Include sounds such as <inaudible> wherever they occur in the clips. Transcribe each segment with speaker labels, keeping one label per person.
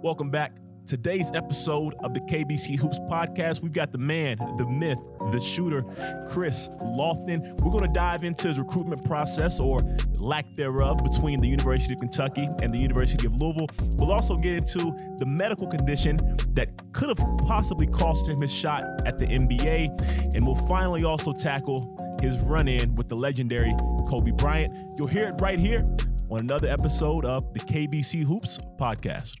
Speaker 1: Welcome back. Today's episode of the KBC Hoops podcast, we've got the man, the myth, the shooter, Chris Lofton. We're going to dive into his recruitment process or lack thereof between the University of Kentucky and the University of Louisville. We'll also get into the medical condition that could have possibly cost him his shot at the NBA. And we'll finally also tackle his run in with the legendary Kobe Bryant. You'll hear it right here on another episode of the KBC Hoops podcast.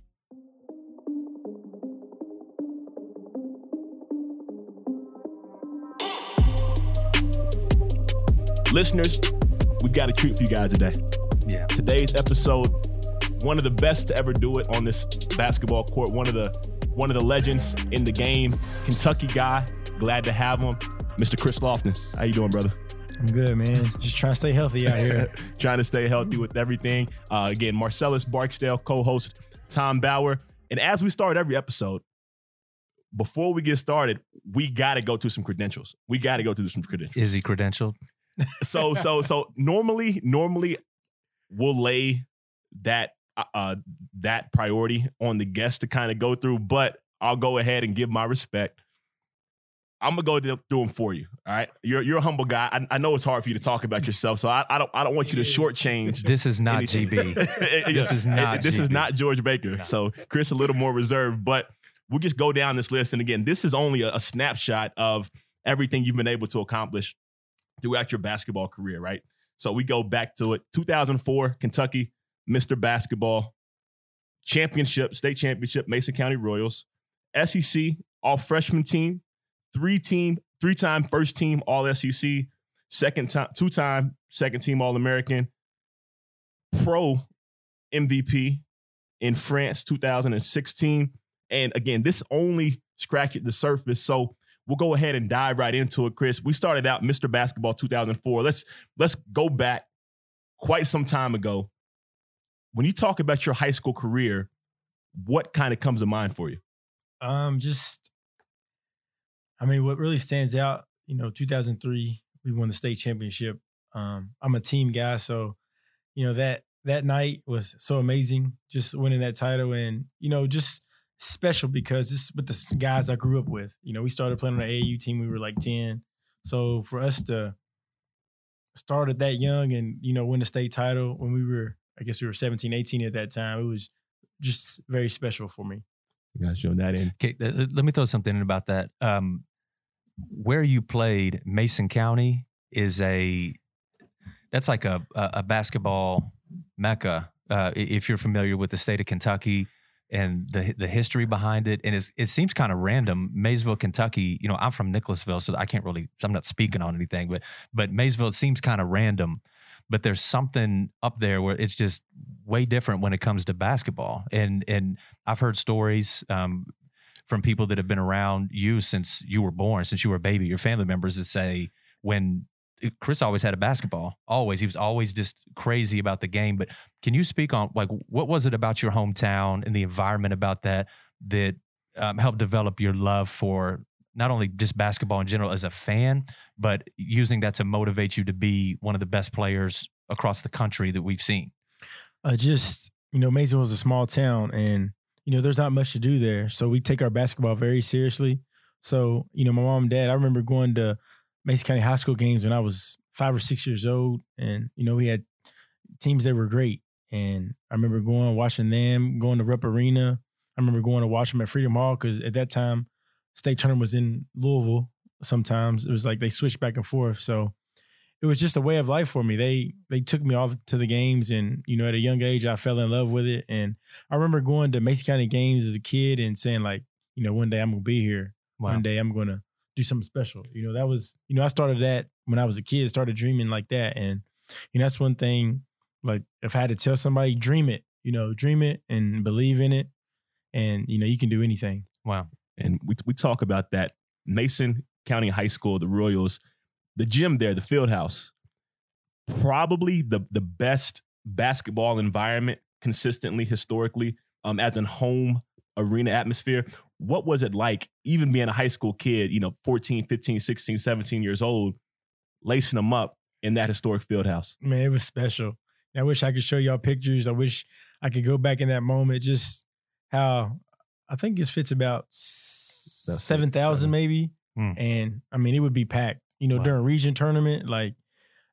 Speaker 1: Listeners, we've got a treat for you guys today.
Speaker 2: Yeah.
Speaker 1: Today's episode, one of the best to ever do it on this basketball court, one of the one of the legends in the game, Kentucky guy. Glad to have him, Mr. Chris Lofton. How you doing, brother?
Speaker 2: I'm good, man. Just trying to stay healthy out here. <laughs>
Speaker 1: Trying to stay healthy with everything. Uh, again, Marcellus Barksdale, co-host Tom Bauer. And as we start every episode, before we get started, we got to go through some credentials. We got to go through some credentials.
Speaker 3: Is he credentialed?
Speaker 1: So so so normally normally we'll lay that uh, uh that priority on the guest to kind of go through but i'll go ahead and give my respect i'm gonna go through them for you all right you're you're a humble guy i, I know it's hard for you to talk about yourself so i, I don't i don't want you to shortchange
Speaker 3: This is not
Speaker 1: anything.
Speaker 3: GB. <laughs> This is not
Speaker 1: this is not george baker
Speaker 3: No.
Speaker 1: so chris a little more reserved but we'll just go down this list and again this is only a, a snapshot of everything you've been able to accomplish throughout your basketball career, right? So we go back to it. 2004, Kentucky, Mr. Basketball, championship, state championship, Mason County Royals, SEC, all freshman team, three team, three time first team, all SEC, second time, two time second team All American, pro MVP in France 2016. And again, this only scratched the surface. So we'll go ahead and dive right into it, Chris. We started out Mr. Basketball 2004. Let's let's go back quite some time ago. When you talk about your high school career, what kind of comes to mind for you?
Speaker 2: Um, just, I mean, what really stands out, you know, 2003, we won the state championship. Um, I'm a team guy, so you know that that night was so amazing, just winning that title, and you know, just special because it's with the guys I grew up with. You know, we started playing on the AAU team, we were like 10, so for us to start at that young and you know win the state title when we were, I guess we were 17, 18 at that time, it was just very special for me.
Speaker 1: You guys showing that in.
Speaker 3: Okay, let me throw something in about that. Um, where you played, Mason County is a that's like a a, a basketball mecca. Uh, if you're familiar with the state of Kentucky and the the history behind it, and it seems kind of random. Maysville, Kentucky. You know, I'm from Nicholasville, so I can't really. I'm not speaking on anything, but but Maysville seems kind of random. But there's something up there where it's just way different when it comes to basketball, and and I've heard stories um, from people that have been around you since you were born, since you were a baby, your family members that say when Chris always had a basketball, always he was always just crazy about the game. But can you speak on like what was it about your hometown and the environment about that that um, helped develop your love for not only just basketball in general as a fan, but using that to motivate you to be one of the best players across the country that we've seen?
Speaker 2: uh, just you know, Mason was a small town, and you know, there's not much to do there. So we take our basketball very seriously. So you know, my mom and dad. I remember going to Mason County High School games when I was five or six years old, and you know, we had teams that were great. And I remember going watching them, going to Rupp Arena. I remember going to watch them at Freedom Hall because at that time, state tournament was in Louisville. Sometimes it was like they switched back and forth. So it was just a way of life for me. They they took me off to the games, and you know, at a young age, I fell in love with it. And I remember going to Mason County games as a kid and saying like, you know, one day I'm gonna be here.
Speaker 3: Wow.
Speaker 2: One day I'm gonna do something special. You know, that was you know I started that when I was a kid. Started dreaming like that, and you know that's one thing. Like if I had to tell somebody, dream it. You know, dream it and believe in it, and you know you can do anything.
Speaker 3: Wow.
Speaker 1: and we we talk about that Mason County High School, the Royals, the gym there, the field house, probably the the best basketball environment consistently historically um as a home arena atmosphere. What was it like even being a high school kid, you know, 14, 15, 16, 17 years old, lacing them up in that historic field house?
Speaker 2: Man, it was special. And I wish I could show y'all pictures. I wish I could go back in that moment. Just how I think this fits about seven thousand, maybe,
Speaker 3: Hmm.
Speaker 2: and I mean it would be packed. You know,
Speaker 3: Wow.
Speaker 2: during region tournament, like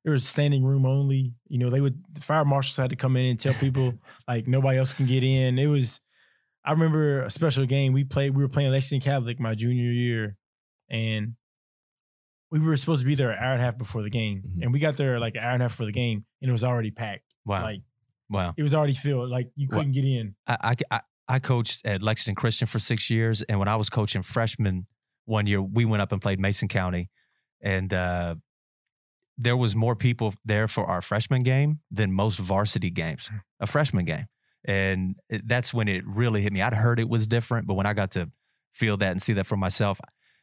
Speaker 2: it was standing room only. You know, they would the fire marshals had to come in and tell people <laughs> like nobody else can get in. It was. I remember a special game we played. We were playing Lexington Catholic my junior year, and we were supposed to be there an hour and a half before the game,
Speaker 1: Mhm.
Speaker 2: and we got there like an hour and a half for the game, and it was already packed.
Speaker 3: Wow.
Speaker 2: Like
Speaker 3: wow.
Speaker 2: it was already filled. Like you couldn't get in.
Speaker 3: I, I, I coached at Lexington Christian for six years, and when I was coaching freshmen one year, we went up and played Mason County, and uh, there was more people there for our freshman game than most varsity games, a freshman game, and that's when it really hit me. I'd heard it was different, but when I got to feel that and see that for myself,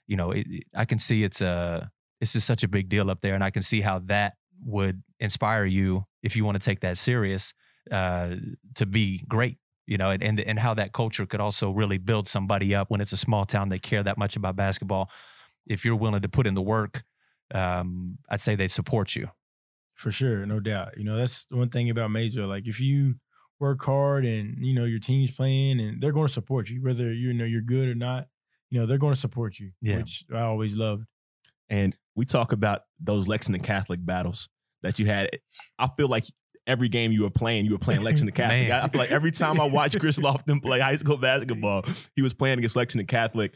Speaker 3: you know, it, I can see it's a it's just such a big deal up there, and I can see how that would inspire you if you want to take that serious uh, to be great you know, and, and and how that culture could also really build somebody up when it's a small town. They care that much about basketball. If you're willing to put in the work, um, I'd say they support you.
Speaker 2: For sure, no doubt. You know, that's one thing about Major. Like if you work hard and, you know, your team's playing and they're going to support you, whether you know you're good or not, you know, they're going to support you.
Speaker 3: Yeah.
Speaker 2: Which I always loved.
Speaker 1: And we talk about those Lexington Catholic battles that you had. I feel like every game you were playing, you were playing Lexington <laughs> Catholic. I, I feel like every time I watch Chris <laughs> Lofton play high school basketball, he was playing against Lexington Catholic.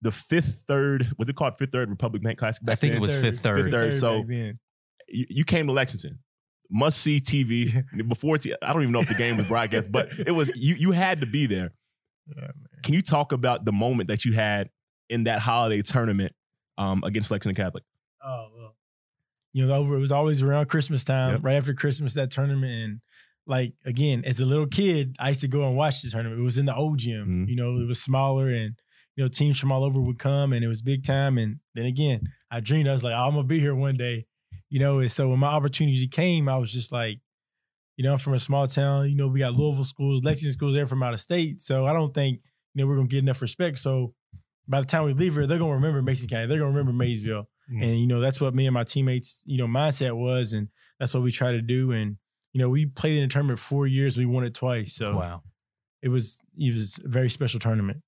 Speaker 1: The fifth, third, was it called fifth, third Republic Bank Classic?
Speaker 3: I
Speaker 1: back
Speaker 3: think it
Speaker 1: then?
Speaker 3: was fifth, third.
Speaker 1: Fifth, third. So-
Speaker 2: back then.
Speaker 1: you, you came to Lexington. Must see TV before. T- I don't even know if the game was broadcast, but it was you. You had to be there.
Speaker 2: Yeah, man.
Speaker 1: Can you talk about the moment that you had in that holiday tournament um, against Lexington Catholic?
Speaker 2: Oh well, you know, it was always around Christmas time,
Speaker 1: Yep.
Speaker 2: right after Christmas that tournament, and like again, as a little kid, I used to go and watch the tournament. It was in the old gym,
Speaker 1: Mhm.
Speaker 2: you know, it was smaller, and you know, teams from all over would come, and it was big time. And then again, I dreamed I was like, oh, I'm gonna be here one day, you know. And so when my opportunity came, I was just like, you know, I'm from a small town. You know, we got Louisville schools, Lexington schools, they're from out of state, so I don't think you know we're gonna get enough respect. So by the time we leave here, they're gonna remember Mason County, they're gonna remember Maysville.
Speaker 3: Mm.
Speaker 2: And you know, that's what me and my teammates, you know, mindset was, and that's what we try to do. And you know, we played in the tournament four years, we won it twice. So
Speaker 3: Wow.
Speaker 2: it was it was a very special tournament.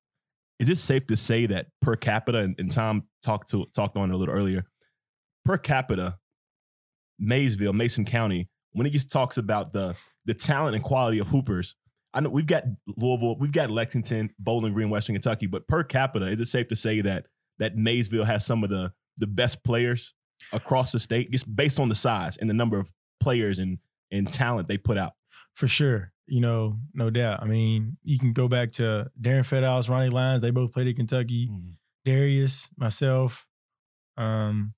Speaker 1: Is it safe to say that per capita, and, and Tom talked to talked on it a little earlier, per capita, Maysville, Mason County, when he just talks about the the talent and quality of hoopers, I know we've got Louisville, we've got Lexington, Bowling Green, Western Kentucky, but per capita, is it safe to say that that Maysville has some of the the best players across the state, just based on the size and the number of players and and talent they put out?
Speaker 2: For sure. You know, no doubt. I mean, you can go back to Deron Feldhaus, Ronnie Lyons, they both played at Kentucky. Darius, myself, um,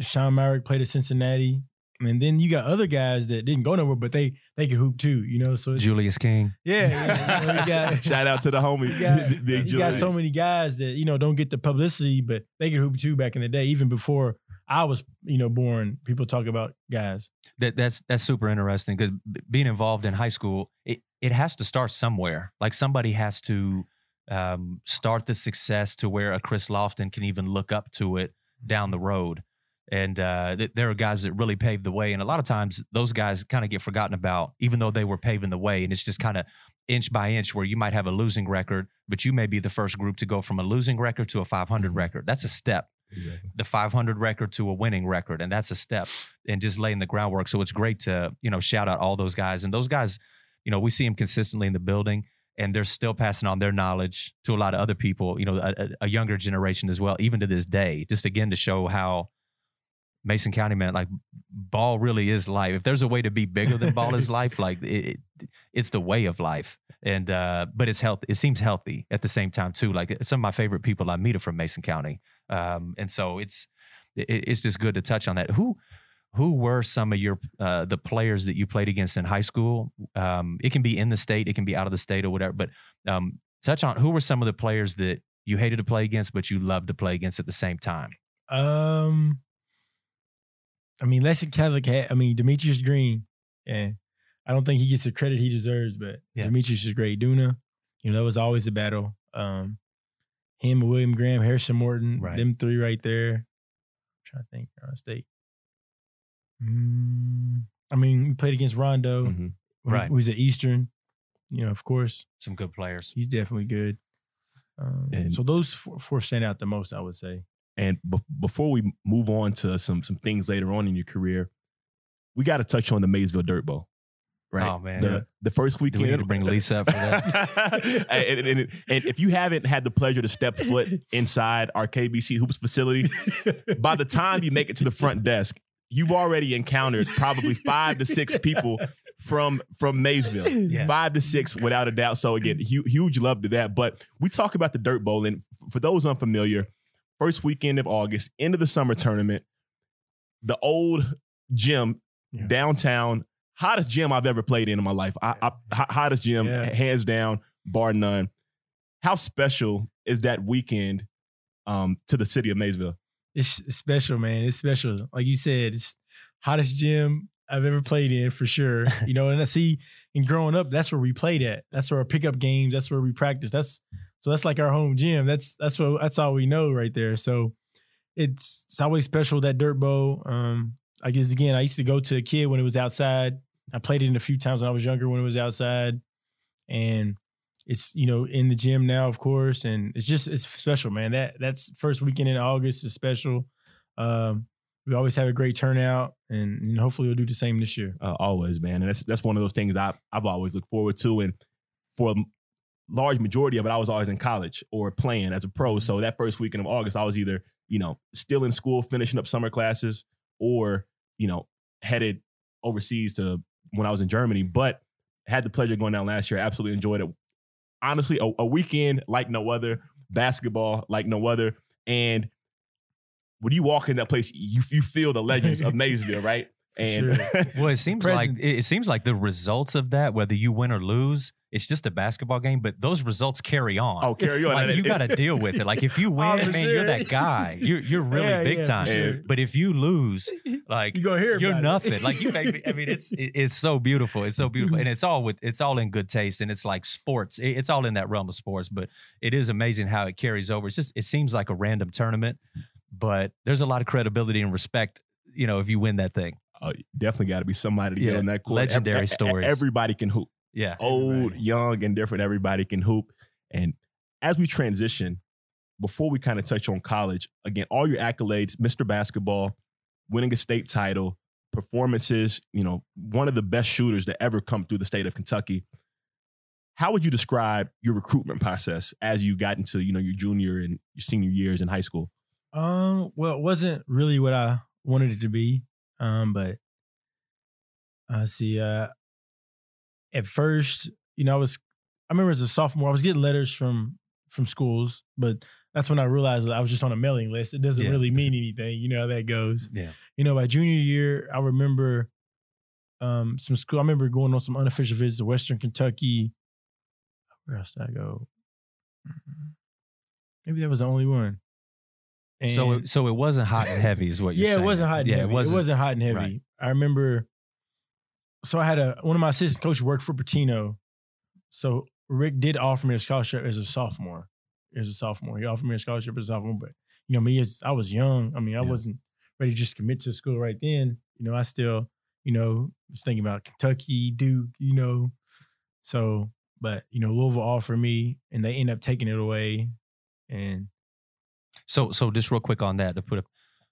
Speaker 2: Sean Myrick played at Cincinnati. And then you got other guys that didn't go nowhere, but they they can hoop too, you know. So it's,
Speaker 3: Julius King.
Speaker 2: yeah, you know, you <laughs> got-
Speaker 1: Shout out to the homie,
Speaker 2: you got,
Speaker 1: Big
Speaker 2: you got so many guys that you know don't get the publicity, but they could hoop too back in the day, even before I was you know born. People talk about guys.
Speaker 3: That that's that's super interesting because being involved in high school, it it has to start somewhere. Like somebody has to um, start the success to where a Chris Lofton can even look up to it down the road. And uh, th- there are guys that really paved the way, and a lot of times those guys kind of get forgotten about, even though they were paving the way. And it's just kind of inch by inch, where you might have a losing record, but you may be the first group to go from a losing record to a 500 record. That's a step. The 500 record to a winning record and that's a step and just laying the groundwork. So it's great to you know shout out all those guys. And those guys you know we see them consistently in the building and they're still passing on their knowledge to a lot of other people you know a- a younger generation as well even to this day just again to show how mason county man like ball really is life if there's a way to be bigger than ball is <laughs> life like it, it- it's the way of life and uh but it's health it seems healthy at the same time too like some of my favorite people i meet are from mason county um, and so it's it, it's just good to touch on that. Who who were some of your uh, the players that you played against in high school? Um, it can be in the state, it can be out of the state or whatever. But um, touch on who were some of the players that you hated to play against, but you loved to play against at the same time.
Speaker 2: Um, I mean, Lexington Catholic had. I mean, Demetrius Green, and I don't think he gets the credit he deserves, but
Speaker 3: Yeah.
Speaker 2: Demetrius is great. Duna, you know, that was always a battle. Um, him, William Graham, Harrison Morton,
Speaker 3: Right.
Speaker 2: them three right there. I'm trying to think, around state. Mm, I mean, we played against Rondo.
Speaker 1: Mhm.
Speaker 3: Right.
Speaker 2: He was at Eastern. you know, of course,
Speaker 3: Some good players.
Speaker 2: he's definitely good. Um, so those four, four stand out the most, I would say.
Speaker 1: And be- before we move on to some some things later on in your career, we got to touch on the Maysville Dirt Bowl. Right.
Speaker 3: Oh, man.
Speaker 1: The, the first
Speaker 3: Do
Speaker 1: weekend.
Speaker 3: we need to bring Lisa up for that? <laughs>
Speaker 1: and, and- and- and if you haven't had the pleasure to step foot inside our KBC Hoops facility, by the time you make it to the front desk, you've already encountered probably five to six people from from Maysville.
Speaker 3: Yeah.
Speaker 1: Five to six, without a doubt. So again, hu- huge love to that. But we talk about the Dirt Bowl, and for those unfamiliar, first weekend of August, end of the summer tournament, the old gym
Speaker 2: Yeah.
Speaker 1: downtown, hottest gym I've ever played in in my life. I, I, hottest gym,
Speaker 2: Yeah.
Speaker 1: hands down, bar none. How special is that weekend um, to the city of Maysville?
Speaker 2: It's special, man. It's special. Like you said, it's hottest gym I've ever played in for sure. <laughs> You know, and I see and growing up, that's where we played at. That's where our pickup games. That's where we practice. That's so that's like our home gym. That's that's what that's all we know right there. So it's it's always special that dirt bowl. Um, I guess again, I used to go to a kid when it was outside. I played it in a few times when I was younger when it was outside, and it's you know in the gym now, of course, and it's just it's special, man. That that's first weekend in August is special. Um, we always have a great turnout, and, and hopefully we'll do the same this year.
Speaker 1: Uh, always, man. And that's that's one of those things I I've always looked forward to. And for large majority of it, I was always in college or playing as a pro. So mm-hmm. that first weekend of August, I was either you know still in school finishing up summer classes, or you know headed overseas to when I was in Germany. But had the pleasure of going down last year. Absolutely enjoyed it. Honestly, a, a weekend like no other, basketball like no other, and when you walk in that place, you you feel the legends <laughs> of Maysville, right? And
Speaker 3: Well, it <laughs> seems like it seems like the results of that, whether you win or lose, it's just a basketball game, but those results carry on.
Speaker 1: oh, carry on.
Speaker 3: like you <laughs> got to deal with it. Like if you <laughs> win,
Speaker 2: Oh,
Speaker 3: man, you're that guy. You're you're <laughs> really
Speaker 2: Yeah,
Speaker 3: big
Speaker 2: yeah,
Speaker 3: time.
Speaker 2: sure.
Speaker 3: But if you lose, like
Speaker 2: You gonna hear
Speaker 3: you're nothing. Like you make me. I mean, it's it- it's so beautiful. It's so beautiful, and it's all with it's all in good taste, and it's like sports. It- it's all in that realm of sports. But it is amazing how it carries over. It's just it seems like a random tournament, but there's a lot of credibility and respect. You know, if you win that thing,
Speaker 1: uh, definitely got to be somebody to get
Speaker 3: Yeah,
Speaker 1: on that court.
Speaker 3: legendary
Speaker 1: e-
Speaker 3: stories.
Speaker 1: Everybody can hoop.
Speaker 3: Yeah.
Speaker 1: Old,
Speaker 2: Everybody.
Speaker 1: young, and different. Everybody can hoop. And as we transition, before we kind of touch on college, again, all your accolades, Mr. Basketball, winning a state title, performances, you know, one of the best shooters to ever come through the state of Kentucky. How would you describe your recruitment process as you got into, you know, your junior and your senior years in high school?
Speaker 2: Um, well, it wasn't really what I wanted it to be. Um, but uh see, uh at first, you know, I was I remember as a sophomore, I was getting letters from from schools, but that's when I realized that I was just on a mailing list. It doesn't
Speaker 3: Yeah.
Speaker 2: really mean <laughs> anything. You know how that goes.
Speaker 3: Yeah.
Speaker 2: You know, my junior year, I remember um some school I remember going on some unofficial visits to Western Kentucky. Where else did I go? Mm, Maybe that was the only one.
Speaker 3: So it, so it wasn't hot and heavy, is what you're
Speaker 2: yeah,
Speaker 3: saying.
Speaker 2: it wasn't hot and
Speaker 3: yeah,
Speaker 2: heavy.
Speaker 3: It wasn't.
Speaker 2: It wasn't hot and heavy.
Speaker 3: right.
Speaker 2: I remember. So I had a one of my assistant coaches worked for Pitino. So Rick did offer me a scholarship as a sophomore. As a sophomore, he offered me a scholarship as a sophomore. But you know, me as I was young. I mean, I
Speaker 3: Yeah.
Speaker 2: wasn't ready to just commit to school right then. You know, I still, you know, was thinking about Kentucky, Duke. You know, so but you know, Louisville offered me, and they end up taking it away. And
Speaker 3: So so just real quick on that to put a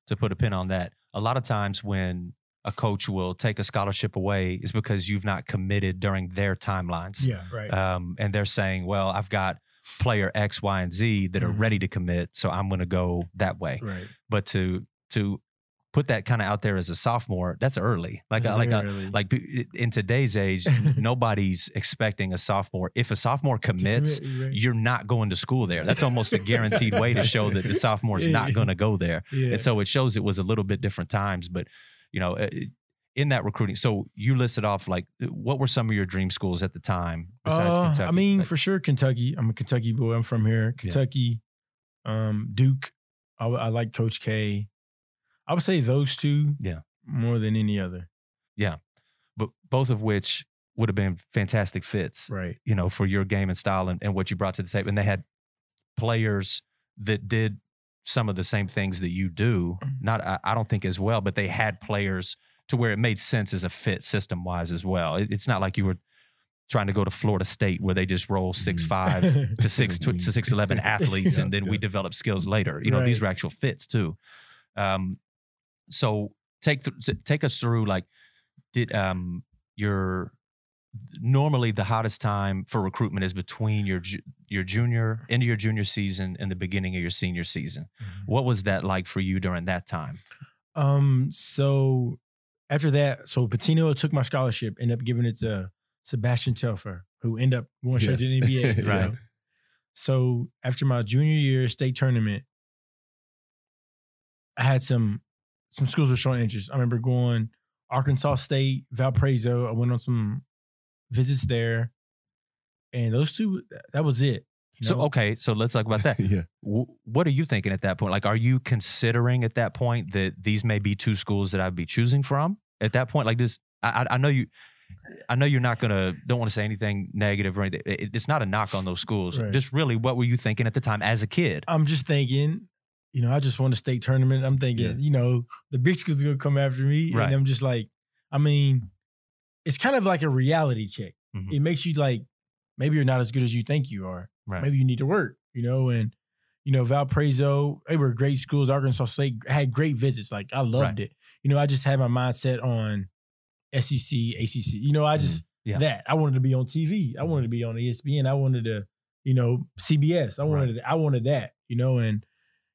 Speaker 3: to put a pin on that. A lot of times when a coach will take a scholarship away is because you've not committed during their timelines.
Speaker 2: yeah, right.
Speaker 3: Um, and they're saying, well, I've got player X, Y, and Z that are
Speaker 2: Mhm.
Speaker 3: ready to commit, so I'm going to go that way.
Speaker 2: right.
Speaker 3: But to to put that kind of out there as a sophomore, that's early. Like a, like a,
Speaker 2: Literally.
Speaker 3: like in today's age, <laughs> nobody's expecting a sophomore. If a sophomore commits,
Speaker 2: commit, right.
Speaker 3: you're not going to school there. That's almost a guaranteed way to show that the <laughs> sophomore is not going to go there.
Speaker 2: yeah.
Speaker 3: And so it shows it was a little bit different times. But, you know, uh, in that recruiting, so you listed off like what were some of your dream schools at the time besides
Speaker 2: Uh,
Speaker 3: Kentucky?
Speaker 2: I mean,
Speaker 3: Like,
Speaker 2: for sure, Kentucky. I'm a Kentucky boy. I'm from here. Kentucky, um, Duke. I, I like Coach K. I would say those two.
Speaker 3: Yeah.
Speaker 2: More than any other. Yeah.
Speaker 3: But both of which would have been fantastic fits,
Speaker 2: Right.
Speaker 3: you know, for your game and style and, and what you brought to the table. And they had players that did some of the same things that you do.
Speaker 2: Mm-hmm.
Speaker 3: Not, I, I don't think as well, but they had players to where it made sense as a fit system wise as well. It, it's not like you were trying to go to Florida State where they just roll six
Speaker 1: Mhm.
Speaker 3: five <laughs> to six to six eleven athletes, and then we develop skills later. You know, these
Speaker 2: Right.
Speaker 3: were actual fits too. Um, so take th- take us through like did um your normally the hottest time for recruitment is between your your junior into your junior season and the beginning of your senior season. What was that like for you during that time?
Speaker 2: Um. So after that, so Pitino took my scholarship, ended up giving it to Sebastian Telfair, who ended up going straight to the NBA. <laughs>
Speaker 3: Right.
Speaker 2: know. So after my junior year state tournament, I had some some schools were showing interest. I remember going Arkansas State, Valparaiso. I went on some visits there, and those two that was it. you
Speaker 3: So okay, so let's talk about that. <laughs>
Speaker 1: yeah.
Speaker 3: W- what are you thinking at that point? Like, are you considering at that point that these may be two schools that I'd be choosing from at that point? Like this, I, I- I know you, I know you're not gonna don't want to say anything negative or anything. It- it's not a knock on those schools.
Speaker 2: Right.
Speaker 3: Just really, what were you thinking at the time as a kid?
Speaker 2: I'm just thinking, you know, I just won a state tournament. I'm thinking,
Speaker 1: Yeah.
Speaker 2: you know, the big school's gonna come after me,
Speaker 3: Right.
Speaker 2: and I'm just like, I mean, it's kind of like a reality check.
Speaker 3: Mhm.
Speaker 2: It makes you like, maybe you're not as good as you think you are.
Speaker 3: Right.
Speaker 2: Maybe you need to work, you know, and you know, Valparaiso, they were great schools. Arkansas State had great visits. Like I loved it. You know, I just had my mindset on SEC, ACC. You know, I just
Speaker 3: Mm-hmm. Yeah.
Speaker 2: that I wanted to be on TV. I wanted to be on ESPN. I wanted to, you know, CBS. I wanted I wanted that. You know, and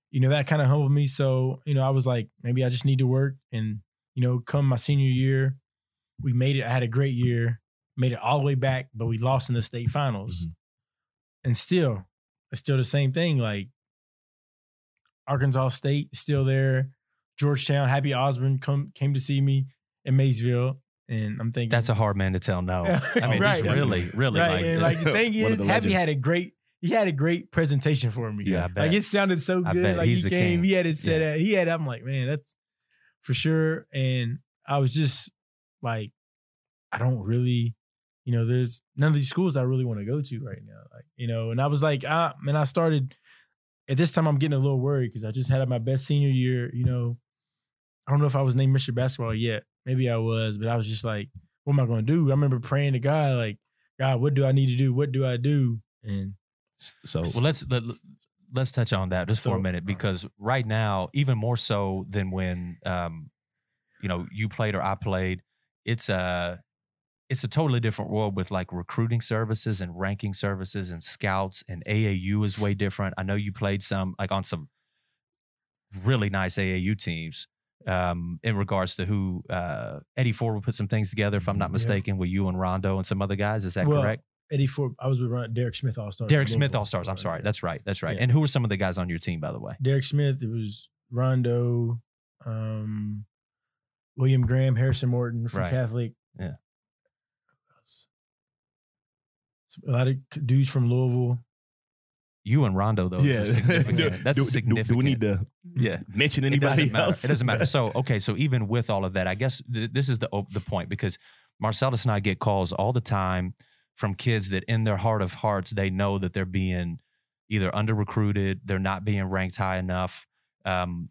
Speaker 2: you know that kind of humbled me. So you know, I was like, maybe I just need to work. And you know, come my senior year, we made it. I had a great year. Made it all the way back, but we lost in the state finals.
Speaker 1: Mhm.
Speaker 2: And still, it's still the same thing. Like Arkansas State still there. Georgetown, Happy Osborne come came to see me in Maysville, and I'm thinking
Speaker 3: That's a hard man to tell no. <laughs> I mean,
Speaker 2: Right.
Speaker 3: he's really, really
Speaker 2: right.
Speaker 3: like,
Speaker 2: and <laughs> like the thing is,
Speaker 1: the
Speaker 2: Happy had a great he had a great presentation for me.
Speaker 3: yeah, I bet.
Speaker 2: Like it sounded so
Speaker 3: I
Speaker 2: good.
Speaker 3: bet.
Speaker 2: Like
Speaker 3: He's
Speaker 2: he
Speaker 3: the
Speaker 2: came,
Speaker 3: king.
Speaker 2: he had it set
Speaker 3: Yeah.
Speaker 2: up. He had. I'm like, man, that's for sure. And I was just like, I don't really, you know, there's none of these schools I really want to go to right now. Like, you know, and I was like, ah, and I started at this time. I'm getting a little worried because I just had my best senior year. You know, I don't know if I was named Mr. Basketball yet. Maybe I was, but I was just like, what am I going to do? I remember praying to God, like, God, what do I need to do? What do I do? And
Speaker 1: So
Speaker 3: Well, let's let, let's touch on that just for a minute because right now, even more so than when um, you know you played or I played, it's a it's a totally different world with like recruiting services and ranking services and scouts and AAU is way different. I know you played some like on some really nice AAU teams. Um, in regards to who uh, Eddie Ford would put some things together, if I'm not
Speaker 2: Yeah.
Speaker 3: mistaken, with you and Rondo and some other guys. Is that
Speaker 2: Well,
Speaker 3: correct?
Speaker 2: Eddie Ford, I was with Ron- Derek Smith All Stars.
Speaker 3: Derek Smith All Stars. I'm sorry. That's right. That's right.
Speaker 2: Yeah.
Speaker 3: And who were some of the guys on your team, by the way?
Speaker 2: Derek Smith. It was Rondo, um, William Graham, Harrison Morton from
Speaker 3: Right.
Speaker 2: Catholic.
Speaker 3: Yeah.
Speaker 2: A lot of dudes from Louisville.
Speaker 3: You and Rondo, though.
Speaker 1: yeah, <laughs>
Speaker 3: Is significant, that's
Speaker 1: do,
Speaker 3: a
Speaker 1: do-
Speaker 3: significant.
Speaker 1: Do we need to
Speaker 3: Yeah.
Speaker 1: mention anybody
Speaker 3: doesn't matter.
Speaker 1: else?
Speaker 3: It doesn't matter. So, okay. So, even with all of that, I guess th- this is the the point because Marcellus and I get calls all the time from kids that, in their heart of hearts, they know that they're being either under recruited, they're not being ranked high enough, um,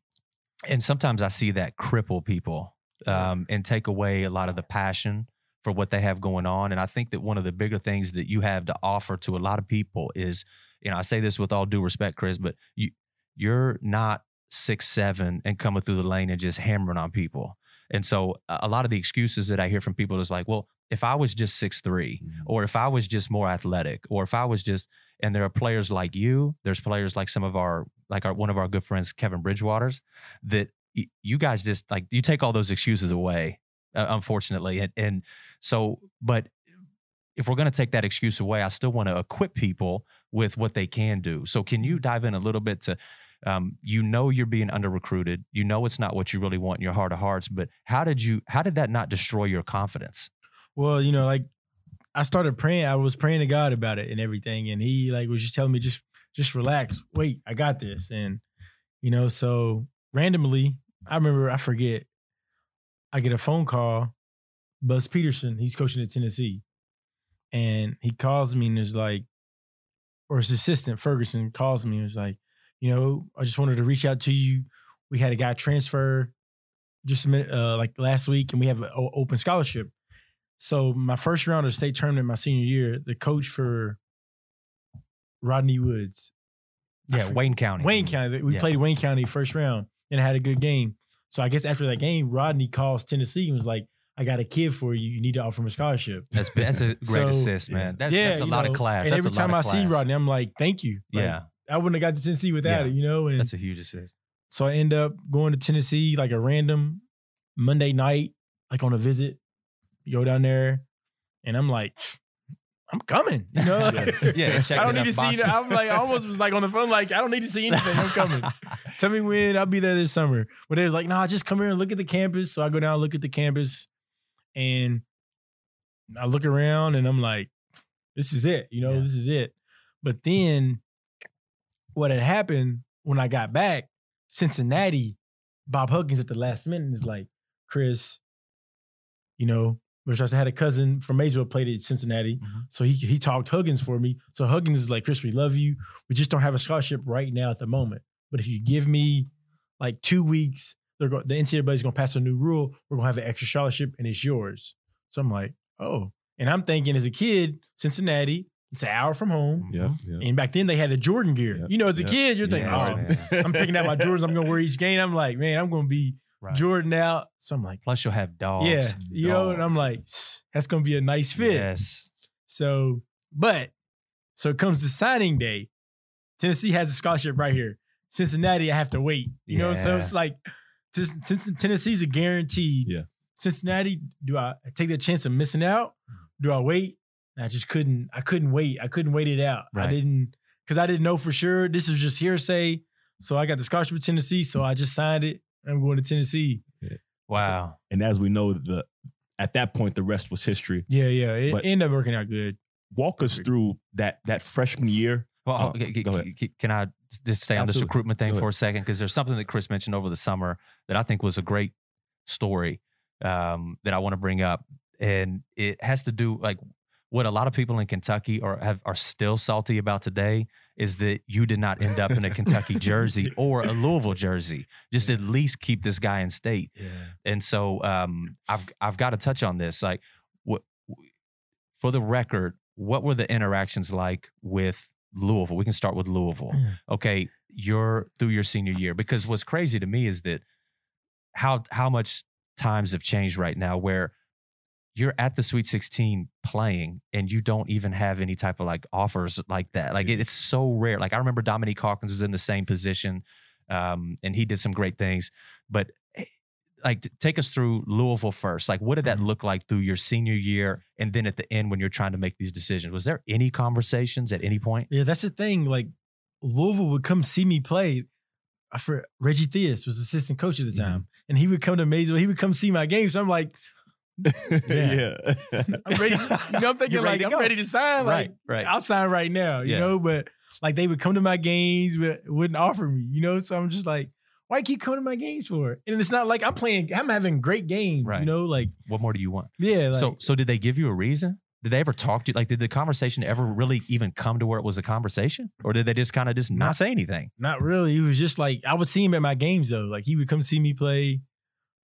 Speaker 3: and sometimes I see that cripple people um, and take away a lot of the passion for what they have going on. And I think that one of the bigger things that you have to offer to a lot of people is, you know, I say this with all due respect, Chris, but you you're not six seven and coming through the lane and just hammering on people. And so a lot of the excuses that I hear from people is like, well, if I was just six three, or if I was just more athletic, or if I was just and there are players like you, there's players like some of our like our one of our good friends, Kevin Bridgewaters, that you guys just like you take all those excuses away, uh, unfortunately. And and so, but if we're going to take that excuse away, I still want to equip people with what they can do. So, can you dive in a little bit to, um, you know, you're being under recruited. You know, it's not what you really want in your heart of hearts. But how did you? How did that not destroy your confidence?
Speaker 2: Well, you know, like I started praying. I was praying to God about it and everything, and He like was just telling me just just relax. Wait, I got this. And you know, so randomly, I remember I forget. I get a phone call. Buzz Peterson, he's coaching at Tennessee, and he calls me and is like, or his assistant Ferguson calls me and is like, you know, I just wanted to reach out to you. We had a guy transfer just a minute, uh, like last week, and we have an open scholarship So my first round of state tournament my senior year, the coach for Rodney Woods,
Speaker 3: Yeah, Wayne County.
Speaker 2: Wayne County. We
Speaker 3: Yeah.
Speaker 2: played Wayne County first round and had a good game. So I guess after that game, Rodney calls Tennessee and was like, "I got a kid for you. You need to offer him a scholarship."
Speaker 3: That's that's a <laughs> great
Speaker 2: So,
Speaker 3: assist, man. That's,
Speaker 2: yeah,
Speaker 3: that's a lot
Speaker 2: know,
Speaker 3: of class.
Speaker 2: And
Speaker 3: that's
Speaker 2: every time I see
Speaker 3: class.
Speaker 2: Rodney, I'm like, "Thank you." Like,
Speaker 3: yeah,
Speaker 2: I wouldn't have got to Tennessee without
Speaker 3: Yeah.
Speaker 2: it, you know. And
Speaker 3: that's a huge assist.
Speaker 2: so I end up going to Tennessee like a random Monday night, like on a visit. You go down there, and I'm like, I'm coming. You know, <laughs>
Speaker 3: Yeah, check <laughs>
Speaker 2: I don't need to
Speaker 3: out,
Speaker 2: see. I'm like, I almost was like on the phone, like, I don't need to see anything. I'm coming. Tell me when I'll be there this summer. But they was like, nah, just come here and look at the campus. So I go down and look at the campus, and I look around, and I'm like, this is it. You know,
Speaker 3: Yeah.
Speaker 2: this is it. But then, what had happened when I got back, Cincinnati, Bob Huggins at the last minute is like, Chris, you know, which I had a cousin from Maysville played at Cincinnati.
Speaker 3: Mhm.
Speaker 2: So he he talked Huggins for me. So Huggins is like, Chris, we love you. We just don't have a scholarship right now at the moment. But if you give me like two weeks, they're going the NCAA is gonna pass a new rule. We're gonna have an extra scholarship and it's yours. So I'm like, oh. And I'm thinking as a kid, Cincinnati, it's an hour from home.
Speaker 1: Yeah, mm-hmm. yeah.
Speaker 2: And back then they had the Jordan gear.
Speaker 1: Yep,
Speaker 2: You know, as a
Speaker 1: yep.
Speaker 2: kid, you're thinking,
Speaker 3: Yes,
Speaker 2: oh,
Speaker 3: man.
Speaker 2: I'm picking out my Jordans. I'm gonna wear each game. I'm like, man, I'm gonna be
Speaker 3: Right.
Speaker 2: Jordan out. So I'm like,
Speaker 3: Plus, you'll have dogs.
Speaker 2: yeah, you know, and I'm like, that's gonna be a nice fit.
Speaker 3: yes,
Speaker 2: So, but so it comes to signing day. Tennessee has a scholarship right here. Cincinnati, I have to wait. You know, so it's like just- since Tennessee's a guaranteed.
Speaker 1: Yeah.
Speaker 2: Cincinnati, do I take the chance of missing out? Mm. Do I wait? And I just couldn't. I couldn't wait. I couldn't wait it out. I didn't because I didn't know for sure. This was just hearsay. So I got the scholarship with Tennessee. So I just signed it. I'm going to Tennessee.
Speaker 3: wow.
Speaker 1: and as we know, the at that point the rest was history.
Speaker 2: Yeah, yeah. It
Speaker 1: But-
Speaker 2: ended up working out good.
Speaker 1: Walk us through that that freshman year.
Speaker 3: Well,
Speaker 1: Oh,
Speaker 3: okay,
Speaker 1: go
Speaker 3: c-
Speaker 1: ahead.
Speaker 3: can I just stay on this recruitment thing for a second? Because there's something that Chris mentioned over the summer that I think was a great story um, that I want to bring up, and it has to do like what a lot of people in Kentucky are have, are still salty about today is that you did not end up in a Kentucky <laughs> jersey or a Louisville jersey. Just at least keep this guy in state.
Speaker 2: Yeah.
Speaker 3: And so um, I've I've got to touch on this. Like, what for the record, what were the interactions like with Louisville? We can start with Louisville. Okay, you're through your senior year because what's crazy to me is that how how much times have changed right now where you're at the Sweet 16 playing and you don't even have any type of like offers like that. Like it, it's so rare. Like I remember Dominique Hawkins was in the same position um, and he did some great things. But like take us through Louisville first. Like what did that
Speaker 2: Mhm.
Speaker 3: look like through your senior year and then at the end when you're trying to make these decisions? Was there any conversations at any point?
Speaker 2: Yeah, that's the thing. Like Louisville would come see me play. I for Reggie Theus was assistant coach at the time, and he would come to Maysville. He would come see my games. So I'm like, <laughs>
Speaker 1: yeah. <laughs>
Speaker 2: I'm ready. You know, I'm <laughs> thinking like I'm
Speaker 3: go.
Speaker 2: ready to sign. Like
Speaker 3: right.
Speaker 2: I'll sign right now. You
Speaker 3: Yeah.
Speaker 2: know, but like they would come to my games, but wouldn't offer me. You know, so I'm just like, why keep coming to my games for? It? And it's not like I'm playing. I'm having great games.
Speaker 3: Right.
Speaker 2: You know, like
Speaker 3: What more do you want?
Speaker 2: yeah. Like,
Speaker 3: so so did they give you a reason? Did they ever talk to you? Like, did the conversation ever really even come to where it was a conversation, or did they just kind of just not
Speaker 2: Not-
Speaker 3: say anything?
Speaker 2: Not really. He was just like I would see him at my games though. Like he would come see me play,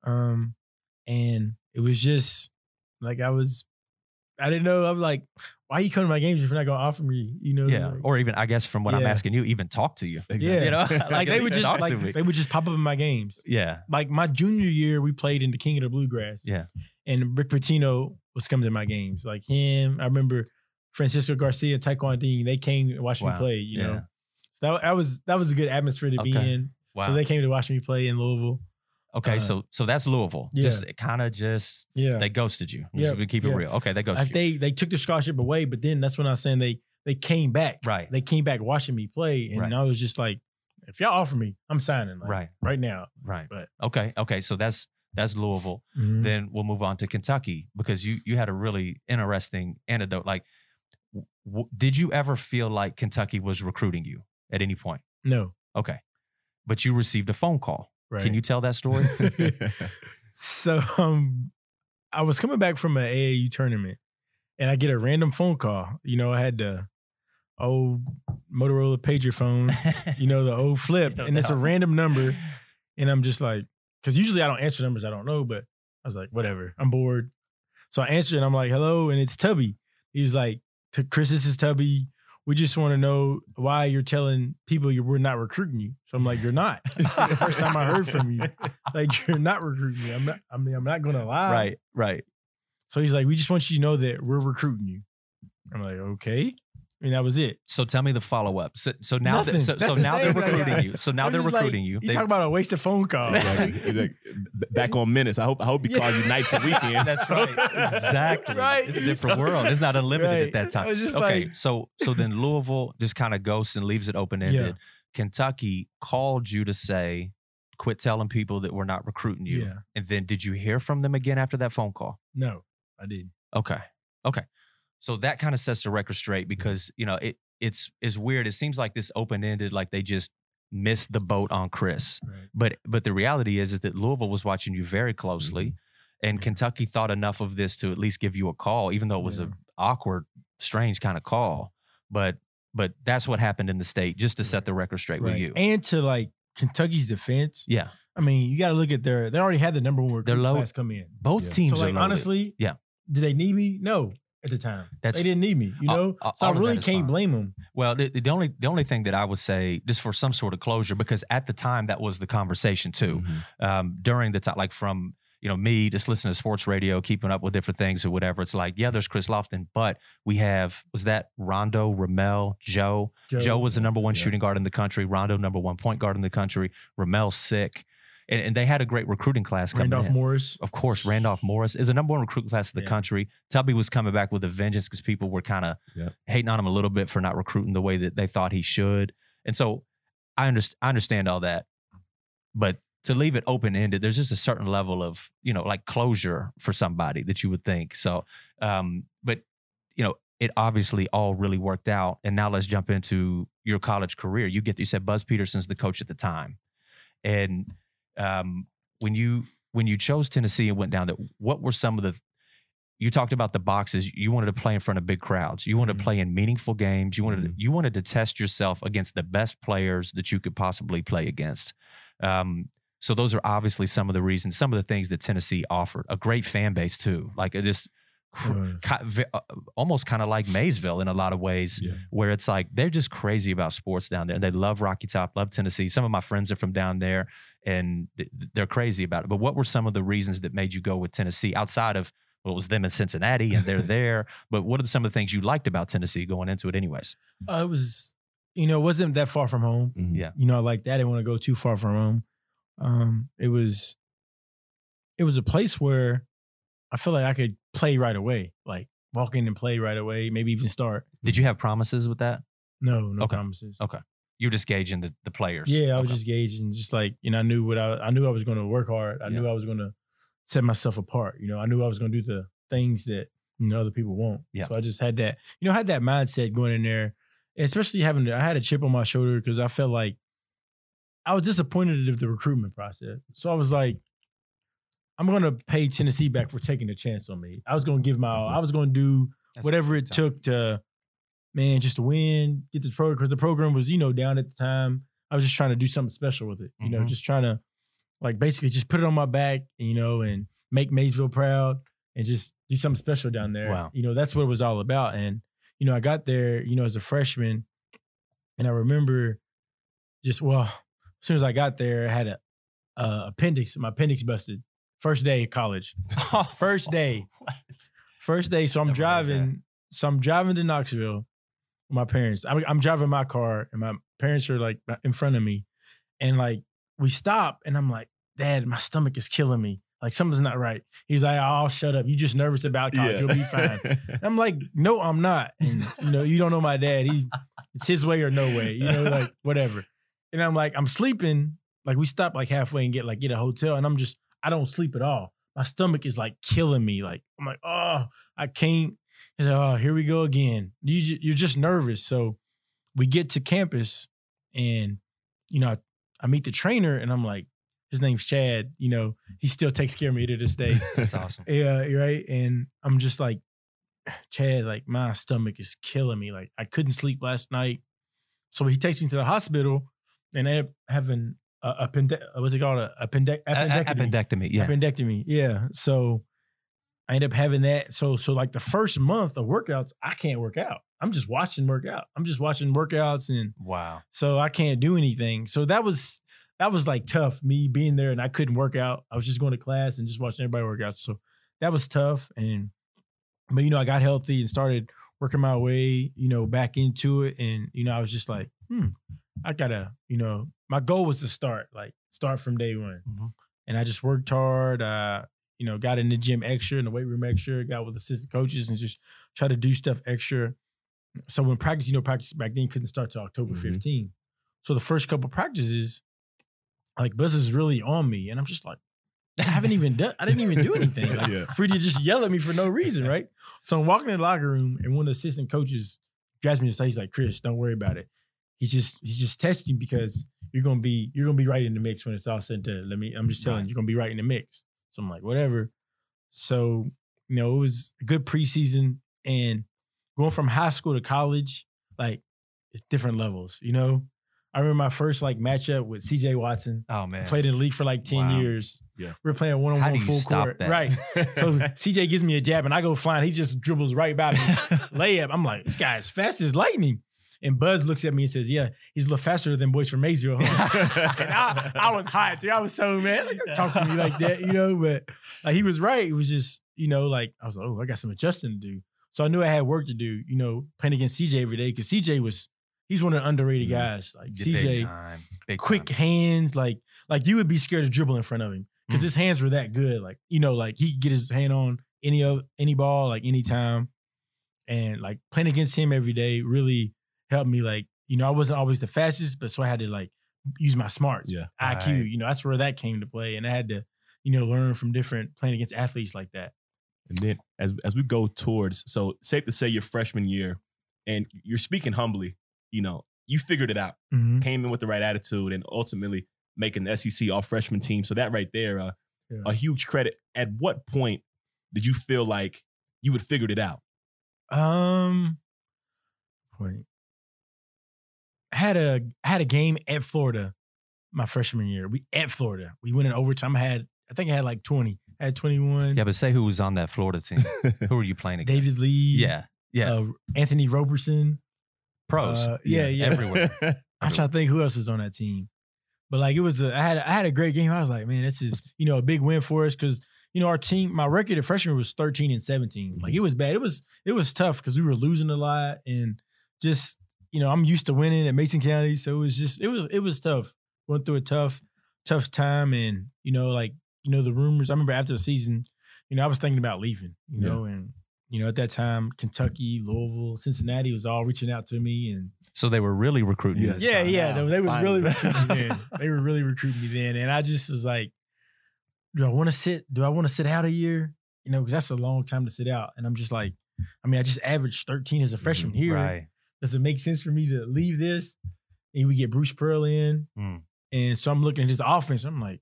Speaker 2: um, and it was just like I was. I didn't know. I'm like, why you come to my games if you're not gonna offer me? You know?
Speaker 3: Yeah,
Speaker 2: like-
Speaker 3: or even I guess from what I'm asking you, even talk to you.
Speaker 2: yeah.
Speaker 3: You know, <laughs>
Speaker 2: like they would just like they would just pop up in my games.
Speaker 3: Yeah,
Speaker 2: Like my junior year, we played in the King of the Bluegrass.
Speaker 3: Yeah.
Speaker 2: and Rick Pitino was coming to my games. Like him, I remember Francisco Garcia, Taquan Dean. They came and watched
Speaker 3: Wow.
Speaker 2: me play. You
Speaker 3: Yeah.
Speaker 2: know, so that, that was that was a good atmosphere to be in.
Speaker 3: wow.
Speaker 2: So they came to watch me play in Louisville.
Speaker 3: Okay,
Speaker 2: uh,
Speaker 3: so so that's Louisville.
Speaker 2: yeah.
Speaker 3: Just kind of just
Speaker 2: Yeah,
Speaker 3: they ghosted you.
Speaker 2: Yeah,
Speaker 3: to keep it
Speaker 2: yeah.
Speaker 3: real. Okay, they ghosted
Speaker 2: they they took the scholarship away, but then that's when I was saying they they came back.
Speaker 3: Right.
Speaker 2: They came back watching me play, and
Speaker 3: Right.
Speaker 2: I was just like, if y'all offer me, I'm signing. Like,
Speaker 3: Right.
Speaker 2: right now.
Speaker 3: Right.
Speaker 2: But-
Speaker 3: okay. Okay. So that's that's Louisville.
Speaker 2: Mhm.
Speaker 3: Then we'll move on to Kentucky because you you had a really interesting anecdote. Like, w- did you ever feel like Kentucky was recruiting you at any point?
Speaker 2: no,
Speaker 3: Okay, but you received a phone call.
Speaker 2: Right.
Speaker 3: Can you tell that story? <laughs>
Speaker 2: So um, I was coming back from an AAU tournament, and I get a random phone call. You know, I had the old Motorola pager phone, <laughs> you know, the old flip,
Speaker 3: No
Speaker 2: and it's a random number, <laughs> and I'm just like, because usually I don't answer numbers I don't know, but I was like, whatever, I'm bored. So I answered and I'm like, hello, and it's Tubby. He was like, Chris, this is Tubby. We just want to know why you're telling people you we're not recruiting you. So I'm like, you're not. <laughs> The first time I heard from you. Like you're not recruiting me. I'm not. I mean, I'm not gonna lie.
Speaker 3: right, right.
Speaker 2: So he's like, we just want you to know that we're recruiting you. I'm like, okay. And that was it.
Speaker 3: So tell me the follow up. So, so now,
Speaker 2: Nothing.
Speaker 3: that, so, so
Speaker 2: the
Speaker 3: now they're
Speaker 2: thing, like,
Speaker 3: recruiting
Speaker 2: I-
Speaker 3: you. So now they're
Speaker 2: just like,
Speaker 3: recruiting you.
Speaker 2: You
Speaker 3: They-
Speaker 2: talk about a wasted phone call.
Speaker 1: Like, he's like, back on minutes. I hope I hope he calls you nights and weekends.
Speaker 3: That's right. Exactly.
Speaker 2: Right.
Speaker 3: It's a different world. It's not unlimited
Speaker 2: Right.
Speaker 3: at that time.
Speaker 2: Just
Speaker 3: okay.
Speaker 2: like-
Speaker 3: so so then Louisville just kind of ghosts and leaves it open ended.
Speaker 2: Yeah.
Speaker 3: Kentucky called you to say, quit telling people that we're not recruiting you.
Speaker 2: Yeah.
Speaker 3: And then did you hear from them again after that phone call?
Speaker 2: No, I didn't.
Speaker 3: Okay. Okay. So that kind of sets the record straight because, you know, it it's is weird. It seems like this open ended, like they just missed the boat on Chris.
Speaker 2: Right.
Speaker 3: But but the reality is is that Louisville was watching you very closely, mm-hmm. and
Speaker 2: Yeah.
Speaker 3: Kentucky thought enough of this to at least give you a call, even though it was
Speaker 2: Yeah.
Speaker 3: a awkward, strange kind of call. But but that's what happened in the state, just to set the record straight with you.
Speaker 2: And to like Kentucky's defense,
Speaker 3: yeah,
Speaker 2: I mean, you got to look at their. They already had the number one
Speaker 3: They're low-
Speaker 2: class come in.
Speaker 3: both
Speaker 1: Yeah.
Speaker 3: teams
Speaker 2: so
Speaker 3: are
Speaker 2: like honestly,
Speaker 3: Yeah.
Speaker 2: Did they need me? No, at the time.
Speaker 3: That's-
Speaker 2: they didn't need me. You know,
Speaker 3: all-
Speaker 2: so I really can't
Speaker 3: fine.
Speaker 2: blame them.
Speaker 3: Well, the, the only the only thing that I would say, just for some sort of closure, because at the time that was the conversation too.
Speaker 1: Mhm.
Speaker 3: um, during the time, like from you know me just listening to sports radio, keeping up with different things or whatever. It's like, yeah, there's Chris Lofton, but we have was that Rondo, Ramel, Joe. Joe, was the number one
Speaker 1: Yeah.
Speaker 3: shooting guard in the country. Rondo, number one point guard in the country. Ramel sick, and, and they had a great recruiting class coming
Speaker 2: Randolph
Speaker 3: in.
Speaker 2: Morris.
Speaker 3: Of course, Randolph Morris is the number one recruiting class in the
Speaker 2: Yeah.
Speaker 3: country. Tubby was coming back with a vengeance because people were kind of
Speaker 1: Yeah.
Speaker 3: hating on him a little bit for not recruiting the way that they thought he should. And so I understand I understand all that. But to leave it open ended, there's just a certain level of, you know, like closure for somebody that you would think. So um, but you know, it obviously all really worked out. And now let's jump into your college career. You get you said Buzz Peterson's the coach at the time. And um, when you when you chose Tennessee and went down there, what were some of the you talked about the boxes. You wanted to play in front of big crowds. You wanted to
Speaker 2: Mhm.
Speaker 3: play in meaningful games. You wanted to,
Speaker 1: Mhm.
Speaker 3: you wanted to test yourself against the best players that you could possibly play against. Um, so those are obviously some of the reasons, some of the things that Tennessee offered. A great fan base too, like it just cr-
Speaker 2: Right.
Speaker 3: ki- uh, almost kind of like Maysville in a lot of ways
Speaker 1: Yeah.
Speaker 3: where it's like they're just crazy about sports down there. And they love Rocky Top, love Tennessee. Some of my friends are from down there and they're crazy about it. But what were some of the reasons that made you go with Tennessee outside of well, it was them in Cincinnati and they're <laughs> there? But what are some of the things you liked about Tennessee going into it, anyways?
Speaker 2: Uh, it was, you know, it wasn't that far from home.
Speaker 1: Mhm.
Speaker 3: Yeah.
Speaker 2: You know, like that. I didn't want to go too far from home. Um, it was, it was a place where I feel like I could play right away, like walk in and play right away, maybe even start.
Speaker 3: Did you have promises with that?
Speaker 2: No, no
Speaker 3: Okay.
Speaker 2: promises.
Speaker 3: Okay. You were just gauging the, the players.
Speaker 2: Yeah, I was
Speaker 3: Okay.
Speaker 2: just gauging, just like you know, I knew what I I knew I was going to work hard. I knew I was going to set myself apart. You know, I knew I was going to do the things that you know other people won't.
Speaker 3: Yeah.
Speaker 2: So I just had that, you know, I had that mindset going in there, especially having I had a chip on my shoulder because I felt like I was disappointed with the recruitment process. So I was like, I'm going to pay Tennessee back for taking a chance on me. I was going to give my all. I was going to do
Speaker 3: That's
Speaker 2: whatever
Speaker 3: what
Speaker 2: it took to, man, just to win, get the program because the program was, you know, down at the time. I was just trying to do something special with it, you know,
Speaker 3: Mhm.
Speaker 2: just trying to, like, basically just put it on my back, you know, and make Maysville proud and just do something special down there.
Speaker 3: Wow.
Speaker 2: You know, that's what it was all about. And you know, I got there, you know, as a freshman, and I remember just well, as soon as I got there, I had a, a appendix. My appendix busted. First day of college. <laughs> First day. First day. So I'm
Speaker 3: Never
Speaker 2: driving. So I'm driving to Knoxville my parents. I'm, I'm driving my car, and my parents are like in front of me, and like we stop, and I'm like, Dad, my stomach is killing me. Like something's not right. He's like, Oh, shut up. You just nervous about college. You'll be fine. <laughs> I'm like, no, I'm not. And you know, you don't know my dad. He's it's his way or no way. You know, like whatever. And I'm like, I'm sleeping. Like we stop like halfway and get like get a hotel, and I'm just I don't sleep at all. My stomach is like killing me. Like I'm like, oh, I can't. He's like, oh, here we go again. You you're just nervous. So we get to campus, and you know, I, I meet the trainer, and I'm like, his name's Chad. You know, he still takes care of me to this day. <laughs>
Speaker 3: That's awesome.
Speaker 2: Yeah, right. And I'm just like, Chad, like my stomach is killing me. Like I couldn't sleep last night. So he takes me to the hospital and I up having a, what's it called? A appende-
Speaker 3: A- a-
Speaker 2: appendectomy.
Speaker 3: Appendectomy. Yeah.
Speaker 2: Appendectomy. Yeah. So I end up having that. So so like the first month of workouts, I can't work out. I'm just watching workout. I'm just watching workouts and
Speaker 3: Wow.
Speaker 2: so I can't do anything. So that was that was like tough. Me being there and I couldn't work out. I was just going to class and just watching everybody work out. So that was tough. And but you know, I got healthy and started working my way, you know, back into it. And you know, I was just like, hmm, I gotta, you know, my goal was to start, like start from day one.
Speaker 3: Mhm.
Speaker 2: And I just worked hard. Uh, you know, got in the gym extra, in the weight room extra, got with assistant coaches and just try to do stuff extra. So when practice, you know, practice back then couldn't start till October
Speaker 1: Mhm.
Speaker 2: 15. So the first couple practices, like Buzz is really on me. And I'm just like, I haven't even <laughs> done, I didn't even do anything. Like,
Speaker 1: Yeah.
Speaker 2: Freddie just yell at me for no reason, right? <laughs> So I'm walking in the locker room and one of the assistant coaches grabs me aside. He's like, Chris, don't worry about it. He's just he's just testing because you're gonna be you're gonna be right in the mix when it's all said and done. Let me I'm just telling you, you're gonna be right in the mix. So I'm like, whatever. So, you know, it was a good preseason and going from high school to college, like it's different levels, you know. I remember my first like matchup with CJ Watson.
Speaker 3: Oh man.
Speaker 2: Played in the league for like 10
Speaker 3: Wow.
Speaker 2: years.
Speaker 1: Yeah.
Speaker 2: We are playing one on one full court.
Speaker 3: that?
Speaker 2: Right. So <laughs> CJ gives me a jab and I go flying. He just dribbles right by me. <laughs> Layup. I'm like, this guy is fast as lightning. And Buzz looks at me and says, Yeah, he's a little faster than boys from Maysville. huh?" <laughs> and I, I was hot too. I was so mad. Like, talk to me like that, you know. But like, he was right. It was just, you know, like I was like, oh, I got some adjusting to do. So I knew I had work to do, you know, playing against CJ every day because CJ was he's one of the underrated
Speaker 1: Mhm.
Speaker 2: guys. Like
Speaker 3: Big
Speaker 2: CJ,
Speaker 3: time. Big
Speaker 2: quick
Speaker 3: time.
Speaker 2: hands, like like you would be scared to dribble in front of him because
Speaker 3: Mm.
Speaker 2: his hands were that good. Like you know, like he could get his hand on any of any ball, like anytime, and like playing against him every day really helped me. Like you know, I wasn't always the fastest, but so I had to like use my smarts,
Speaker 1: Yeah.
Speaker 2: IQ.
Speaker 3: Right.
Speaker 2: You know, that's where that came to play, and I had to you know learn from different playing against athletes like that.
Speaker 1: And then as as we go towards, so safe to say your freshman year, and you're speaking humbly, you know, you figured it out,
Speaker 2: Mm-hmm.
Speaker 1: came in with the right attitude, and ultimately making the SEC all freshman team. So that right there, uh,
Speaker 2: Yeah.
Speaker 1: a huge credit. At what point did you feel like you had figured it out?
Speaker 2: Um, point. Had a I had a game at Florida, my freshman year. We at Florida. We went in overtime. I had I think I had like twenty. I had twenty one.
Speaker 3: Yeah, but say who was on that Florida team. <laughs> who were you playing against?
Speaker 2: David Lee.
Speaker 3: Yeah. Yeah.
Speaker 2: Uh, Anthony Roberson.
Speaker 3: Pros.
Speaker 2: Uh, yeah, yeah.
Speaker 3: Everywhere. <laughs>
Speaker 2: I'm trying to think who else was on that team. But like it was a I had I had a great game. I was like, man, this is you know a big win for us because you know our team, my record at freshman was 13 and 17. Like it was bad. It was it was tough because we were losing a lot and just you know I'm used to winning at Mason County, so it was just it was it was tough. Went through a tough tough time and you know like you know the rumors. I remember after the season, you know I was thinking about leaving. You
Speaker 1: Yeah.
Speaker 2: know and. You know, at that time, Kentucky, Louisville, Cincinnati was all reaching out to me, and
Speaker 3: so they were really recruiting
Speaker 1: Yeah.
Speaker 2: yeah, yeah.
Speaker 4: Wow,
Speaker 2: They, they were really recruiting me then. <laughs> They were really recruiting me then. And I just was like, do I want to sit? Do I want to sit out a year? You know, because that's a long time to sit out. And I'm just like, I mean, I just averaged 13 as a freshman mm-hmm. here.
Speaker 3: Right.
Speaker 2: Does it make sense for me to leave this? And we get Bruce Pearl in.
Speaker 3: Mm.
Speaker 2: And so I'm looking at his offense. I'm like,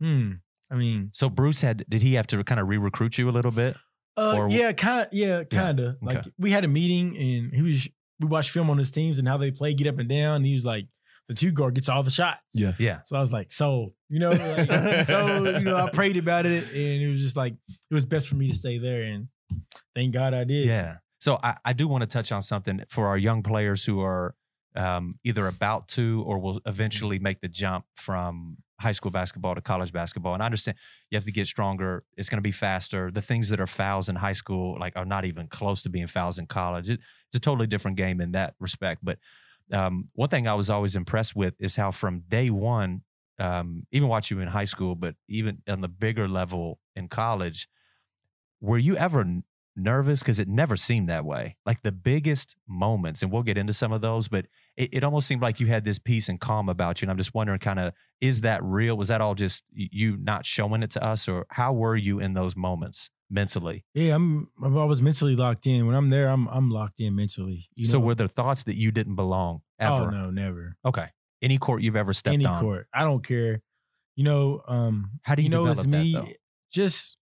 Speaker 2: hmm. I mean,
Speaker 3: So Bruce had did he have to kind of re-recruit you a little bit?
Speaker 2: Uh,
Speaker 3: Or-
Speaker 2: yeah, kind, yeah, kind of. Like
Speaker 3: okay.
Speaker 2: we had a meeting and he was. We watched film on his teams and how they play, get up and down. And he was like, the two guard gets all the shots.
Speaker 1: Yeah.
Speaker 3: Yeah.
Speaker 2: So I was like, so you know, like, so you know, I prayed about it, and it was just like it was best for me to stay there, and thank God I did.
Speaker 3: Yeah. So I, I do want to touch on something for our young players who are um, either about to or will eventually make the jump from high school basketball to college basketball. And I understand you have to get stronger. It's going to be faster. The things that are fouls in high school, like, are not even close to being fouls in college. It, it's a totally different game in that respect. But um, one thing I was always impressed with is how from day one, um, even watch you in high school, but even on the bigger level in college, were you ever nervous? Because it never seemed that way. Like the biggest moments, and we'll get into some of those, but it, it almost seemed like you had this peace and calm about you. And I'm just wondering, kind of, is that real? Was that all just you not showing it to us, or how were you in those moments mentally?
Speaker 2: yeah. I'm. I'm always mentally locked in. When I'm there, I'm. I'm locked in mentally. You
Speaker 3: so
Speaker 2: know?
Speaker 3: were there thoughts that you didn't belong ever?
Speaker 2: Oh no, never.
Speaker 3: Okay. Any court you've ever stepped
Speaker 2: Any
Speaker 3: on?
Speaker 2: court, I don't care. You know. Um.
Speaker 3: How do you
Speaker 2: know? It's me.
Speaker 3: though?
Speaker 2: Just.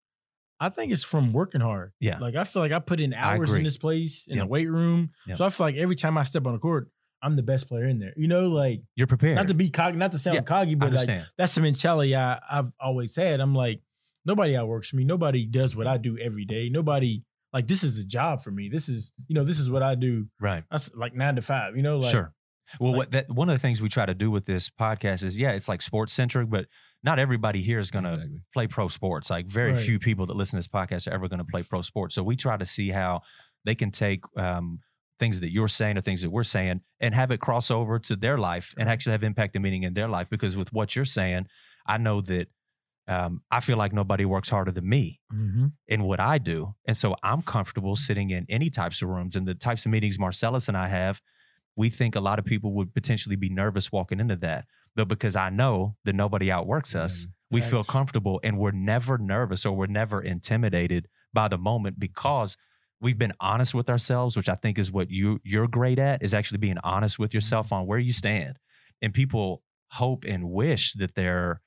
Speaker 2: I think it's from working hard.
Speaker 3: Yeah.
Speaker 2: Like I feel like I put in hours in this place in
Speaker 3: Yep.
Speaker 2: the weight room.
Speaker 3: Yep.
Speaker 2: So I feel like every time I step on the court, I'm the best player in there. You know, like
Speaker 3: You're prepared.
Speaker 2: not to be cog, not to sound
Speaker 3: Yeah,
Speaker 2: coggy, but like that's the mentality I, I've always had. I'm like, nobody outworks me. Nobody does what I do every day. Nobody like this is the job for me. This is you know this is what I do.
Speaker 3: Right.
Speaker 2: That's like nine to five. You know, like
Speaker 3: sure. Well,
Speaker 2: like-
Speaker 3: what that one of the things we try to do with this podcast is, yeah, it's like sports centric, but not everybody here is going to
Speaker 1: Exactly.
Speaker 3: play pro sports. Like very
Speaker 2: Right.
Speaker 3: few people that listen to this podcast are ever going to play pro sports. So we try to see how they can take um, things that you're saying or things that we're saying and have it cross over to their life and actually have impact and meaning in their life. Because with what you're saying, I know that um, I feel like nobody works harder than me
Speaker 2: Mhm.
Speaker 3: in what I do. And so I'm comfortable sitting in any types of rooms and the types of meetings Marcellus and I have. We think a lot of people would potentially be nervous walking into that. But because I know that nobody outworks us, we feel comfortable and we're never nervous or we're never intimidated by the moment because we've been honest with ourselves, which I think is what you you're great at, is actually being honest with yourself on where you stand. And people hope and wish that they're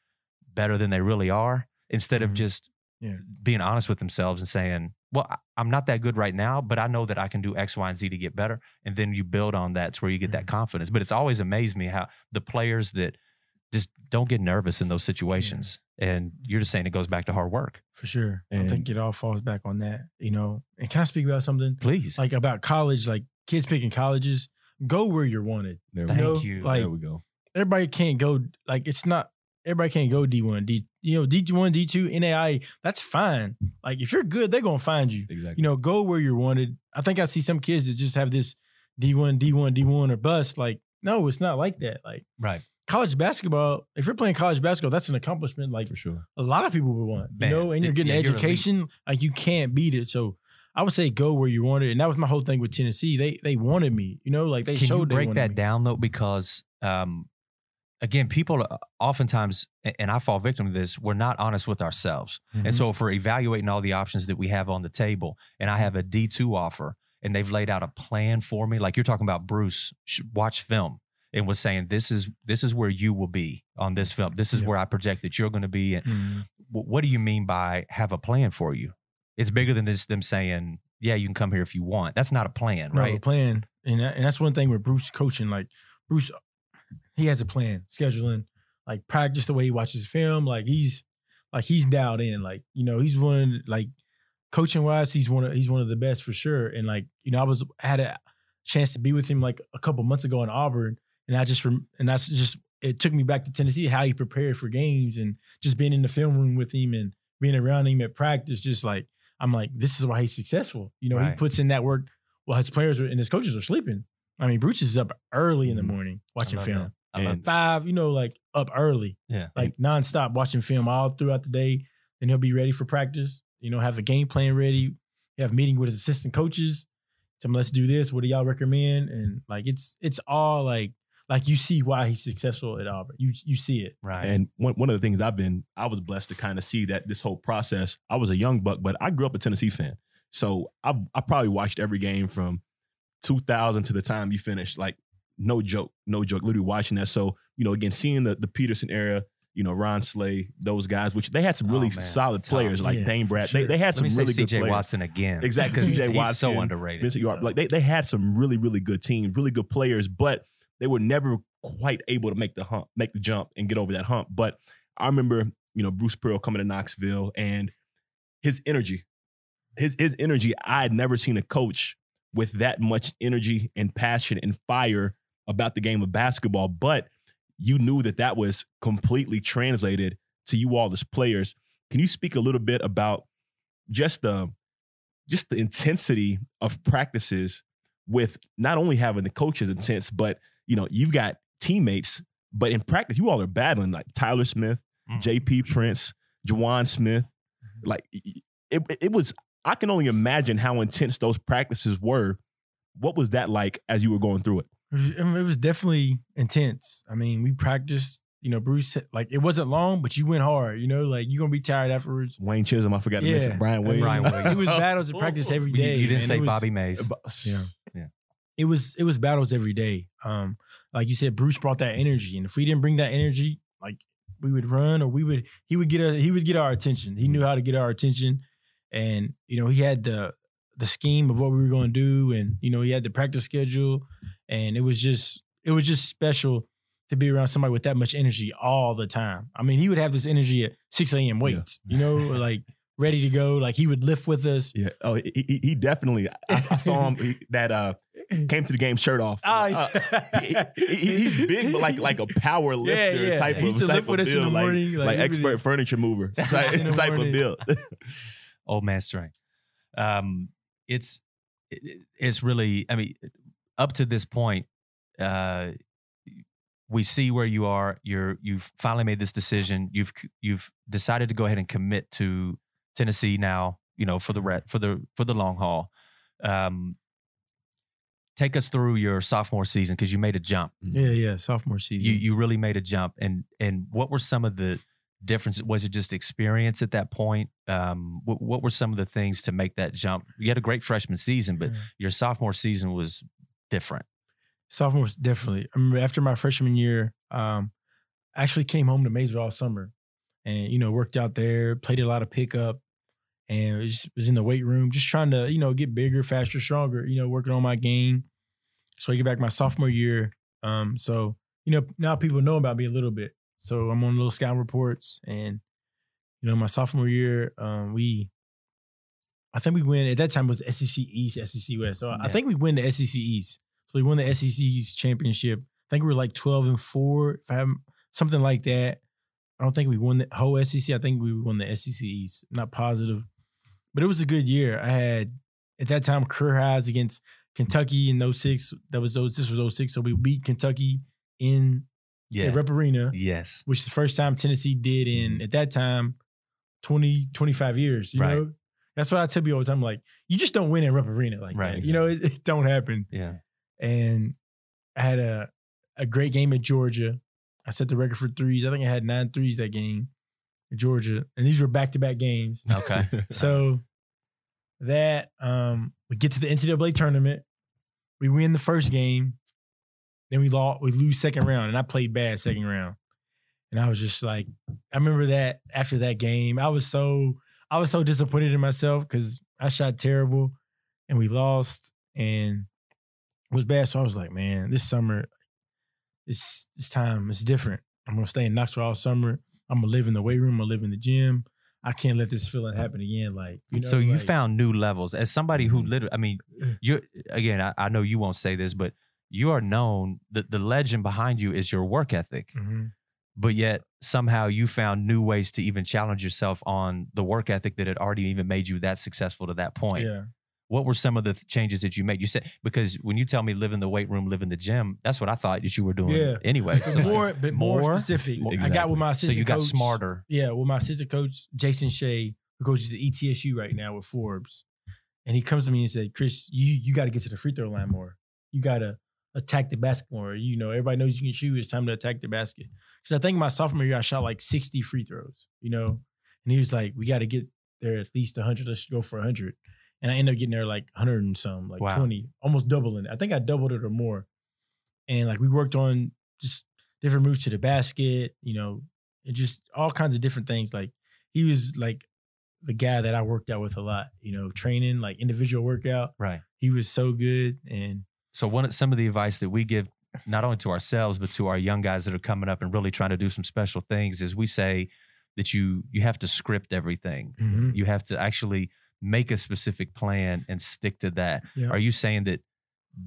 Speaker 3: better than they really are instead of
Speaker 2: Mhm.
Speaker 3: just
Speaker 2: Yeah.
Speaker 3: being honest with themselves and saying, well, I'm not that good right now, but I know that I can do X, Y, and Z to get better. And then you build on that to where you get that
Speaker 2: Mhm.
Speaker 3: confidence. But it's always amazed me how the players that just don't get nervous in those situations. And you're just saying it goes back to hard work.
Speaker 2: for sure. I think it all falls back on that. You know, and can I speak about something
Speaker 3: Please.
Speaker 2: like about college? Like kids picking colleges, go where you're wanted.
Speaker 1: There we
Speaker 3: Thank you.
Speaker 2: like-
Speaker 1: there we go.
Speaker 2: everybody can't go like it's not everybody can't go D1, D you know, D1, D2, NAI, that's fine. Like if you're good, they're gonna find you.
Speaker 1: Exactly.
Speaker 2: You know, go where you're wanted. I think I see some kids that just have this D1, D1, D1 or bust. Like, no, it's not like that. Like
Speaker 3: right.
Speaker 2: college basketball, if you're playing college basketball, that's an accomplishment like
Speaker 1: for sure.
Speaker 2: a lot of people would want.
Speaker 3: Man,
Speaker 2: you know, and you're getting
Speaker 3: yeah, you're
Speaker 2: education, like you can't beat it. So I would say go where you wanted. And that was my whole thing with Tennessee. They they wanted me, you know, like they
Speaker 3: Can
Speaker 2: showed
Speaker 3: you break that
Speaker 2: me.
Speaker 3: down though? Because um, again, people uh, oftentimes, and I fall victim to this, we're not honest with ourselves.
Speaker 2: Mm-hmm.
Speaker 3: And so if we're evaluating all the options that we have on the table, and I have a D2 offer, and they've laid out a plan for me, like you're talking about Bruce, watch film and was saying this is this is where you will be on this film. This is
Speaker 2: Yeah.
Speaker 3: where I project that you're going to be. And
Speaker 2: Mhm.
Speaker 3: wh- what do you mean by have a plan for you? It's bigger than this them saying, yeah, you can come here if you want. That's not a plan,
Speaker 2: No,
Speaker 3: right?
Speaker 2: plan. And that, and that's one thing with Bruce coaching. Like Bruce, he has a plan, scheduling, like practice the way he watches film. Like he's like he's dialed in. Like you know he's one like coaching wise, he's one of he's one of the best for sure. And like you know I was I had a chance to be with him like a couple months ago in Auburn, and I just and that's just it took me back to Tennessee how he prepared for games and just being in the film room with him and being around him at practice. Just like I'm like this is why he's successful. You know he puts in that work while his players are, and his coaches are sleeping. I mean, Bruce is up early in the
Speaker 1: Mhm.
Speaker 2: morning watching film.
Speaker 3: that. I love
Speaker 1: And-
Speaker 2: Five, you know, like up early,
Speaker 3: Yeah.
Speaker 2: like nonstop watching film all throughout the day. Then he'll be ready for practice. You know, have the game plan ready. Have meeting with his assistant coaches. Tell him, let's do this. What do y'all recommend? And like, it's it's all like like you see why he's successful at Auburn. You you see it.
Speaker 3: Right.
Speaker 1: And one, one of the things I've been, I was blessed to kind of see that this whole process. I was a young buck, but I grew up a Tennessee fan. So I, I probably watched every game from 2000 to the time you finished. Like, no joke, no joke, literally watching that. So, you know, again, seeing the, the Peterson era, you know, Ron Slay, those guys, which they had some really
Speaker 3: Oh,
Speaker 1: solid
Speaker 3: Tough.
Speaker 1: players like
Speaker 2: Yeah,
Speaker 1: Dane Brad.
Speaker 2: sure.
Speaker 1: They, they had
Speaker 3: Let
Speaker 1: some really good
Speaker 3: CJ
Speaker 1: players.
Speaker 3: Watson again.
Speaker 1: Exactly, CJ Watson,
Speaker 3: so underrated.
Speaker 1: Vincent Yard.
Speaker 3: So-
Speaker 1: Like they, they had some really, really good teams, really good players, but they were never quite able to make the hump, make the jump and get over that hump. But I remember, you know, Bruce Pearl coming to Knoxville and his energy, his his energy, I had never seen a coach with that much energy and passion and fire about the game of basketball. But you knew that that was completely translated to you all as players. Can you speak a little bit about just the just the intensity of practices with not only having the coaches intense, but you know, you've got teammates, but in practice, you all are battling like Tyler Smith,
Speaker 3: Mm.
Speaker 1: JP Prince, JaJuan Smith. Like it, it was, I can only imagine how intense those practices were. What was that like as you were going through it?
Speaker 2: It was, I mean, it was definitely intense. I mean, we practiced. You know, Bruce. Like it wasn't long, but you went hard. You know, like you're gonna be tired afterwards.
Speaker 1: Wayne Chism, I forgot to
Speaker 2: Yeah.
Speaker 1: mention Brian.
Speaker 3: Brian Williams.
Speaker 2: It was <laughs> battles at practice every <laughs>
Speaker 3: You,
Speaker 2: day.
Speaker 3: you didn't say
Speaker 2: was-
Speaker 3: Bobby Maze.
Speaker 2: Yeah.
Speaker 3: Yeah.
Speaker 2: It was it was battles every day. Um, like you said, Bruce brought that energy, and if we didn't bring that energy, like we would run or we would he would get a, he would get our attention. He knew how to get our attention, and you know he had the the scheme of what we were going to do, and you know he had the practice schedule, and it was just it was just special to be around somebody with that much energy all the time. I mean, he would have this energy at 6 a.m. weights, you know, like ready to go. Like he would lift with us.
Speaker 1: Yeah. Oh, he, he, he definitely. I, I saw him he, that uh came to the game shirt off.
Speaker 2: Ah,
Speaker 1: Uh, he- he- he's big, but like like a power <laughs> lifter
Speaker 2: Yeah, yeah.
Speaker 1: type
Speaker 2: He
Speaker 1: of
Speaker 2: used to
Speaker 1: type
Speaker 2: lift
Speaker 1: of
Speaker 2: with us in the
Speaker 1: build, like-
Speaker 2: morning, like,
Speaker 1: like, expert
Speaker 2: was-
Speaker 1: furniture mover <laughs> type, type of build.
Speaker 3: old man strength. Um, it's it- it's really. I mean, up to this point, uh, we see where you are. You're you've finally made this decision. You've you've decided to go ahead and commit to Tennessee now. You know, for the re- for the for the long haul. Um, take us through your sophomore season because you made a jump.
Speaker 2: yeah, yeah. Sophomore season.
Speaker 3: You you really made a jump, and and what were some of the differences? Was it just experience at that point? Um, what, what were some of the things to make that jump? You had a great freshman season, but
Speaker 2: Yeah.
Speaker 3: your sophomore season was different.
Speaker 2: Sophomore, definitely. I remember after my freshman year, um, I actually came home to Maysville all summer, and you know worked out there, played a lot of pickup, and was, was in the weight room, just trying to you know get bigger, faster, stronger. You know, working on my game. So I get back my sophomore year. Um, so you know now people know about me a little bit. So I'm on little scout reports, and you know my sophomore year, um, we. I think we win at that time it was SEC East, SEC West. So I think we win the SEC East. So we won the SEC's championship. I think we were like 12 and 4, if I haven't, something like that. I don't think we won the whole SEC. I think we won the SEC East. Not positive. But it was a good year. I had at that time career highs against Kentucky in 06. That was 06 this was 06. So we beat Kentucky in
Speaker 3: Yeah.
Speaker 2: at Rupp Arena,
Speaker 3: yes.
Speaker 2: which is the first time Tennessee did in mm-hmm. at that time 20, 25 years. You
Speaker 3: Right.
Speaker 2: know? That's what I tell people all the time. Like, you just don't win at Rupp Arena like
Speaker 3: Right.
Speaker 2: that. You know, it, it don't happen
Speaker 3: Yeah.
Speaker 2: and I had a a great game at Georgia. I set the record for threes. I think I had nine threes that game at Georgia, and these were back to back games.
Speaker 3: Okay. <laughs> <laughs>
Speaker 2: So that um, we get to the NCAA tournament, we win the first game, then we lost, we lose second round, and I played bad second round, and I was just like, I remember that after that game, I was so I was so disappointed in myself because I shot terrible, and we lost, and it was bad. So I was like, man, this summer, it's this time it's different. I'm gonna stay in Knoxville all summer. I'm gonna live in the weight room. I'm gonna live in the gym. I can't let this feeling happen again. Like, you know,
Speaker 3: so you
Speaker 2: like-
Speaker 3: found new levels as somebody who
Speaker 2: Mhm.
Speaker 3: literally. I mean, you're again. I, I know you won't say this, but you are known. The the legend behind you is your work ethic.
Speaker 2: Mhm.
Speaker 3: But yet somehow you found new ways to even challenge yourself on the work ethic that had already even made you that successful to that point.
Speaker 2: Yeah.
Speaker 3: What were some of the th- changes that you made? You said because when you tell me live in the weight room, live in the gym, that's what I thought that you were doing
Speaker 2: Yeah.
Speaker 3: anyway. So,
Speaker 2: more, but more,
Speaker 3: more?
Speaker 2: specific.
Speaker 1: More-
Speaker 2: I got with my
Speaker 3: so you got
Speaker 2: coach-
Speaker 3: smarter.
Speaker 2: Yeah, with my assistant coach Jason Shay, who coaches the ETSU right now with Forbes, and he comes to me and said, "Chris, you you got to get to the free throw line more. You got to attack the basket more. You know, everybody knows you can shoot. It's time to attack the basket." Because I think my sophomore year I shot like sixty free throws. You know, and he was like, "We got to get there at least hundred. Let's go for hundred. And I ended up getting there like hundred and some, like
Speaker 3: Wow.
Speaker 2: twenty, almost doubling. I think I doubled it or more. And like we worked on just different moves to the basket, you know, and just all kinds of different things. Like he was like the guy that I worked out with a lot, you know, training, like individual workout.
Speaker 3: Right.
Speaker 2: He was so good. And
Speaker 3: So one of some of the advice that we give not only to ourselves but to our young guys that are coming up and really trying to do some special things is we say that you you have to script everything.
Speaker 2: Mhm.
Speaker 3: You have to actually make a specific plan and stick to that.
Speaker 2: Yeah.
Speaker 3: Are you saying that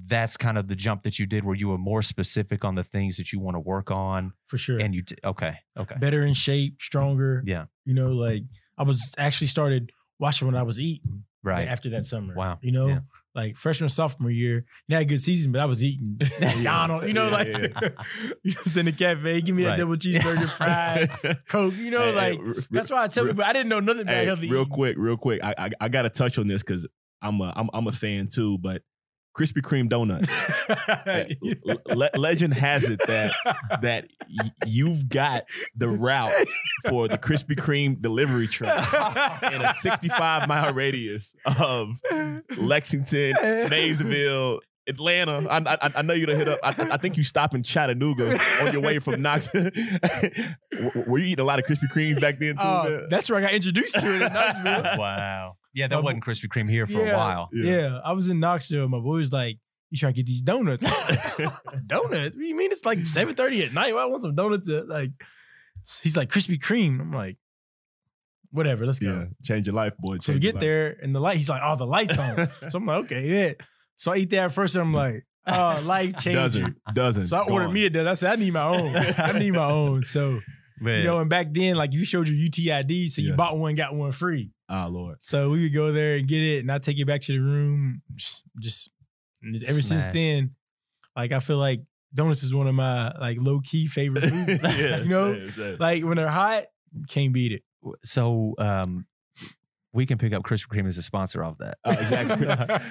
Speaker 3: that's kind of the jump that you did where you were more specific on the things that you want to work on
Speaker 2: for sure.
Speaker 3: and you d- okay okay
Speaker 2: better in shape, stronger.
Speaker 3: Yeah.
Speaker 2: You know, like I was actually started watching when I was eating
Speaker 3: right
Speaker 2: after that summer.
Speaker 3: Wow.
Speaker 2: You know,
Speaker 3: Yeah.
Speaker 2: Like freshman, sophomore year, you had a good season, but I was eating <laughs> McDonald's, you know,
Speaker 1: Yeah,
Speaker 2: like,
Speaker 1: yeah. <laughs>
Speaker 2: you know, I'm saying the cafe, give me that
Speaker 3: Right.
Speaker 2: double cheeseburger, <laughs> fries, Coke, you know,
Speaker 1: Hey, hey,
Speaker 2: like,
Speaker 1: re-
Speaker 2: that's why I tell
Speaker 1: re-
Speaker 2: people I didn't know nothing about
Speaker 1: Hey,
Speaker 2: healthy
Speaker 1: real
Speaker 2: eating.
Speaker 1: quick, real quick. I I, I got to touch on this because I'm a I'm, I'm a fan too. But Krispy Kreme donuts. <laughs> <laughs> Le- legend has it that that y- you've got the route for the Krispy Kreme delivery truck in a 65 mile radius of Lexington, Maysville, Atlanta. I, I, I know you to hit up. I, I think you stop in Chattanooga on your way from Knoxville. <laughs> Were you eating a lot of Krispy Kremes back then too?
Speaker 2: Uh, that's where I got introduced to it in Knoxville. <laughs>
Speaker 3: wow yeah that
Speaker 2: Um,
Speaker 3: wasn't Krispy Kreme here for
Speaker 2: yeah.
Speaker 3: a while
Speaker 2: Yeah. I was in Knoxville. My boy was like, you trying to get these donuts. <laughs> donuts? What do you mean it's like 7.30 at night? Why I want some donuts at like he's like Krispy Kreme. I'm like, whatever, let's go.
Speaker 1: yeah, change your life, boy.
Speaker 2: So we get there and the light, he's like, oh, the light's on. so I'm like, okay, yeah. So I eat that first and I'm like, oh, <laughs> life changing.
Speaker 1: doesn't doesn't.
Speaker 2: So I ordered
Speaker 1: Gone.
Speaker 2: me a dozen. I said, I need my own. I need my <laughs> own. So,
Speaker 3: Man,
Speaker 2: you know, and back then, like you showed your UTID, so you
Speaker 1: Yeah.
Speaker 2: bought one, got one free.
Speaker 1: Ah, Lord.
Speaker 2: So we would go there and get it, and I take it back to the room. Just, just and ever since then, like I feel like donuts is one of my like low key favorite <laughs> foods.
Speaker 1: yeah,
Speaker 2: you know,
Speaker 1: same, same.
Speaker 2: like when they're hot, can't beat it.
Speaker 3: so um, we can pick up Krispy Kreme as a sponsor of that.
Speaker 1: Uh, exactly. <laughs>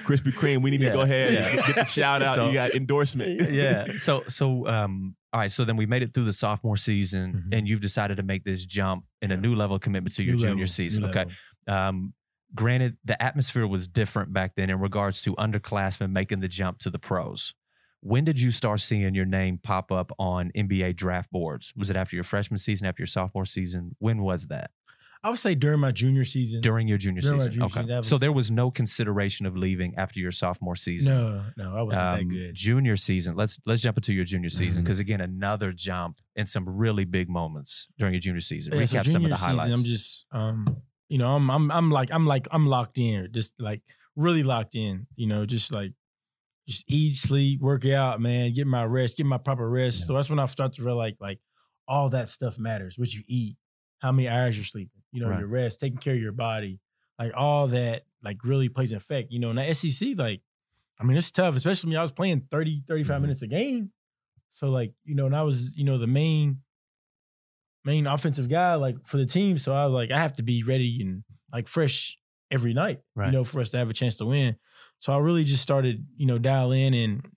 Speaker 1: Krispy Kreme. We need
Speaker 3: Yeah,
Speaker 1: to go ahead
Speaker 3: yeah.
Speaker 1: and get the shout out.
Speaker 3: So-
Speaker 1: you got endorsement. <laughs>
Speaker 3: yeah. So so um all right, so then we made it through the sophomore season
Speaker 2: Mhm.
Speaker 3: and you've decided to make this jump in a new level of commitment to your
Speaker 2: New
Speaker 3: junior
Speaker 2: level,
Speaker 3: season. Okay.
Speaker 2: level.
Speaker 3: Um granted the atmosphere was different back then in regards to underclassmen making the jump to the pros. When did you start seeing your name pop up on NBA draft boards? Was it after your freshman season, after your sophomore season? When was that?
Speaker 2: I would say during my junior season.
Speaker 3: During your junior
Speaker 2: During
Speaker 3: season.
Speaker 2: junior
Speaker 3: okay.
Speaker 2: season, that
Speaker 3: so there was no consideration of leaving after your sophomore season.
Speaker 2: no, no, I wasn't that
Speaker 3: Um,
Speaker 2: good.
Speaker 3: Junior season. Let's let's jump into your junior season because again, another jump and some really big moments during your junior season.
Speaker 2: Yeah, so
Speaker 3: Recap some of
Speaker 2: junior
Speaker 3: the
Speaker 2: season,
Speaker 3: highlights.
Speaker 2: I'm just, um, you know, I'm, I'm, I'm like, I'm like, I'm locked in, just like really locked in. You know, just like, just eat, sleep, work out, man, get my rest, get my proper rest.
Speaker 3: Yeah.
Speaker 2: So that's when I start to realize, like, all that stuff matters. What you eat, how many hours you're sleeping, you know,
Speaker 3: Right.
Speaker 2: your rest, taking care of your body, like all that, like really plays an effect. You know, in the SEC, like, I mean, it's tough, especially when I was playing 30, 35
Speaker 3: Mhm.
Speaker 2: minutes a game. So like, you know, and I was, you know, the main main offensive guy like for the team. So I was like, I have to be ready and like fresh every night,
Speaker 3: Right.
Speaker 2: you know, for us to have a chance to win. So I really just started, you know, dial in and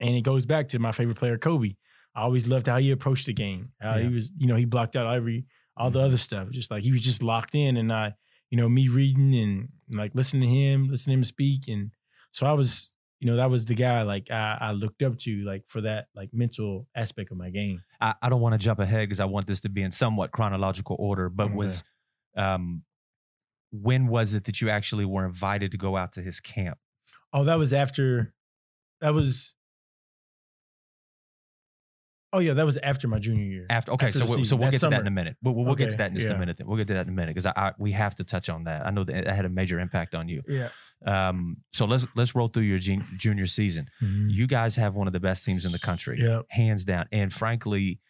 Speaker 2: and it goes back to my favorite player, Kobe. I always loved how he approached the game. How
Speaker 3: Yeah.
Speaker 2: he was, you know, he blocked out every all the other stuff. Just like he was just locked in and I, you know, me reading and like listening to him, listening to him speak. And so I was, you know, that was the guy like I, I looked up to like for that like mental aspect of my game.
Speaker 3: I, I don't want to jump ahead because I want this to be in somewhat chronological order. But
Speaker 2: Okay.
Speaker 3: was um, when was it that you actually were invited to go out to his camp?
Speaker 2: Oh, that was after. That was. Oh yeah, that was after my junior year.
Speaker 3: After okay,
Speaker 2: After
Speaker 3: so we, so we'll
Speaker 2: that
Speaker 3: get to that in a minute. We'll, we'll get to that in just a minute. Then. We'll get to that in a minute because I, I we have to touch on that. I know that it had a major impact on you.
Speaker 2: Yeah.
Speaker 3: Um, so let's let's roll through your jun- junior season. You guys have one of the best teams in the country,
Speaker 2: Yep.
Speaker 3: hands down. And frankly,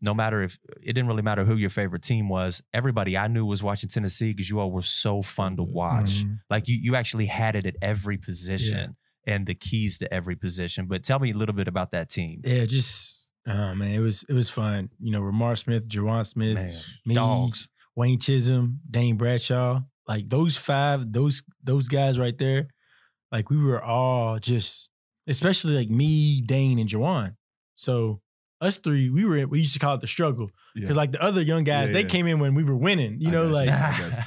Speaker 3: no matter if it didn't really matter who your favorite team was, everybody I knew was watching Tennessee because you all were so fun to watch.
Speaker 2: Mhm.
Speaker 3: Like you, you actually had it at every position and the keys to every position. But tell me a little bit about that team.
Speaker 2: Yeah, just oh man, it was it was fun. You know, Ramar Smith, JaJuan Smith,
Speaker 3: Man,
Speaker 2: me,
Speaker 3: dogs.
Speaker 2: Wayne Chism, Dane Bradshaw, like those five, those those guys right there, like we were all just, especially like me, Dane, and JaJuan. So us three, we were we used to call it the struggle because
Speaker 1: Yeah.
Speaker 2: like the other young guys,
Speaker 1: Yeah,
Speaker 2: they
Speaker 1: yeah.
Speaker 2: came in when we were winning. You
Speaker 1: I
Speaker 2: know, like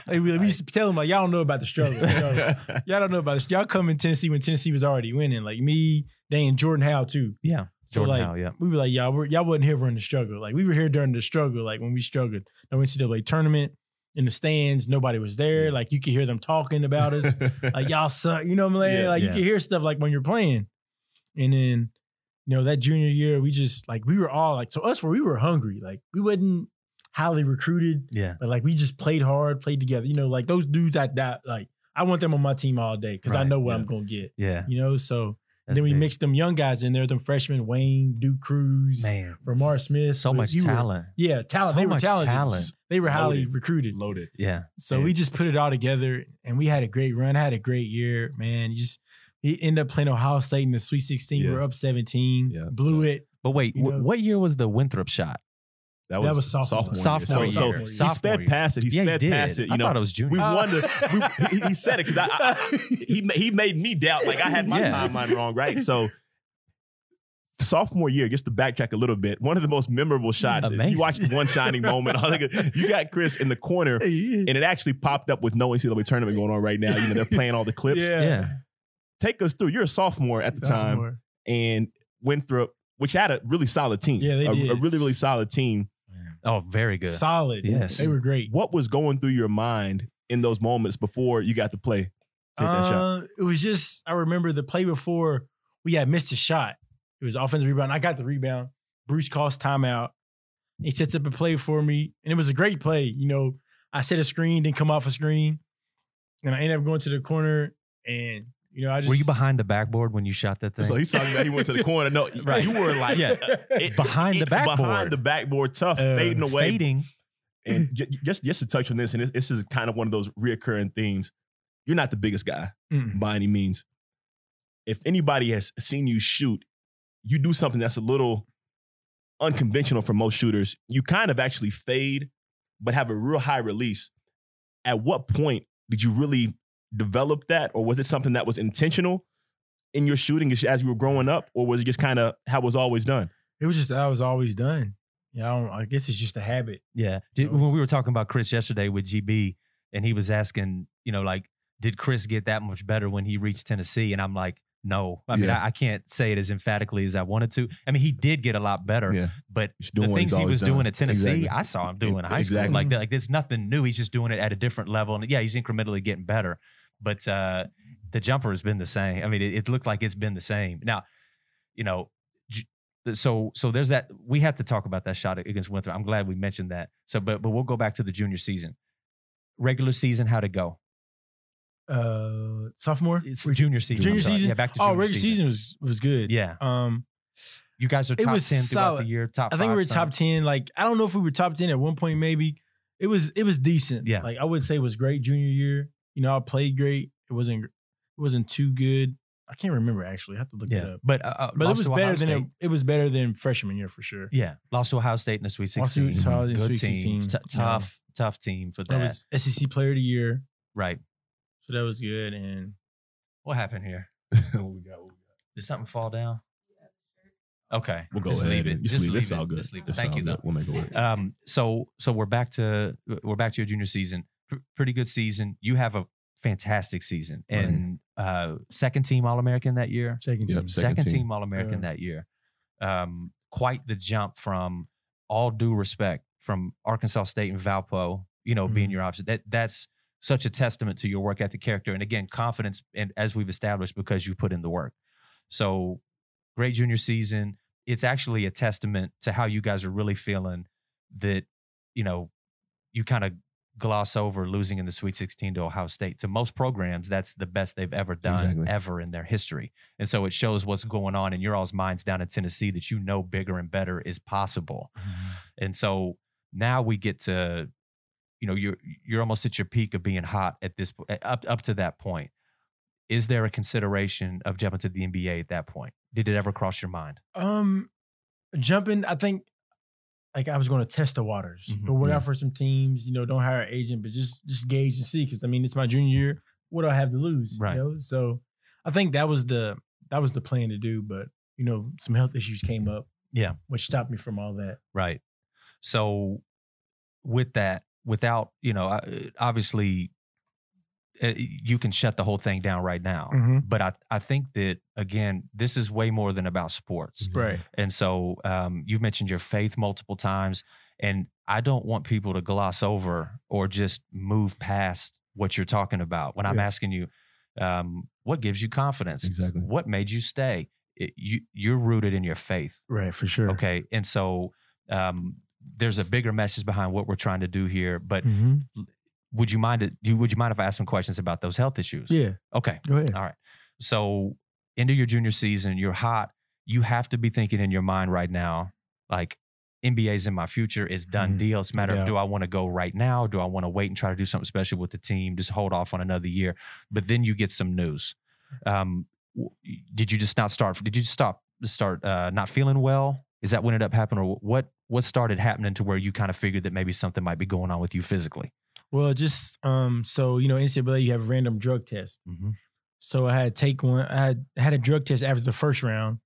Speaker 1: you. <laughs>
Speaker 2: We, we used to tell them like y'all don't know about the struggle. You know? <laughs> y'all don't know about this. Y'all come in Tennessee when Tennessee was already winning. Like me, Dane, Jordan Howell too.
Speaker 3: Yeah.
Speaker 2: So
Speaker 3: Jordan
Speaker 2: like
Speaker 3: yeah.
Speaker 2: we were like y'all were y'all wasn't here during the struggle. Like we were here during the struggle. Like when we struggled, no NCAA tournament in the stands, nobody was there.
Speaker 1: Yeah.
Speaker 2: Like you could hear them talking about us. <laughs> like y'all suck. You know what I'm saying?
Speaker 1: Yeah,
Speaker 2: like you could hear stuff like when you're playing. And then, you know, that junior year, we just like we were all like so us where we were hungry. Like we wasn't highly recruited,
Speaker 3: Yeah.
Speaker 2: but like we just played hard, played together. You know, like those dudes I that like I want them on my team all day because I know what. I'm gonna get.
Speaker 3: Yeah.
Speaker 2: You know, so
Speaker 3: That's
Speaker 2: then we
Speaker 3: big.
Speaker 2: mixed them young guys in there, them freshmen, Wayne, Duke Crews,
Speaker 3: man.
Speaker 2: Ramar Smith.
Speaker 3: So much
Speaker 2: you were-
Speaker 3: talent.
Speaker 2: yeah, talent.
Speaker 3: So
Speaker 2: they were talented.
Speaker 3: talent.
Speaker 2: They were highly
Speaker 1: Loaded.
Speaker 2: recruited.
Speaker 1: Loaded.
Speaker 3: Yeah.
Speaker 2: So
Speaker 1: Yeah.
Speaker 2: we just put it all together and we had a great run. I had a great year, man. You just he ended up playing Ohio State in the Sweet 16. We
Speaker 1: Yeah.
Speaker 2: were up 17.
Speaker 1: Yeah.
Speaker 2: Blew it.
Speaker 3: But wait,
Speaker 2: You know-
Speaker 3: what year was the Winthrop shot?
Speaker 1: That
Speaker 2: That
Speaker 1: was,
Speaker 2: was sophomore.
Speaker 1: sophomore.
Speaker 3: Sophomore
Speaker 1: year. So,
Speaker 2: year.
Speaker 1: so he sped
Speaker 3: year.
Speaker 1: past it. He
Speaker 3: yeah,
Speaker 1: sped
Speaker 3: he did.
Speaker 1: past it. You
Speaker 3: I
Speaker 1: know,
Speaker 3: thought it was junior.
Speaker 1: we
Speaker 2: Uh,
Speaker 1: won. We, he, he said it because I, I, he he made me doubt. Like I had my
Speaker 3: Yeah.
Speaker 1: timeline wrong, right? So sophomore year, just to backtrack a little bit, one of the most memorable shots.
Speaker 3: Amazing.
Speaker 1: You watched one shining moment. <laughs> I you got Chris in the corner, and it actually popped up with no NCAA tournament going on right now. You know, they're playing all the clips.
Speaker 2: yeah.
Speaker 3: Yeah.
Speaker 1: Take us through. You're a sophomore at the time,
Speaker 2: Sophomore.
Speaker 1: and Winthrop, which had a really solid team.
Speaker 2: Yeah, they
Speaker 1: a,
Speaker 2: did.
Speaker 1: a really really solid team.
Speaker 3: Oh, very good.
Speaker 2: Solid.
Speaker 3: Yes.
Speaker 2: They were great.
Speaker 1: What was going through your mind in those moments before you got to play? Take that shot.
Speaker 2: Uh, It was just I remember the play before we had missed a shot. It was offensive rebound. I got the rebound. Bruce calls timeout. He sets up a play for me, and it was a great play. You know, I set a screen, didn't come off a screen, and I ended up going to the corner. And you know, I just
Speaker 3: Were you behind the backboard when you shot that thing?
Speaker 1: So he's talking about he went to the <laughs> corner. No,
Speaker 3: Right.
Speaker 1: you were like
Speaker 3: Yeah. <laughs>
Speaker 1: it-
Speaker 3: Behind the backboard.
Speaker 1: behind the backboard, tough,
Speaker 2: Uh,
Speaker 1: fading away.
Speaker 3: Fading.
Speaker 1: And j- just just to touch on this, and this, this is kind of one of those reoccurring themes. You're not the biggest guy
Speaker 2: Mm.
Speaker 1: by any means. If anybody has seen you shoot, you do something that's a little unconventional for most shooters. You kind of actually fade, but have a real high release. At what point did you really develop that, or was it something that was intentional in your shooting as as you were growing up, or was it just kind of how it was always done?
Speaker 2: It was just I was always done. Yeah, I, don't, I guess it's just a habit.
Speaker 3: Yeah. Did,
Speaker 2: was-
Speaker 3: when we were talking about Chris yesterday with GB, and he was asking, you know, like, did Chris get that much better when he reached Tennessee? And I'm like, no. I mean,
Speaker 4: Yeah.
Speaker 3: I, I can't say it as emphatically as I wanted to. I mean, he did get a lot better,
Speaker 4: Yeah.
Speaker 3: but the things he
Speaker 4: always
Speaker 3: was doing
Speaker 4: done.
Speaker 3: at Tennessee,
Speaker 4: Exactly.
Speaker 3: I saw him doing in high
Speaker 4: Exactly.
Speaker 3: school. Like, like, there's nothing new. He's just doing it at a different level. And yeah, he's incrementally getting better. But uh, the jumper has been the same. I mean, it, it looked like it's been the same. Now, you know, so so there's that. We have to talk about that shot against Winthrop. I'm glad we mentioned that. So, but but we'll go back to the junior season. Regular season, how'd it go?
Speaker 2: Uh, sophomore,
Speaker 3: It's junior season.
Speaker 2: Junior season?
Speaker 3: Yeah, back to junior.
Speaker 2: oh, regular season. was was good.
Speaker 3: Yeah,
Speaker 2: Um,
Speaker 3: you guys are
Speaker 2: It
Speaker 3: top
Speaker 2: was
Speaker 3: ten throughout
Speaker 2: solid.
Speaker 3: the year. Top.
Speaker 2: I think we were
Speaker 3: something.
Speaker 2: top ten. Like I don't know if we were top ten at one point. Maybe it was it was decent.
Speaker 3: Yeah.
Speaker 2: like I would say it was great junior year. You know, I played great. It wasn't it wasn't too good. I can't remember actually. I have to look it up.
Speaker 3: but uh, uh,
Speaker 2: But it was better
Speaker 3: Ohio
Speaker 2: than it, it was better than freshman year for sure.
Speaker 3: Yeah, lost to Ohio State in the Sweet Sixteen.
Speaker 2: Lost to Ohio State in
Speaker 3: Good
Speaker 2: Sweet
Speaker 3: team,
Speaker 2: 16,
Speaker 3: T-
Speaker 2: yeah.
Speaker 3: tough, tough team for
Speaker 2: That
Speaker 3: that.
Speaker 2: was SEC Player of the Year,
Speaker 3: right.
Speaker 2: so that was good. And
Speaker 3: What happened here? <laughs>
Speaker 1: What we got, what we got.
Speaker 3: Did something fall down? Okay,
Speaker 1: We'll go
Speaker 3: just
Speaker 1: ahead.
Speaker 3: leave it.
Speaker 1: Just,
Speaker 3: Just
Speaker 1: leave,
Speaker 3: leave
Speaker 1: it. It's all good.
Speaker 3: Just leave it.
Speaker 1: It's
Speaker 3: Thank you, though.
Speaker 1: We'll make it work.
Speaker 3: Um, so so we're back to we're back to your junior season. P- pretty good season. You have a fantastic season
Speaker 4: Right.
Speaker 3: and uh, second team All American that year.
Speaker 2: second
Speaker 4: Yep,
Speaker 2: team.
Speaker 4: Second
Speaker 3: Second,
Speaker 4: team.
Speaker 3: team, All American
Speaker 2: Yeah.
Speaker 3: that year. Um, quite the jump from all due respect from Arkansas State and Valpo. You know, being
Speaker 2: Mhm.
Speaker 3: your option. That that's such a testament to your work ethic, character, and again, confidence. And as we've established, because you put in the work. So great junior season. It's actually a testament to how you guys are really feeling that, you know, you kind of gloss over losing in the Sweet 16 to Ohio State. To most programs, that's the best they've ever done
Speaker 4: Exactly.
Speaker 3: ever in their history. And so it shows what's going on in your all's minds down in Tennessee that you know bigger and better is possible. And so now we get to, you know, you're you're almost at your peak of being hot at this up up to that point. Is there a consideration of jumping to the NBA at that point? Did it ever cross your mind?
Speaker 2: Um, jumping. I think like I was going to test the waters,
Speaker 3: Mhm,
Speaker 2: go work
Speaker 4: yeah.
Speaker 2: out for some teams. You know, don't hire an agent, but just just gauge and see. Because I mean, it's my junior year. What do I have to lose?
Speaker 3: Right.
Speaker 2: You know? So I think that was the that was the plan to do. But you know, some health issues came up.
Speaker 3: Yeah.
Speaker 2: which stopped me from all that.
Speaker 3: Right. So with that, without, you know, obviously you can shut the whole thing down right now.
Speaker 2: Mm-hmm.
Speaker 3: But I, I think that again, this is way more than about sports.
Speaker 2: Right.
Speaker 3: And so um, you've mentioned your faith multiple times, and I don't want people to gloss over or just move past what you're talking about. When I'm asking you, um, what gives you confidence?
Speaker 4: Exactly.
Speaker 3: What made you stay? It, you you're rooted in your faith.
Speaker 2: Right. For sure.
Speaker 3: Okay, and so um, there's a bigger message behind what we're trying to do here. But
Speaker 2: hmm
Speaker 3: would you mind it? You would you mind if I ask some questions about those health issues?
Speaker 2: Yeah.
Speaker 3: Okay.
Speaker 2: Go ahead.
Speaker 3: All right. So into your junior season, you're hot. You have to be thinking in your mind right now, like NBA's in my future. It's done
Speaker 2: Mhm.
Speaker 3: deal. It's a matter
Speaker 2: Yeah.
Speaker 3: of do I want to go right now? Do I want to wait and try to do something special with the team? Just hold off on another year. But then you get some news. Um, w- did you just not start? Did you just stop? Start uh, not feeling well? Is that what ended up happening, or what? What started happening to where you kind of figured that maybe something might be going on with you physically?
Speaker 2: Well, just um, so you know, NCAA, you have a random drug test.
Speaker 3: Mm-hmm.
Speaker 2: So I had take one. I had had a drug test after the first round.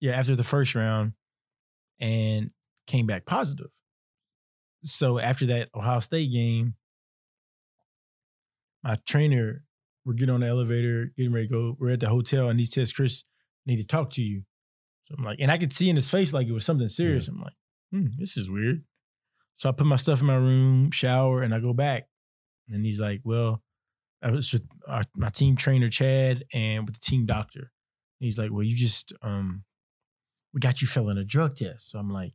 Speaker 2: Yeah, after the first round, and came back positive. So after that Ohio State game, my trainer, we're getting on the elevator, getting ready to go. We're at the hotel, and he says, "Chris, I need to talk to you." So I'm like, and I could see in his face like it was something serious. I'm like, hmm, this is weird. So I put my stuff in my room, shower, and I go back. And he's like, well, I was with our, my team trainer Chad and with the team doctor. he's like, well, you just um, we got you failing a drug test. So I'm like,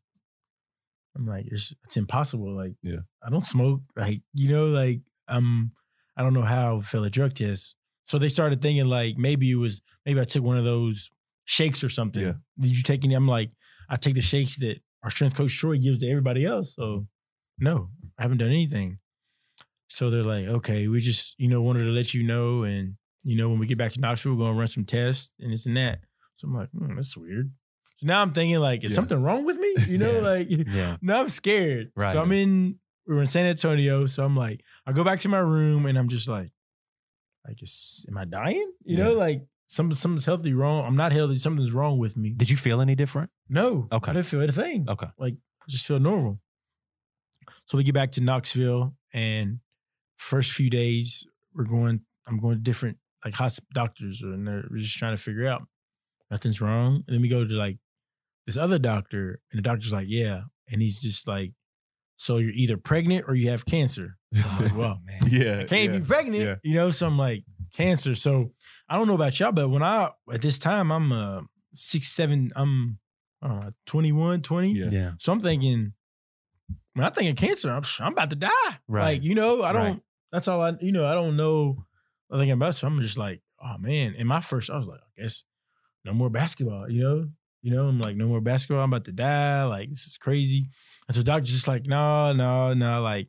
Speaker 2: I'm like, it's, it's impossible. Like,
Speaker 1: Yeah.
Speaker 2: I don't smoke. Like, you know, like um, I don't know how to fail a drug test. So they started thinking like maybe it was maybe I took one of those shakes or something.
Speaker 1: Yeah.
Speaker 2: Did you take any? I'm like, I take the shakes that our strength coach Troy gives to everybody else. So no, I haven't done anything. So they're like, okay, we just, you know, wanted to let you know. And, you know, when we get back to Knoxville, we're going to run some tests and this and that. So I'm like, hmm, that's weird. So now I'm thinking, like, is
Speaker 1: Yeah.
Speaker 2: something wrong with me? You <laughs> know,
Speaker 3: Yeah.
Speaker 2: like, <laughs>
Speaker 3: Yeah.
Speaker 2: now I'm scared.
Speaker 3: Right.
Speaker 2: So I'm in, we were in San Antonio. So I'm like, I go back to my room and I'm just like, like, is, am I dying? You know, like, some, something's healthy wrong. I'm not healthy. Something's wrong with me.
Speaker 3: Did you feel any different?
Speaker 2: No.
Speaker 3: Okay.
Speaker 2: I didn't feel anything.
Speaker 3: Okay.
Speaker 2: Like, I just feel normal. So we get back to Knoxville, and first few days we're going. I'm going to different like hosp- doctors, and they're we're just trying to figure out nothing's wrong. And then we go to like this other doctor, and the doctor's like, "Yeah," and he's just like, "So you're either pregnant or you have cancer." So I'm like, "Well, <laughs>
Speaker 3: man.
Speaker 1: yeah,
Speaker 2: can't
Speaker 1: yeah.
Speaker 2: be pregnant,
Speaker 1: Yeah.
Speaker 2: you know." So I'm like, "Cancer." So I don't know about y'all, but when I at this time I'm uh six seven, I'm I 21, 20.
Speaker 1: Yeah.
Speaker 3: Yeah.
Speaker 2: So I'm thinking, when I think of cancer, I'm, I'm about to die.
Speaker 3: Right.
Speaker 2: Like, you know, I don't,
Speaker 3: Right.
Speaker 2: that's all I, you know, I don't know I nothing about. So I'm just like, oh man. And my first, I was like, I guess no more basketball, you know? You know, I'm like, no more basketball. I'm about to die. Like, this is crazy. And so doctor's just like, no, no, no. Like,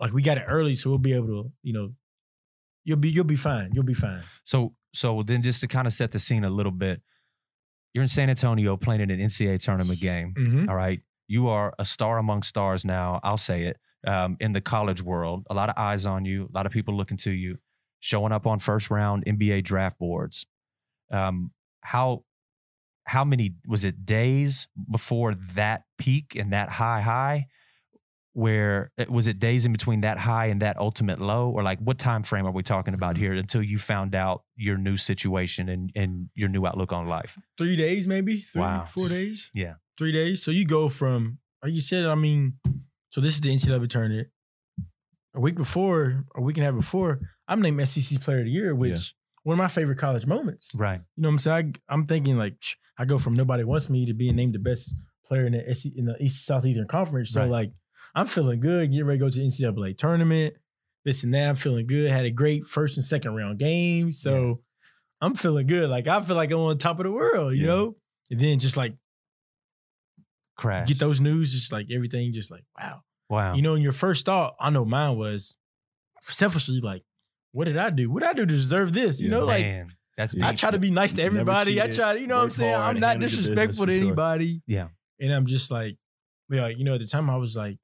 Speaker 2: like we got it early, so we'll be able to, you know, you'll be, you'll be fine. You'll be fine.
Speaker 3: So so then just to kind of set the scene a little bit, you're in San Antonio playing in an NCAA tournament game.
Speaker 2: Mm-hmm.
Speaker 3: All right. You are a star among stars now. I'll say it. Um, in the college world, a lot of eyes on you, a lot of people looking to you, showing up on first round NBA draft boards. Um, how how many was it days before that peak and that high high? Where eh, was it days in between that high and that ultimate low, or like what time frame are we talking about here until you found out your new situation and and your new outlook on life?
Speaker 2: Three days, maybe. Three,
Speaker 3: Wow.
Speaker 2: Four days.
Speaker 3: Yeah.
Speaker 2: three days. So you go from, like you said, I mean, so this is the NCAA tournament. A week before, a week and a half before, I'm named SEC Player of the Year, which
Speaker 1: Yeah.
Speaker 2: one of my favorite college moments.
Speaker 3: Right.
Speaker 2: You know what I'm saying? I, I'm thinking like I go from nobody wants me to being named the best player in the SEC, in the East Southeastern Conference. So
Speaker 3: Right.
Speaker 2: like I'm feeling good. Get ready to go to the NCAA tournament. This and that. I'm feeling good. Had a great first and second round game. So I'm feeling good. Like I feel like I'm on top of the world. You
Speaker 1: Yeah.
Speaker 2: know. And then just like
Speaker 3: Crash.
Speaker 2: get those news, just like everything, just like wow.
Speaker 3: wow.
Speaker 2: You know, and your first thought, I know mine was selfishly like, what did I do? What did I do to deserve this? You
Speaker 1: Yeah.
Speaker 2: know, like
Speaker 3: that's
Speaker 1: Yeah.
Speaker 2: I try to be nice to everybody. I try, you know what I'm saying? I'm not disrespectful to
Speaker 1: for sure.
Speaker 2: anybody.
Speaker 3: Yeah.
Speaker 2: And I'm just like, yeah, you know, at the time I was like,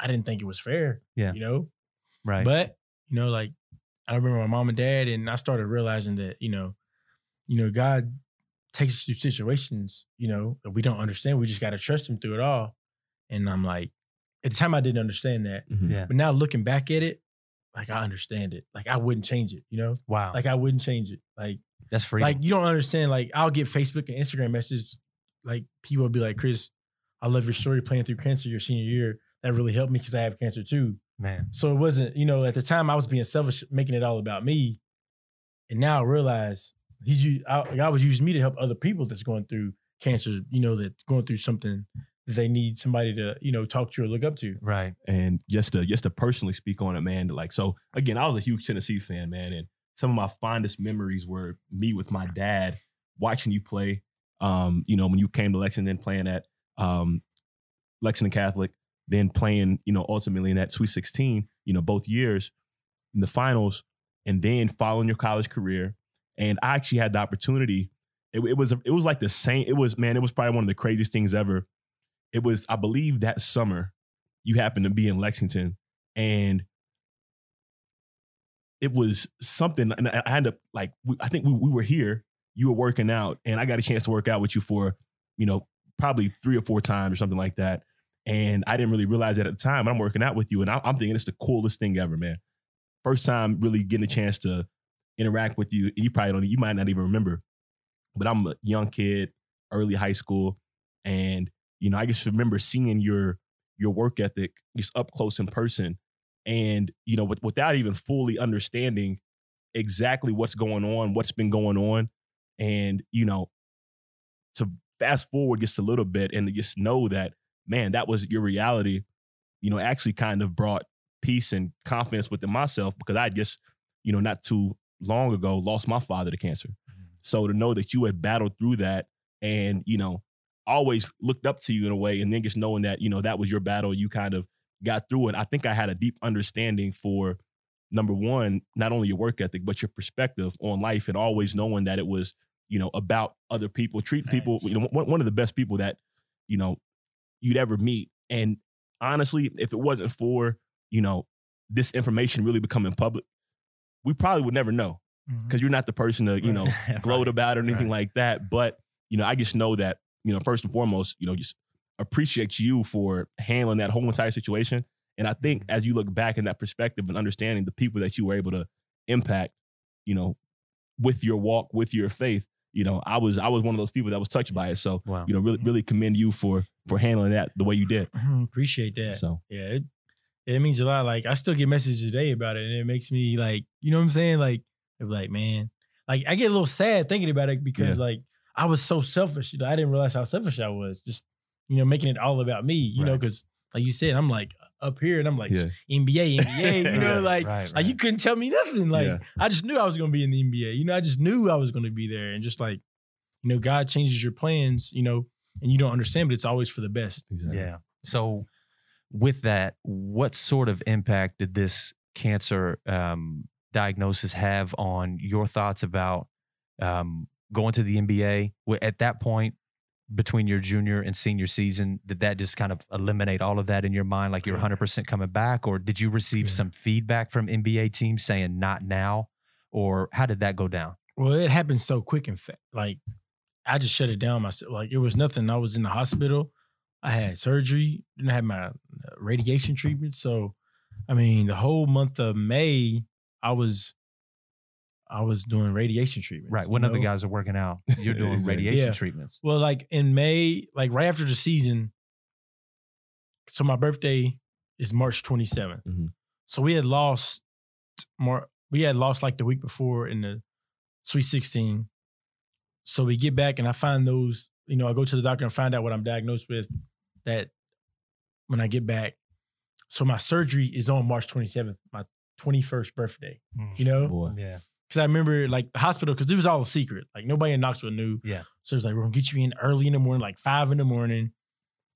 Speaker 2: I didn't think it was fair.
Speaker 3: Yeah.
Speaker 2: You know?
Speaker 3: right.
Speaker 2: But, you know, like I remember my mom and dad, and I started realizing that, you know, you know, God takes us through situations, you know, that we don't understand. We just gotta trust him through it all. And I'm like, at the time I didn't understand that.
Speaker 1: Mhm.
Speaker 3: yeah.
Speaker 2: But now looking back at it, like I understand it. Like I wouldn't change it, you know?
Speaker 3: Wow.
Speaker 2: Like I wouldn't change it. Like
Speaker 3: that's freedom.
Speaker 2: like you don't understand. Like I'll get Facebook and Instagram messages. Like people will be like, Chris, I love your story playing through cancer your senior year. That really helped me because I have cancer too.
Speaker 3: Man.
Speaker 2: So it wasn't, you know, at the time I was being selfish, making it all about me. And now I realize he's u- I- God was using me to help other people that's going through cancer, you know, that's going through something that they need somebody to, you know, talk to or look up to.
Speaker 3: Right.
Speaker 1: and just to just to personally speak on it, man. Like so, again, I was a huge Tennessee fan, man, and some of my fondest memories were me with my dad watching you play. Um, you know, when you came to Lexington, playing at um, Lexington Catholic, then playing, you know, ultimately in that Sweet Sixteen, you know, both years in the finals, and then following your college career. And I actually had the opportunity. It, it was it was like the same. It was man. It was probably one of the craziest things ever. It was I believe that summer you happened to be in Lexington and it was something and I had to like I think we, we were here you were working out and I got a chance to work out with you for you know probably three or four times or something like that and I didn't really realize that at the time I'm working out with you and I, I'm thinking it's the coolest thing ever man. First time really getting a chance to interact with you you probably don't you might not even remember but I'm a young kid early high school and you know I just remember seeing your your work ethic just up close in person and you know with, without even fully understanding exactly what's going on what's been going on And, you know, to fast forward just a little bit and just know that, man, that was your reality, you know, actually kind of brought peace and confidence within myself because I just, you know, not too long ago lost my father to cancer. Mm-hmm. So to know that you had battled through that and, you know, always looked up to you in a way, and then just knowing that, you know, that was your battle, you kind of got through it. I think I had a deep understanding for number one, not only your work ethic, but your perspective on life and always knowing that it was, you know, about other people, treat people, you know, one, one of the best people that, you know, you'd ever meet. And honestly, if it wasn't for, you know, this information really becoming public, we probably would never know
Speaker 2: mm-hmm.
Speaker 1: because you're not the person to, you know, <laughs> gloat about it or anything
Speaker 3: right.
Speaker 1: like that. But, you know, I just know that, you know, first and foremost, you know, just appreciate you for handling that whole entire situation. And I think mm-hmm. as you look back in that perspective and understanding the people that you were able to impact, you know, with your walk, with your faith, you know, I was I was one of those people that was touched by it. So,
Speaker 3: Wow.
Speaker 1: you know, really really commend you for for handling that the way you did.
Speaker 2: Mhm, Appreciate that.
Speaker 1: So
Speaker 2: Yeah, it, it means a lot. Like I still get messages today about it, and it makes me like, you know what I'm saying? Like, I'm like, man, like I get a little sad thinking about it because
Speaker 1: Yeah.
Speaker 2: like I was so selfish. You know, I didn't realize how selfish I was. Just you know, making it all about me. You know, because like you said, I'm like up here, and I'm like
Speaker 1: Yeah.
Speaker 2: NBA, NBA. You <laughs> know,
Speaker 1: Yeah,
Speaker 2: like
Speaker 3: right,
Speaker 2: like you couldn't tell me nothing. Like
Speaker 1: Yeah.
Speaker 2: I just knew I was gonna be in the NBA. You know, I just knew I was gonna be there, and just like you know, God changes your plans. You know, and you don't understand, but it's always for the best.
Speaker 1: exactly.
Speaker 3: Yeah. So, with that, what sort of impact did this cancer um, diagnosis have on your thoughts about um, going to the NBA? Wa- At that point, between your junior and senior season, did that just kind of eliminate all of that in your mind? Like you're 100% coming back? Or did you receive
Speaker 2: Yeah.
Speaker 3: some feedback from NBA teams saying not now? Or how did that go down?
Speaker 2: Well, it happened so quick and fa- like I just shut it down myself. Like it was nothing. I was in the hospital. I had surgery. Then I had my uh, radiation treatment. So, I mean, the whole month of May, I was, I was doing radiation treatment.
Speaker 3: Right. When other guys are working out, <laughs> you're doing
Speaker 1: Exactly.
Speaker 3: radiation
Speaker 2: Yeah.
Speaker 3: treatments.
Speaker 2: Well, like in May, like right after the season. So my birthday is March 27th.
Speaker 1: Mhm.
Speaker 2: So we had lost more. We had lost like the week before in the Sweet 16. So we get back and I find those. You know, I go to the doctor and find out what I'm diagnosed with. That when I get back, so my surgery is on March 27th, my 21st birthday. You know,
Speaker 1: Boy.
Speaker 3: Yeah.
Speaker 2: Because I remember like the hospital, because it was all a secret. Like nobody in Knoxville knew.
Speaker 3: Yeah.
Speaker 2: So it's like, we're gonna get you in early in the morning, like five in the morning,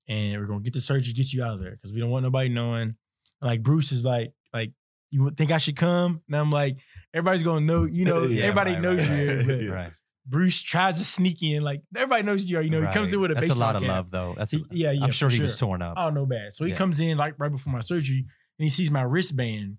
Speaker 2: and we're gonna get the surgery, get you out of there. Cause we don't want nobody knowing. Like Bruce is like, like, you think I should come? And I'm like, everybody's gonna know, you know, <laughs>
Speaker 1: Yeah,
Speaker 2: everybody
Speaker 3: right,
Speaker 2: knows
Speaker 3: right,
Speaker 2: you
Speaker 1: right. <laughs>
Speaker 3: Right.
Speaker 2: Bruce tries to sneak in, like everybody knows you are, you know, he comes in with a
Speaker 3: That's
Speaker 2: baseball
Speaker 3: a lot of
Speaker 2: cap.
Speaker 3: love, though. That's
Speaker 2: He- yeah, yeah.
Speaker 3: I'm sure he was torn up.
Speaker 2: Oh, no bad. So he
Speaker 3: Yeah.
Speaker 2: comes in like right before my surgery and he sees my wristband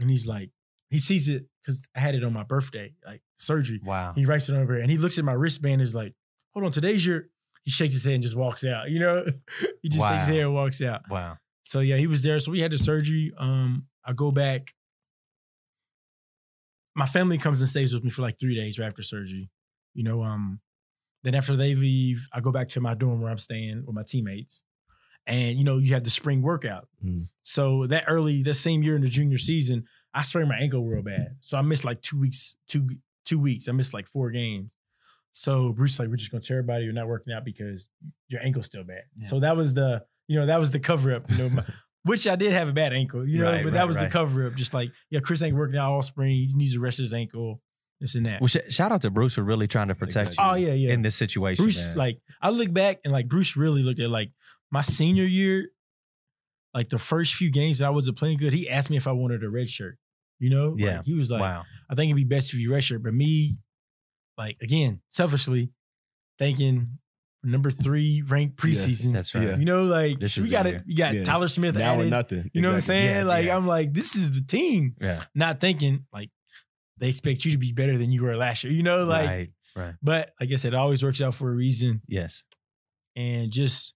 Speaker 2: and he's like, he sees it because I had it on my birthday, like surgery.
Speaker 3: Wow.
Speaker 2: He writes it over and he looks at my wristband and is like, hold on, today's your. He shakes his head and just walks out. You know, <laughs> he just shakes his head and walks out.
Speaker 3: Wow.
Speaker 2: So yeah, he was there. So we had the surgery. Um, I go back. My family comes and stays with me for like three days right after surgery. You know, um, then after they leave, I go back to my dorm where I'm staying with my teammates. And you know, you have the spring workout.
Speaker 1: Mm.
Speaker 2: So that early, that same year in the junior season, I sprained my ankle real bad. So I missed like two weeks, two two weeks. I missed like four games. So Bruce like, we're just gonna tell everybody you're not working out because your ankle's still bad.
Speaker 3: Yeah.
Speaker 2: So that was the, you know, that was the cover up. You know, my, <laughs> which I did have a bad ankle, you know,
Speaker 3: Right,
Speaker 2: but
Speaker 3: right,
Speaker 2: that was
Speaker 3: right.
Speaker 2: the cover up. Just like, yeah, Chris ain't working out all spring. He needs to rest his ankle. This and that.
Speaker 3: Well, sh- shout out to Bruce for really trying to protect
Speaker 1: Exactly.
Speaker 2: oh yeah, yeah.
Speaker 3: in this situation.
Speaker 2: Bruce,
Speaker 3: man.
Speaker 2: like, I look back and like Bruce really looked at like my senior year, like the first few games that I wasn't playing good. He asked me if I wanted a red shirt. You know, Like,
Speaker 3: Yeah.
Speaker 2: he was like,
Speaker 3: wow.
Speaker 2: I think it'd be best if you red shirt. But me, like again, selfishly thinking number three ranked
Speaker 1: Yeah,
Speaker 2: preseason.
Speaker 3: That's right.
Speaker 1: Yeah.
Speaker 2: You know, like
Speaker 3: This
Speaker 2: we got it. You got
Speaker 1: Yeah,
Speaker 2: Tyler Smith
Speaker 1: now or
Speaker 2: added.
Speaker 1: nothing.
Speaker 2: You know what I'm saying?
Speaker 3: Yeah,
Speaker 2: like
Speaker 3: yeah.
Speaker 2: I'm like, this is the team.
Speaker 3: Yeah.
Speaker 2: Not thinking like they expect you to be better than you were last year. You know, like.
Speaker 3: right. Right.
Speaker 2: But like I said, it always works out for a reason.
Speaker 3: Yes.
Speaker 2: And just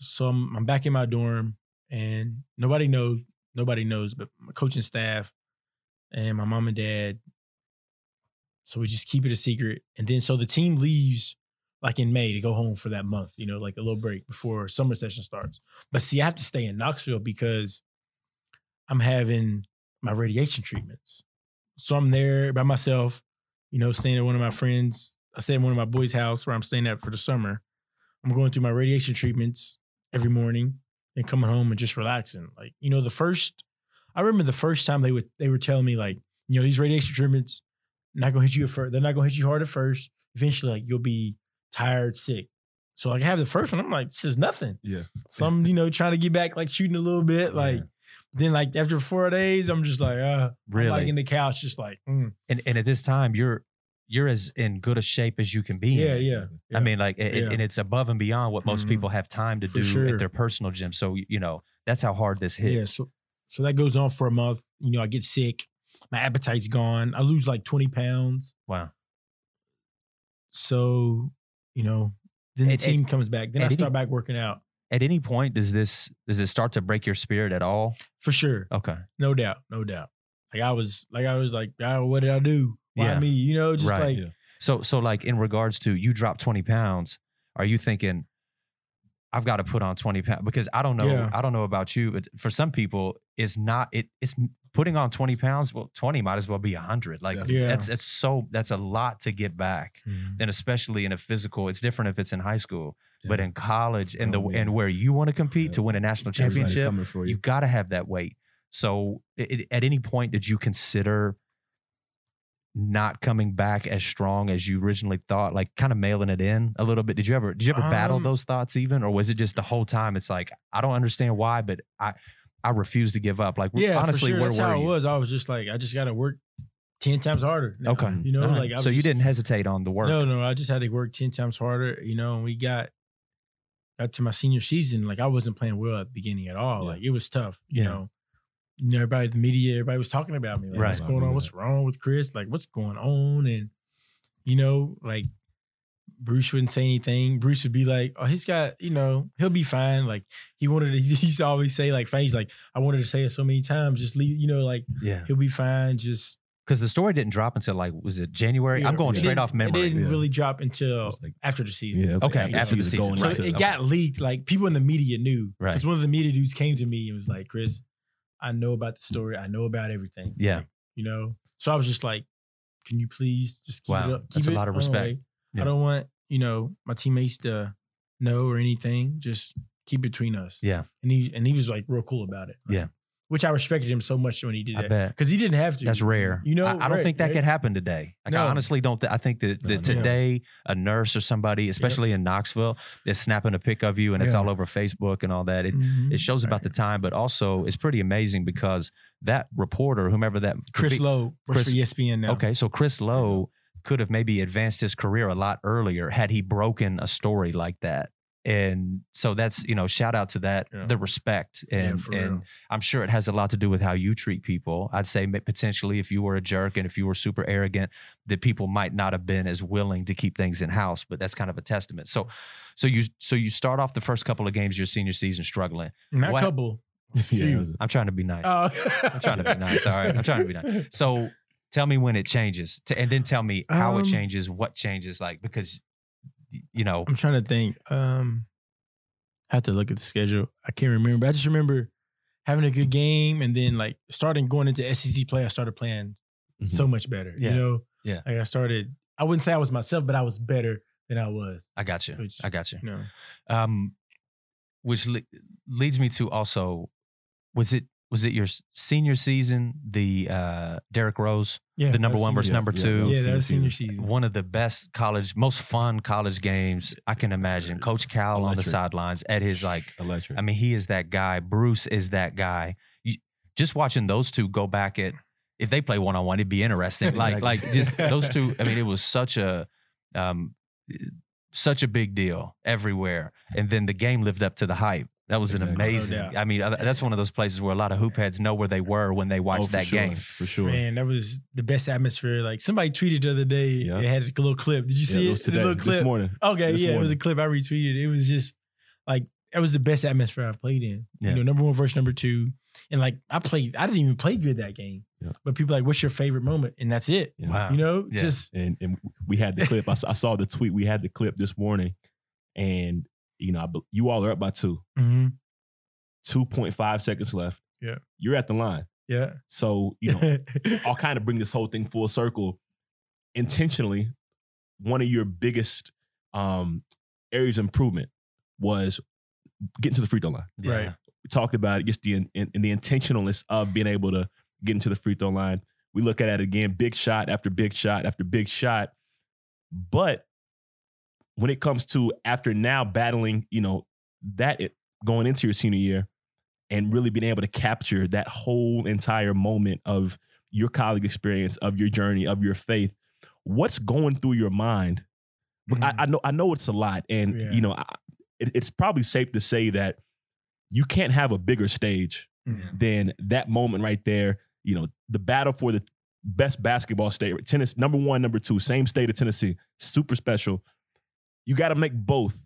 Speaker 2: so I'm, I'm back in my dorm, and nobody knows. Nobody knows, but my coaching staff and my mom and dad. So we just keep it a secret, and then so the team leaves like in May to go home for that month. You know, like a little break before summer session starts. But see, I have to stay in Knoxville because I'm having my radiation treatments. So I'm there by myself, you know, staying at one of my friends' I stay at one of my boys' house where I'm staying at for the summer. I'm going through my radiation treatments every morning and coming home and just relaxing. Like, you know, the first I remember the first time they would they were telling me like, you know, these radiation treatments not gonna hit you at first. They're not gonna hit you hard at first. Eventually, like you'll be tired, sick. So like I have the first one, I'm like, this is nothing.
Speaker 1: Yeah.
Speaker 2: So I'm, you know, trying to get back, like shooting a little bit. Like
Speaker 3: Yeah.
Speaker 2: then like after four days, I'm just like, uh
Speaker 3: Really?
Speaker 2: I'm like in the couch, just like, mm.
Speaker 3: and and at this time you're you're as in good a shape as you can be.
Speaker 2: yeah,
Speaker 3: in.
Speaker 2: yeah,
Speaker 3: I mean, like, it-
Speaker 2: Yeah.
Speaker 3: and it's above and beyond what most
Speaker 2: Mhm.
Speaker 3: people have time to
Speaker 2: For
Speaker 3: do
Speaker 2: sure.
Speaker 3: at their personal gym. So you know that's how hard this hits.
Speaker 2: Yeah, so so that goes on for a month. You know, I get sick, my appetite's gone. I lose like 20 pounds.
Speaker 3: Wow.
Speaker 2: So, you know, then the
Speaker 3: At- at-
Speaker 2: team comes back. Then I start
Speaker 3: any-
Speaker 2: back working out.
Speaker 3: At any point, does this does it start to break your spirit at all?
Speaker 2: For sure.
Speaker 3: Okay.
Speaker 2: No doubt. No doubt. Like I was like I was like, oh, what did I do? Why
Speaker 3: Yeah.
Speaker 2: me? You know, just
Speaker 3: Right.
Speaker 2: like
Speaker 1: Yeah.
Speaker 3: So so like in regards to you drop twenty pounds, are you thinking I've got to put on twenty pounds because I don't know
Speaker 2: Yeah.
Speaker 3: I don't know about you, but for some people it's not it it's putting on twenty pounds. Well, twenty might as well be hundred. Like
Speaker 2: Yeah.
Speaker 3: that's it's so that's a lot to get back.
Speaker 2: Mm.
Speaker 3: and especially in a physical, it's different if it's in high school, but in college and
Speaker 1: Oh,
Speaker 3: the
Speaker 1: yeah.
Speaker 3: and where you want to compete
Speaker 1: Yeah.
Speaker 3: to win a national championship,
Speaker 1: coming for
Speaker 3: you
Speaker 1: you.
Speaker 3: got to have that weight. So, it, it- at any point, did you consider not coming back as strong as you originally thought? Like, kind of mailing it in a little bit. Did you ever did you ever battle
Speaker 2: Um,
Speaker 3: those thoughts even, or was it just the whole time? It's like I don't understand why, but I I refuse to give up. Like,
Speaker 2: Yeah,
Speaker 3: honestly,
Speaker 2: sure.
Speaker 3: where
Speaker 2: That's
Speaker 3: were
Speaker 2: how it was. I was just like, I just gotta work ten times harder. now.
Speaker 3: Okay,
Speaker 2: You know,
Speaker 3: right.
Speaker 2: like I
Speaker 3: so
Speaker 2: was
Speaker 3: you didn't hesitate on the work.
Speaker 2: No, no, I just had to work ten times harder. You know, and we got got to my senior season. Like I wasn't playing well at the beginning at all.
Speaker 1: Yeah.
Speaker 2: Like it was tough. You
Speaker 3: Yeah.
Speaker 2: know, you know, everybody, the media, everybody was talking about me. Like,
Speaker 3: Right.
Speaker 2: what's going on? What's wrong with Chris? Like, what's going on? And you know, like Bruce wouldn't say anything. Bruce would be like, "Oh, he's got, you know, he'll be fine." Like he wanted to. <laughs> He used always say, like, "He's like, I wanted to say it so many times. Just leave, you know, like
Speaker 3: Yeah,
Speaker 2: he'll be fine. Just
Speaker 3: because the story didn't drop until like was it January? I'm going
Speaker 2: It
Speaker 3: straight off memory.
Speaker 2: It didn't
Speaker 1: Yeah.
Speaker 2: really drop until
Speaker 1: like-
Speaker 2: after the season.
Speaker 1: Yeah,
Speaker 3: Okay,
Speaker 1: like
Speaker 3: after the season.
Speaker 2: So
Speaker 3: Right.
Speaker 2: it got leaked. Like people in the media knew.
Speaker 3: Right.
Speaker 2: Because one of the media dudes came to me and was like, Chris, I know about the story. I know about everything.
Speaker 3: Yeah.
Speaker 2: Like, you know? So I was just like, can you please just keep
Speaker 3: Wow,
Speaker 2: it up?
Speaker 3: that's
Speaker 2: keep
Speaker 3: a lot of respect.
Speaker 2: way.
Speaker 3: Yeah.
Speaker 2: I don't want, you know, my teammates to know or anything. Just keep it between us.
Speaker 3: Yeah.
Speaker 2: And he and he was like real cool about it. Like,
Speaker 3: Yeah.
Speaker 2: Which I respected him so much when he did
Speaker 3: I
Speaker 2: that.
Speaker 3: bet.
Speaker 2: Because he didn't have to.
Speaker 3: That's rare.
Speaker 2: You know,
Speaker 3: I, I don't
Speaker 2: right,
Speaker 3: think that
Speaker 2: right?
Speaker 3: could happen today. Like I honestly don't. Th- I think that, that
Speaker 1: no.
Speaker 3: today a nurse or somebody, especially in Knoxville, is snapping a pic of you and it's
Speaker 2: Yeah.
Speaker 3: all over Facebook and all that. It
Speaker 2: Mhm.
Speaker 3: it shows about the time, but also it's pretty amazing because that reporter, whomever that
Speaker 2: Chris
Speaker 3: be-
Speaker 2: Low
Speaker 3: Chris-
Speaker 2: for ESPN now.
Speaker 3: Okay, so Chris Low could have maybe advanced his career a lot earlier had he broken a story like that. And so that's you know shout out to that
Speaker 2: Yeah.
Speaker 3: the respect and
Speaker 2: for
Speaker 3: and
Speaker 2: real.
Speaker 3: I'm sure it has a lot to do with how you treat people. I'd say potentially if you were a jerk and if you were super arrogant, that people might not have been as willing to keep things in house. But that's kind of a testament. So, so you so you start off the first couple of games your senior season struggling.
Speaker 2: Not
Speaker 3: What-
Speaker 2: couple. <laughs>
Speaker 1: yeah,
Speaker 3: I'm trying to be nice.
Speaker 2: Oh.
Speaker 3: I'm trying to be nice. All right, I'm trying to be nice. <laughs> So tell me when it changes, to, and then tell me how it
Speaker 2: Um,
Speaker 3: changes, what changes, like because you know.
Speaker 2: I'm trying to think. Um, I have to look at the schedule. I can't remember. I just remember having a good game, and then like starting going into SEC play. I started playing so much better.
Speaker 3: Yeah.
Speaker 2: You know,
Speaker 3: Yeah.
Speaker 2: Like I started. I wouldn't say I was myself, but I was better than I was.
Speaker 3: I got you.
Speaker 2: Which-
Speaker 3: I got you.
Speaker 2: You know,
Speaker 3: um, which le- leads me to also was it was it your senior season the uh Derrick Rose?
Speaker 2: Yeah,
Speaker 3: the number one
Speaker 2: senior-
Speaker 3: versus
Speaker 1: Yeah,
Speaker 3: number
Speaker 1: yeah,
Speaker 3: two?
Speaker 2: Yeah, that was
Speaker 1: senior
Speaker 2: senior
Speaker 1: season.
Speaker 2: season.
Speaker 3: one of the best college most fun college games I can imagine. Coach Cal on the sidelines at his like
Speaker 1: electric.
Speaker 3: I mean he is that guy. Bruce is that guy. You, just watching those two go back at if they play one on one it'd be interesting. <laughs> Like
Speaker 1: Exactly.
Speaker 3: like just those two I mean it was <laughs> such a um such a big deal everywhere. And then the game lived up to the hype that was an
Speaker 1: Exactly.
Speaker 2: No
Speaker 3: amazing
Speaker 2: doubt.
Speaker 3: I mean uh, that's one of those places where a lot of hoop heads know where they were when they
Speaker 1: Oh,
Speaker 3: watched
Speaker 1: for
Speaker 3: that
Speaker 1: sure,
Speaker 3: game
Speaker 1: for sure.
Speaker 2: Man, that was the best atmosphere. Like somebody tweeted the other day.
Speaker 1: Yeah.
Speaker 2: It had a little clip. Did you
Speaker 1: Yeah,
Speaker 2: see
Speaker 1: it
Speaker 2: it?
Speaker 1: was
Speaker 2: The
Speaker 1: today,
Speaker 2: little
Speaker 1: this
Speaker 2: clip.
Speaker 1: morning.
Speaker 2: Okay,
Speaker 1: This
Speaker 2: yeah, it was a
Speaker 1: morning.
Speaker 2: clip I retweeted. It was just like that was the best atmosphere I played in.
Speaker 3: Yeah.
Speaker 2: You know, number one versus number two, and like I played, I didn't even play good that game.
Speaker 1: Yeah.
Speaker 2: But people like, what's your favorite moment? And that's it.
Speaker 1: Yeah.
Speaker 3: Wow.
Speaker 2: You know,
Speaker 3: Yeah.
Speaker 2: just
Speaker 1: and and we had the clip. I, s- I saw the tweet. We had the clip this morning, and you know, I, you all are up by two.
Speaker 2: mhm.
Speaker 1: Two point five seconds left.
Speaker 2: Yeah.
Speaker 1: you're at the line.
Speaker 2: yeah,
Speaker 1: So you know, <laughs> I'll kind of bring this whole thing full circle. Intentionally, one of your biggest um, areas of improvement was getting to the free throw line.
Speaker 3: Yeah.
Speaker 2: Right.
Speaker 1: We talked about it, just the in, in, the intentionalness of being able to get into the free throw line. We look at it again, big shot after big shot after big shot. But when it comes to after now battling, you know, that it, going into your senior year and really being able to capture that whole entire moment of your college experience, of your journey, of your faith, what's going through your mind? But I, I know I know it's a lot, and
Speaker 2: Yeah.
Speaker 1: you know, I, it, it's probably safe to say that you can't have a bigger stage
Speaker 2: Mhm.
Speaker 1: than that moment right there. You know, the battle for the best basketball state, tennis number one, number two, same state of Tennessee, super special. You got to make both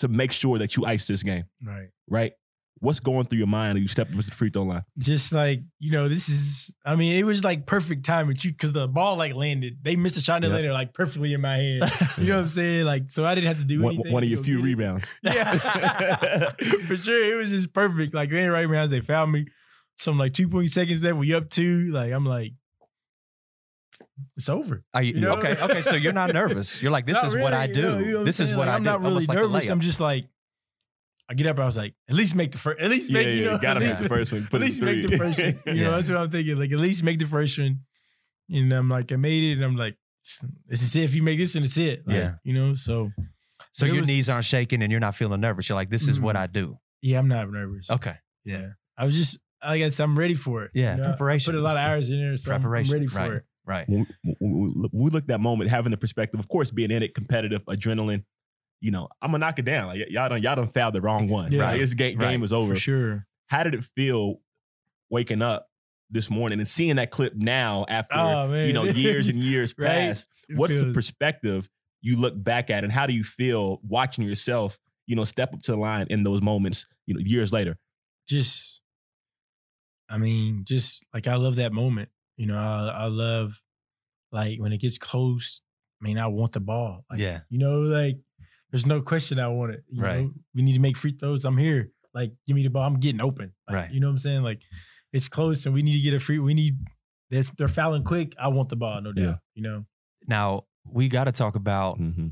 Speaker 1: to make sure that you ice this game,
Speaker 2: Right.
Speaker 1: right? What's going through your mind when you step up to the free throw line?
Speaker 2: Just like, you know, this is, I mean, it was like perfect time with you because the ball like landed. They missed a shot and
Speaker 1: Yeah.
Speaker 2: later, like perfectly in my hand. <laughs> You know what I'm saying? Like, so I didn't have to do
Speaker 1: One,
Speaker 2: anything.
Speaker 1: one of your few rebounds. <laughs>
Speaker 2: Yeah. <laughs> For sure. It was just perfect. Like, then right when they found me, some like 2.0 point seconds left, we up two. Like, I'm like, it's over.
Speaker 3: Are you,
Speaker 2: You know?
Speaker 3: okay? Okay, so you're not nervous. You're like, this
Speaker 2: Not
Speaker 3: is what
Speaker 2: really,
Speaker 3: I
Speaker 2: you
Speaker 3: do.
Speaker 2: know, you know I'm
Speaker 3: this is what
Speaker 2: Like,
Speaker 3: I
Speaker 2: I'm
Speaker 3: do.
Speaker 2: not really
Speaker 3: Almost like
Speaker 2: nervous. I'm just like, I get up. I was like, at least make the first. At least
Speaker 1: Yeah,
Speaker 2: make
Speaker 1: yeah,
Speaker 2: you know.
Speaker 1: gotta make the first one. <laughs>
Speaker 2: at
Speaker 1: Put it
Speaker 2: least make the first one. <laughs> You know, that's what I'm thinking. Like at least make the first one. And I'm like, I made it, and I'm like, this is it. If you make this one, it's it. Like,
Speaker 3: Yeah.
Speaker 2: You know, so
Speaker 3: so your
Speaker 2: was-
Speaker 3: knees aren't shaking and you're not feeling nervous. You're like, this is what
Speaker 2: Mhm.
Speaker 3: I do.
Speaker 2: yeah, I'm not nervous.
Speaker 3: Okay.
Speaker 2: Yeah. I was just, I guess I'm ready for it.
Speaker 3: Yeah,
Speaker 2: You know, I
Speaker 3: preparation
Speaker 2: Put a lot of hours in there, so I'm- I'm,
Speaker 3: Preparation,
Speaker 2: ready for
Speaker 3: right.
Speaker 2: it.
Speaker 3: Right.
Speaker 1: when we, when we- we look at that moment, having the perspective, of course, being in it, competitive, adrenaline. You know, I'm gonna knock it down. Like y'all done, y'all done fouled the wrong one.
Speaker 2: Yeah.
Speaker 1: Right, this game,
Speaker 3: Right.
Speaker 1: game is over.
Speaker 2: For sure.
Speaker 1: How did it feel waking up this morning and seeing that clip now after
Speaker 2: Oh,
Speaker 1: you know years and years <laughs>
Speaker 2: Right.
Speaker 1: past? What's the perspective you look back at, and how do you feel watching yourself? You know, step up to the line in those moments. You know, years later.
Speaker 2: just I mean, just like I love that moment. You know, I, I love like when it gets close. I mean, I want the ball. Like,
Speaker 3: Yeah.
Speaker 2: You know, like there's no question I want it. You
Speaker 3: Right.
Speaker 2: know, we need to make free throws. I'm here. Like, give me the ball. I'm getting open. Like,
Speaker 3: Right.
Speaker 2: You know what I'm saying? Like, it's close and we need to get a free. We need. They're, they're fouling quick. I want the ball, no doubt.
Speaker 1: Yeah.
Speaker 2: You know.
Speaker 3: Now we got to talk about
Speaker 1: Mm-hmm.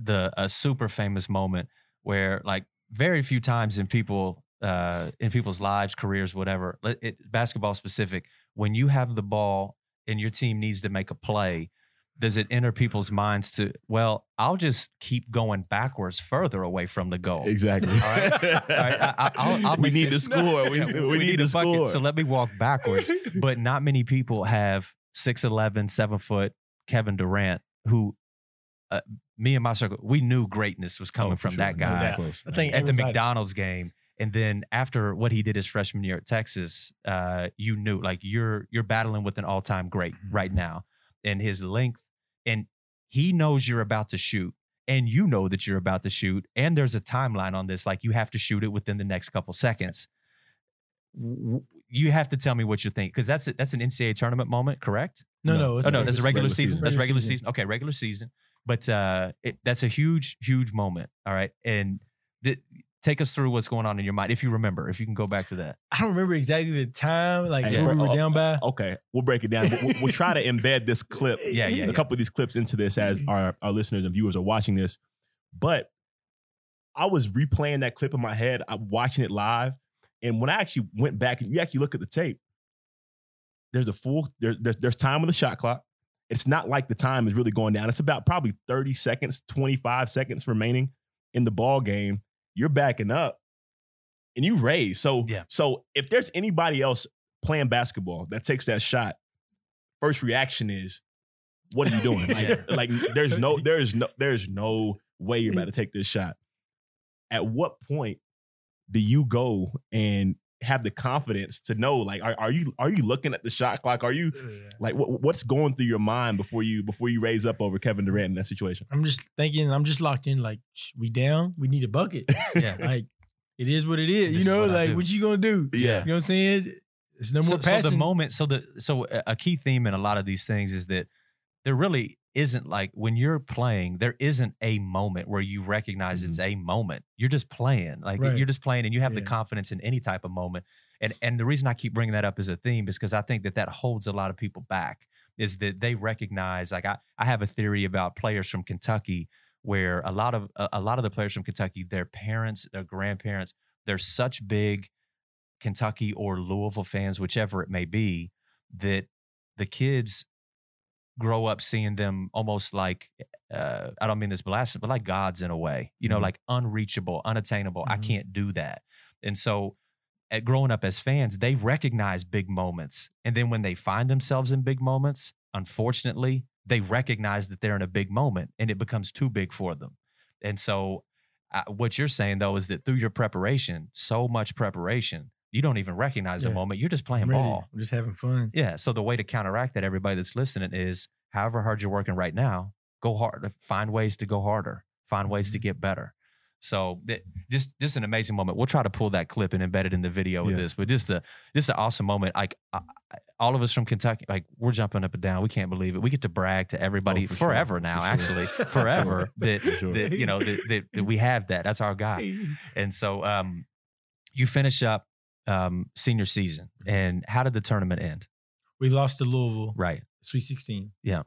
Speaker 3: the a super famous moment where like very few times in people uh in people's lives careers whatever it, basketball specific when you have the ball and your team needs to make a play does it enter people's minds to well i'll just keep going backwards further away from the goal
Speaker 1: Exactly.
Speaker 3: All right. All right, I- I- I'll- I'll <laughs>
Speaker 1: we
Speaker 3: make
Speaker 1: need to score. We, <laughs>
Speaker 3: Yeah,
Speaker 1: we, need, to
Speaker 3: the bucket,
Speaker 1: score.
Speaker 3: so let me walk backwards but not many people have 6'11 7 foot kevin durant who uh, me and my circle we knew greatness was coming
Speaker 1: Oh,
Speaker 3: from
Speaker 1: sure.
Speaker 3: that
Speaker 1: No
Speaker 3: guy
Speaker 2: doubt.
Speaker 1: close.
Speaker 2: I think
Speaker 3: at the mcdonald's game and then after what he did his freshman year at texas uh, you knew like you're you're battling with an all-time great right now and his length and he knows you're about to shoot and you know that you're about to shoot and there's a timeline on this like you have to shoot it within the next couple seconds you have to tell me what you think because that's a, that's an NCAA tournament moment, correct?
Speaker 2: No,
Speaker 1: No.
Speaker 2: no. it's
Speaker 3: oh no, that's a regular,
Speaker 1: regular
Speaker 3: season.
Speaker 1: season.
Speaker 3: That's regular season.
Speaker 2: season.
Speaker 3: Okay, regular season. But uh, it, that's a huge, huge moment. All right, and th- take us through what's going on in your mind if you remember. If you can go back to that.
Speaker 2: I don't remember exactly the time, like where we were uh, down by.
Speaker 1: Okay, we'll break it down. We'll, we'll try to embed this clip, <laughs>
Speaker 3: Yeah, yeah,
Speaker 1: a
Speaker 3: yeah.
Speaker 1: couple of these clips into this as mm-hmm. our, our listeners and viewers are watching this. But I was replaying that clip in my head, I'm watching it live. And when I actually went back and you actually look at the tape, there's a full, there, there's, there's time on the shot clock. It's not like the time is really going down. It's about probably 30 seconds, 25 seconds remaining in the ball game. You're backing up and you raise. So,
Speaker 3: Yeah.
Speaker 1: so if there's anybody else playing basketball that takes that shot, first reaction is, what are you doing? <laughs> Like,
Speaker 3: Yeah.
Speaker 1: like there's no, <laughs> there's no, there's no way you're about to take this shot. At what point do you go and have the confidence to know, like, are, are you are you looking at the shot clock? Are you like what, what's going through your mind before you before you raise up over Kevin Durant in that situation?
Speaker 2: I'm just thinking, I'm just locked in. Like, we down, we need a bucket.
Speaker 3: Yeah. <laughs>
Speaker 2: like, it is what it is.
Speaker 3: This
Speaker 2: you
Speaker 3: is
Speaker 2: know,
Speaker 3: what
Speaker 2: like, what you gonna do?
Speaker 1: Yeah.
Speaker 2: You know what I'm saying? It's no more
Speaker 3: so, so the moment, so the so a- a key theme in a lot of these things is that there really isn't like when you're playing, there isn't a moment where you recognize it's mm-hmm. a moment. You're just playing, like
Speaker 2: Right.
Speaker 3: you're just playing, and you have the confidence in any type of moment. And and the reason I keep bringing that up as a theme is because I think that that holds a lot of people back. is that they recognize like I, I have a theory about players from Kentucky where a lot of a, a lot of the players from Kentucky, their parents, their grandparents, they're such big Kentucky or Louisville fans, whichever it may be, that the kids grow up seeing them almost like uh, I don't mean this blasphemy, but like gods in a way, you know,
Speaker 1: Mhm.
Speaker 3: like unreachable, unattainable. I
Speaker 2: Mhm.
Speaker 3: can't do that. And so, at growing up as fans, they recognize big moments, and then when they find themselves in big moments, unfortunately, they recognize that they're in a big moment, and it becomes too big for them. And so, uh, what you're saying though is that through your preparation, so much preparation, you don't even recognize the moment. You're just playing ball.
Speaker 2: I'm just having fun.
Speaker 3: Yeah. So the way to counteract that, everybody that's listening, is however hard you're working right now, go hard. Find ways to go harder. Find ways to
Speaker 2: Mhm.
Speaker 3: get better. So th- just just an amazing moment. We'll try to pull that clip and embed it in the video with
Speaker 1: Yeah.
Speaker 3: this, but just a just an awesome moment. Like I, all of us from Kentucky, like we're jumping up and down. We can't believe it. We get to brag to everybody
Speaker 1: Oh, for sure.
Speaker 3: forever
Speaker 1: For
Speaker 3: now.
Speaker 1: sure.
Speaker 3: Actually, <laughs> forever that,
Speaker 1: For sure.
Speaker 3: that you know that, that, that we have that. That's our guy. And so um, you finish up um, senior season, and how did the tournament end?
Speaker 2: We lost to Louisville,
Speaker 3: Right,
Speaker 2: Sweet 16.
Speaker 3: Yeah,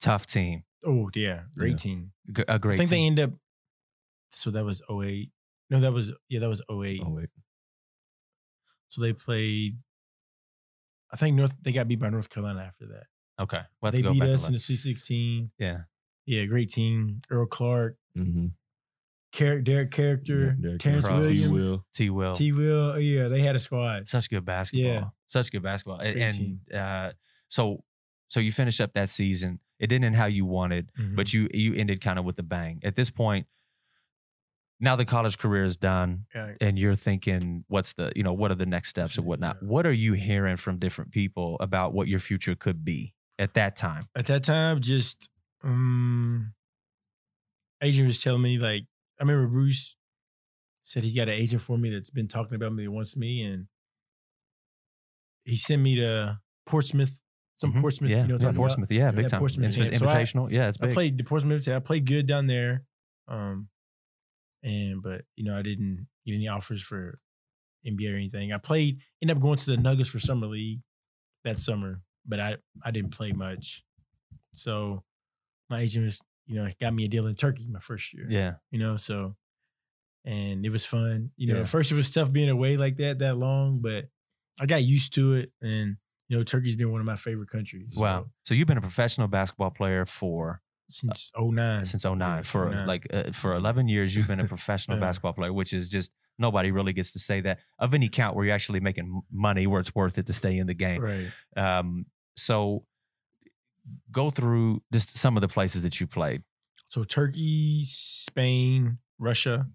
Speaker 3: tough team,
Speaker 2: Oh, yeah. Great
Speaker 1: Yeah.
Speaker 2: team.
Speaker 3: G- a great.
Speaker 2: I think they
Speaker 3: team.
Speaker 2: end up, so that was 08. No, that was, yeah, that was 08.
Speaker 1: Oh wait.
Speaker 2: So they played, I think North, they got beat by North Carolina after that.
Speaker 3: okay. We'll
Speaker 2: they beat us in the Sweet 16.
Speaker 3: yeah,
Speaker 2: Yeah, great team. Earl Clark,
Speaker 1: Mm-hmm.
Speaker 2: Car- Derrick Caracter,
Speaker 1: Derek
Speaker 2: Terrence
Speaker 3: Cross.
Speaker 2: Williams,
Speaker 1: Will.
Speaker 3: T. Will.
Speaker 2: T. Will. Yeah, they had a squad.
Speaker 3: Such good basketball.
Speaker 2: Yeah.
Speaker 3: Such good basketball. And, and uh, so so you finished up that season. It didn't end how you wanted,
Speaker 2: Mhm.
Speaker 3: but you you ended kind of with a bang. At this point, now the college career is done,
Speaker 2: Yeah.
Speaker 3: and you're thinking, what's the you know what are the next steps or whatnot?
Speaker 2: Yeah.
Speaker 3: What are you hearing from different people about what your future could be at that time?
Speaker 2: at that time, just um, agent was telling me like I remember Bruce said he's got an agent for me that's been talking about me, that wants me, and he sent me to Portsmouth, some
Speaker 3: Mhm.
Speaker 2: Portsmouth,
Speaker 3: yeah,
Speaker 2: you know,
Speaker 3: yeah,
Speaker 2: about?
Speaker 3: Portsmouth, yeah, big time.
Speaker 2: Portsmouth
Speaker 3: Invi-
Speaker 2: team. So I-
Speaker 3: invitational, yeah, it's big.
Speaker 2: I played the Portsmouth. I played good down there, um, and but you know I didn't get any offers for NBA or anything. I played, ended up going to the Nuggets for summer league that summer, but I I didn't play much. So my agent was, you know, got me a deal in Turkey my first year.
Speaker 3: yeah,
Speaker 2: you know, so and it was fun. You know,
Speaker 3: Yeah.
Speaker 2: at first it was tough being away like that that long, but I got used to it, and you know, Turkey's been one of my favorite countries.
Speaker 3: wow. So you've been a professional basketball player for
Speaker 2: since 09.
Speaker 3: since 09
Speaker 2: Yeah,
Speaker 3: for
Speaker 2: 09.
Speaker 3: like uh, for 11 years you've been a professional
Speaker 2: Yeah.
Speaker 3: basketball player which is just nobody really gets to say that of any count where you're actually making money where it's worth it to stay in the game
Speaker 2: right.
Speaker 3: um so go through just some of the places that you played
Speaker 2: So Turkey, Spain, Russia,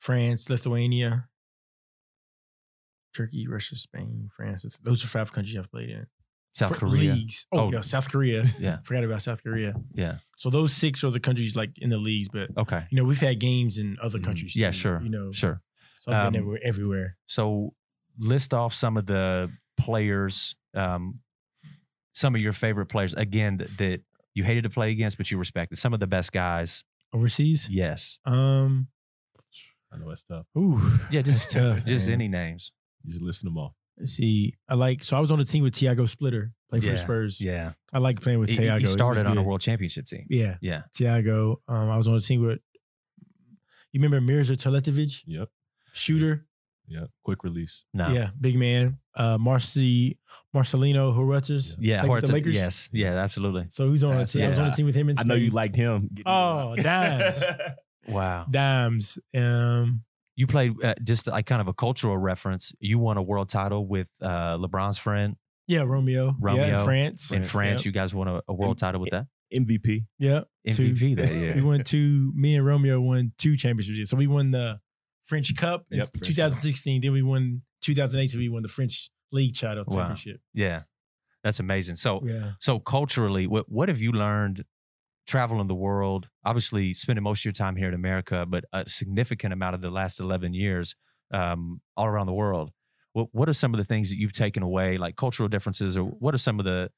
Speaker 2: France, Lithuania, Turkey, Russia, Spain, France. Those are five countries I've played in.
Speaker 3: south
Speaker 2: For
Speaker 3: korea
Speaker 2: leagues. Oh,
Speaker 3: Oh.
Speaker 2: yeah, South Korea. <laughs>
Speaker 3: yeah
Speaker 2: Forgot about South Korea.
Speaker 3: yeah
Speaker 2: So those six are the countries like in the leagues, but
Speaker 3: okay
Speaker 2: you know we've had games in other
Speaker 1: Mhm.
Speaker 2: countries.
Speaker 3: yeah
Speaker 2: too,
Speaker 3: sure
Speaker 2: You know,
Speaker 3: sure
Speaker 2: So I've been
Speaker 3: Um,
Speaker 2: everywhere. everywhere.
Speaker 3: so list off some of the players um some of your favorite players again that, that you hated to play against but you respected some of the best guys
Speaker 2: Overseas.
Speaker 3: yes
Speaker 2: Um.
Speaker 1: I know that's tough.
Speaker 2: Ooh.
Speaker 3: yeah just
Speaker 2: tough, <laughs>
Speaker 3: just
Speaker 2: man.
Speaker 3: any names
Speaker 1: You just listen them all.
Speaker 2: Let's see. I like. So I was on the team with Tiago Splitter. Played for the Spurs.
Speaker 3: yeah
Speaker 2: I like playing with
Speaker 3: He- he,
Speaker 2: Tiago.
Speaker 3: he
Speaker 2: He was
Speaker 3: started on a world championship team.
Speaker 2: Yeah.
Speaker 3: Yeah.
Speaker 2: Tiago. Um, I was on the team with. You remember Mirza Teletovic,
Speaker 1: Yep.
Speaker 2: shooter?
Speaker 1: Yep. Quick release.
Speaker 3: No.
Speaker 2: Yeah, big man. Uh, Marcy Marcelinho Huertas.
Speaker 3: Yeah.
Speaker 2: played with the Lakers.
Speaker 3: Yes. Yeah. Absolutely.
Speaker 2: So he's on
Speaker 1: Yeah,
Speaker 2: the team. I was on
Speaker 1: yeah.
Speaker 2: the team with him. In
Speaker 1: I know you liked him.
Speaker 2: Oh, dimes. <laughs>
Speaker 3: Wow.
Speaker 2: dimes. Um,
Speaker 3: You played uh, just like kind of a cultural reference. You won a world title with uh, LeBron's friend
Speaker 2: yeah, Romeo. Yeah,
Speaker 3: Romeo
Speaker 2: in France.
Speaker 3: in France.
Speaker 2: Yep.
Speaker 3: You guys won a, a world title with that
Speaker 1: MVP.
Speaker 2: Yep. Two.
Speaker 3: MVP that
Speaker 2: yeah. <laughs>
Speaker 3: We
Speaker 2: won two. Me and Romeo won two championships. So we won the French Cup in
Speaker 1: Yep, French
Speaker 2: 2016. Then we won 2008. So we won the French League title
Speaker 3: Wow.
Speaker 2: championship.
Speaker 3: yeah. That's amazing. So
Speaker 2: Yeah.
Speaker 3: So culturally, what what have you learned traveling the world? Obviously, spending most of your time here in America, but a significant amount of the last eleven years um, all around the world. What what are some of the things that you've taken away, like cultural differences, or what are some of the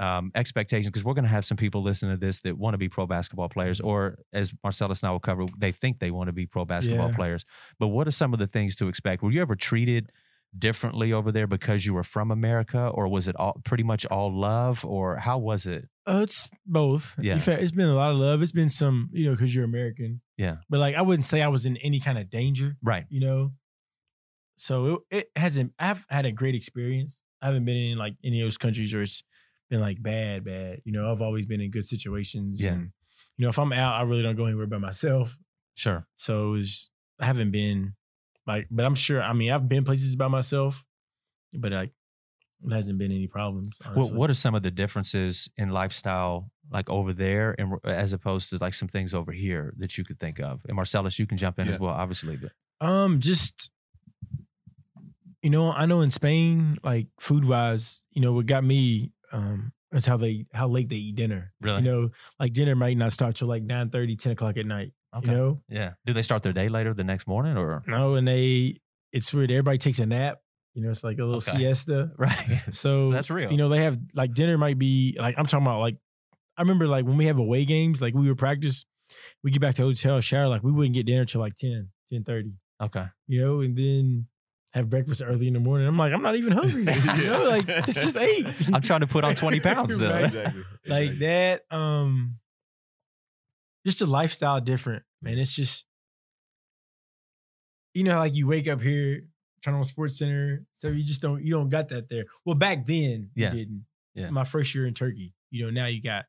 Speaker 3: um, expectations? Because we're going to have some people listening to this that want to be pro basketball players, or as Marcellus and I will cover, they think they want to be pro basketball
Speaker 2: Yeah.
Speaker 3: players. But what are some of the things to expect? Were you ever treated differently over there because you were from America, or was it all pretty much all love, or how was it?
Speaker 2: Uh, it's both.
Speaker 3: Yeah.
Speaker 2: In fact, it's been a lot of love. It's been some, you know, because you're American.
Speaker 3: Yeah.
Speaker 2: But like, I wouldn't say I was in any kind of danger,
Speaker 3: Right.
Speaker 2: you know. So it, it hasn't. I've had a great experience. I haven't been in like any of those countries where it's been like bad, bad. You know, I've always been in good situations.
Speaker 3: Yeah.
Speaker 2: And, you know, if I'm out, I really don't go anywhere by myself.
Speaker 3: Sure.
Speaker 2: So it was, I haven't been like, but I'm sure. I mean, I've been places by myself, but like, it hasn't been any problems.
Speaker 3: Well,
Speaker 2: honestly.
Speaker 3: what are some of the differences in lifestyle, like over there, and as opposed to like some things over here that you could think of? And Marcellus, you can jump in
Speaker 1: Yeah.
Speaker 3: as well, obviously. But
Speaker 2: Um, just you know, I know in Spain, like food wise, you know, what got me um is how they how late they eat dinner.
Speaker 3: Really?
Speaker 2: You know, like dinner might not start till like 9 30, 10 o'clock at night.
Speaker 3: okay,
Speaker 2: You know?
Speaker 3: yeah. Do they start their day later the next morning, or
Speaker 2: No, and they it's weird. Everybody takes a nap. You know, it's like a little
Speaker 3: Okay.
Speaker 2: siesta. <laughs>
Speaker 3: right? <laughs>
Speaker 2: So
Speaker 3: that's real.
Speaker 2: You know, they have like dinner might be like I'm talking about like I remember like when we have away games, like we would practice, we get back to the hotel, shower, like we wouldn't get dinner till like 10, 10 30.
Speaker 3: okay.
Speaker 2: you know, and then have breakfast early in the morning. I'm like, I'm not even hungry. <laughs> You know, like it's just eight. <laughs>
Speaker 3: I'm trying to put on 20 <laughs> pounds. Though.
Speaker 2: Right.
Speaker 1: exactly.
Speaker 2: like
Speaker 1: Exactly.
Speaker 2: that. Um, just a lifestyle different, man. It's just, you know, like you wake up here, turn on Sports Center, so you just don't, you don't got that there. Well, back then,
Speaker 3: Yeah.
Speaker 2: you didn't.
Speaker 3: Yeah.
Speaker 2: My first year in Turkey, you know, now you got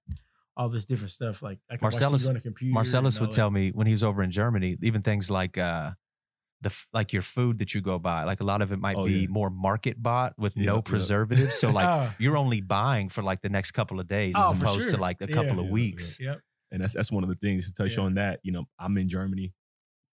Speaker 2: all this different stuff. Like I can
Speaker 3: Marcellus-
Speaker 2: watch on a computer.
Speaker 3: Marcellus
Speaker 2: and
Speaker 3: would
Speaker 2: that.
Speaker 3: tell me when he was over in Germany, even things like uh, the like your food that you go buy, like a lot of it might
Speaker 1: Oh,
Speaker 3: be
Speaker 1: yeah.
Speaker 3: more market bought with
Speaker 1: Yep,
Speaker 3: no
Speaker 1: yep.
Speaker 3: preservatives. So like <laughs> you're only buying for like the next couple of days
Speaker 2: Oh,
Speaker 3: as
Speaker 2: for
Speaker 3: opposed to like a
Speaker 2: Yeah.
Speaker 3: couple of
Speaker 1: Yeah,
Speaker 3: weeks.
Speaker 2: yep.
Speaker 1: and that's that's one of the things to touch
Speaker 2: Yeah.
Speaker 1: on that. You know, I'm in Germany,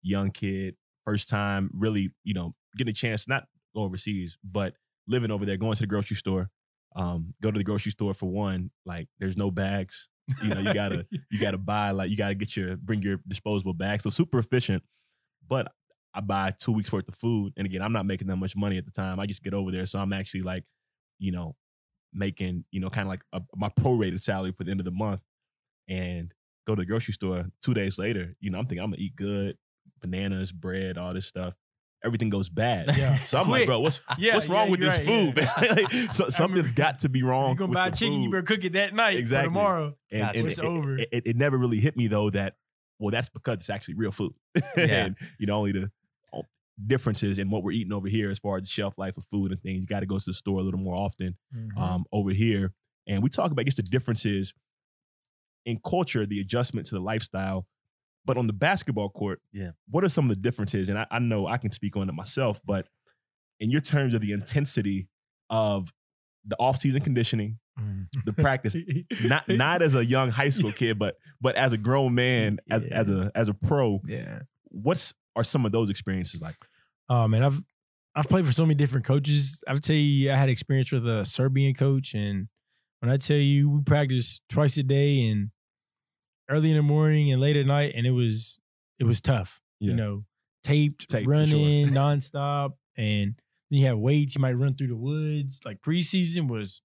Speaker 1: young kid, first time really, you know, getting a chance to not go overseas, but living over there, going to the grocery store. Um, go to the grocery store for one, like there's no bags. You know, you gotta <laughs> you gotta buy like you gotta get your bring your disposable bags. So super efficient. But I buy two weeks worth of food. And again, I'm not making that much money at the time. I just get over there. So I'm actually like, you know, making, you know, kind of like a, my prorated salary for the end of the month and go to the grocery store two days later, you know, I'm thinking I'm gonna eat good, bananas, bread, all this stuff. Everything goes bad. <laughs>
Speaker 2: Yeah.
Speaker 1: So I'm
Speaker 2: Quick.
Speaker 1: like, bro, what's <laughs>
Speaker 2: Yeah,
Speaker 1: what's wrong
Speaker 2: yeah,
Speaker 1: with this
Speaker 2: right,
Speaker 1: food? <laughs>
Speaker 2: yeah.
Speaker 1: Like, so, something's got to be wrong.
Speaker 2: You're gonna buy chicken, you better cook it that night
Speaker 1: Exactly.
Speaker 2: tomorrow.
Speaker 1: and,
Speaker 3: Gotcha.
Speaker 1: and
Speaker 2: It's
Speaker 1: it,
Speaker 2: over.
Speaker 1: It, it, it never really hit me though that well that's because it's actually real food
Speaker 3: Yeah.
Speaker 1: and you know only the differences in what we're eating over here as far as shelf life of food and things. You got to go to the store a little more often
Speaker 2: Mm-hmm.
Speaker 1: um, over here. And we talk about guess the differences in culture the adjustment to the lifestyle. But on the basketball court
Speaker 3: Yeah.
Speaker 1: what are some of the differences? And I, I know I can speak on it myself but in your terms of the intensity of the off-season conditioning the practice <laughs> not not as a young high school kid, but but as a grown man, as as a as a pro,
Speaker 2: yeah.
Speaker 1: what's are some of those experiences like?
Speaker 2: Oh man, I've I've played for so many different coaches. I'll tell you, I had experience with a Serbian coach, and when I tell you, we practiced twice a day and early in the morning and late at night, and it was it was tough.
Speaker 1: Yeah.
Speaker 2: You know, taped,
Speaker 1: Taped, for sure.
Speaker 2: running <laughs> nonstop, and then you have weights. You might run through the woods. Like preseason was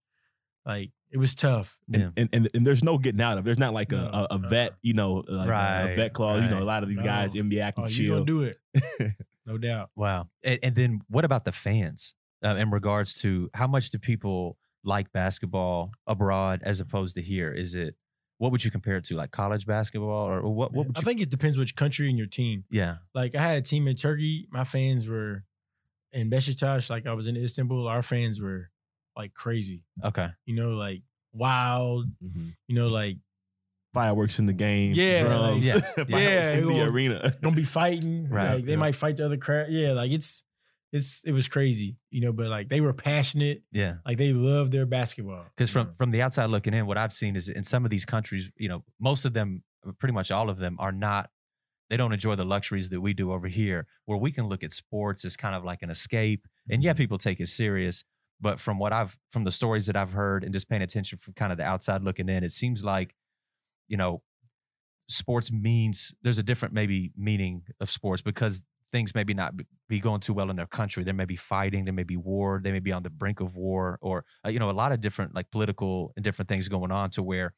Speaker 2: like it was tough.
Speaker 3: Yeah.
Speaker 1: And, and and and there's no getting out of. There's not like a,
Speaker 2: No,
Speaker 1: a, a
Speaker 2: no.
Speaker 1: vet, you know, like a- a,
Speaker 3: Right,
Speaker 1: vet clause. You know, a lot of these
Speaker 2: No.
Speaker 1: guys NBA can
Speaker 2: Oh, you
Speaker 1: chill.
Speaker 2: gonna do it? <laughs> No doubt.
Speaker 3: Wow. And, and then what about the fans uh, in regards to how much do people like basketball abroad as opposed to here? Is it what would you compare it to, like college basketball, or what? What would
Speaker 2: I
Speaker 3: you?
Speaker 2: think it depends which country and your team.
Speaker 3: yeah.
Speaker 2: like I had a team in Turkey. My fans were in Beşiktaş. Like I was in Istanbul. Our fans were like crazy.
Speaker 3: Okay.
Speaker 2: You know, like wild.
Speaker 1: Mhm.
Speaker 2: You know, like
Speaker 1: Fireworks in the game,
Speaker 2: Yeah,
Speaker 1: drums,
Speaker 3: like- <laughs>
Speaker 1: fireworks
Speaker 2: Yeah,
Speaker 1: in the
Speaker 2: well,
Speaker 1: arena.
Speaker 2: gonna be fighting. <laughs>
Speaker 3: Right,
Speaker 2: Like they
Speaker 1: yeah.
Speaker 2: might fight the other crowd. Yeah, like it's it's it was crazy. You know, but like they were passionate.
Speaker 3: Yeah.
Speaker 2: Like they loved their basketball.
Speaker 3: Because from
Speaker 2: know.
Speaker 3: from the outside looking in, what I've seen is in some of these countries, you know, most of them, pretty much all of them, are not. They don't enjoy the luxuries that we do over here, where we can look at sports as kind of like an escape. And yeah, people take it serious, but from what I've from the stories that I've heard and just paying attention from kind of the outside looking in, it seems like, you know, sports means there's a different maybe meaning of sports because things maybe not be- going too well in their country. There may be fighting, there may be war, they may be on the brink of war, or uh, you know, a lot of different like political and different things going on to where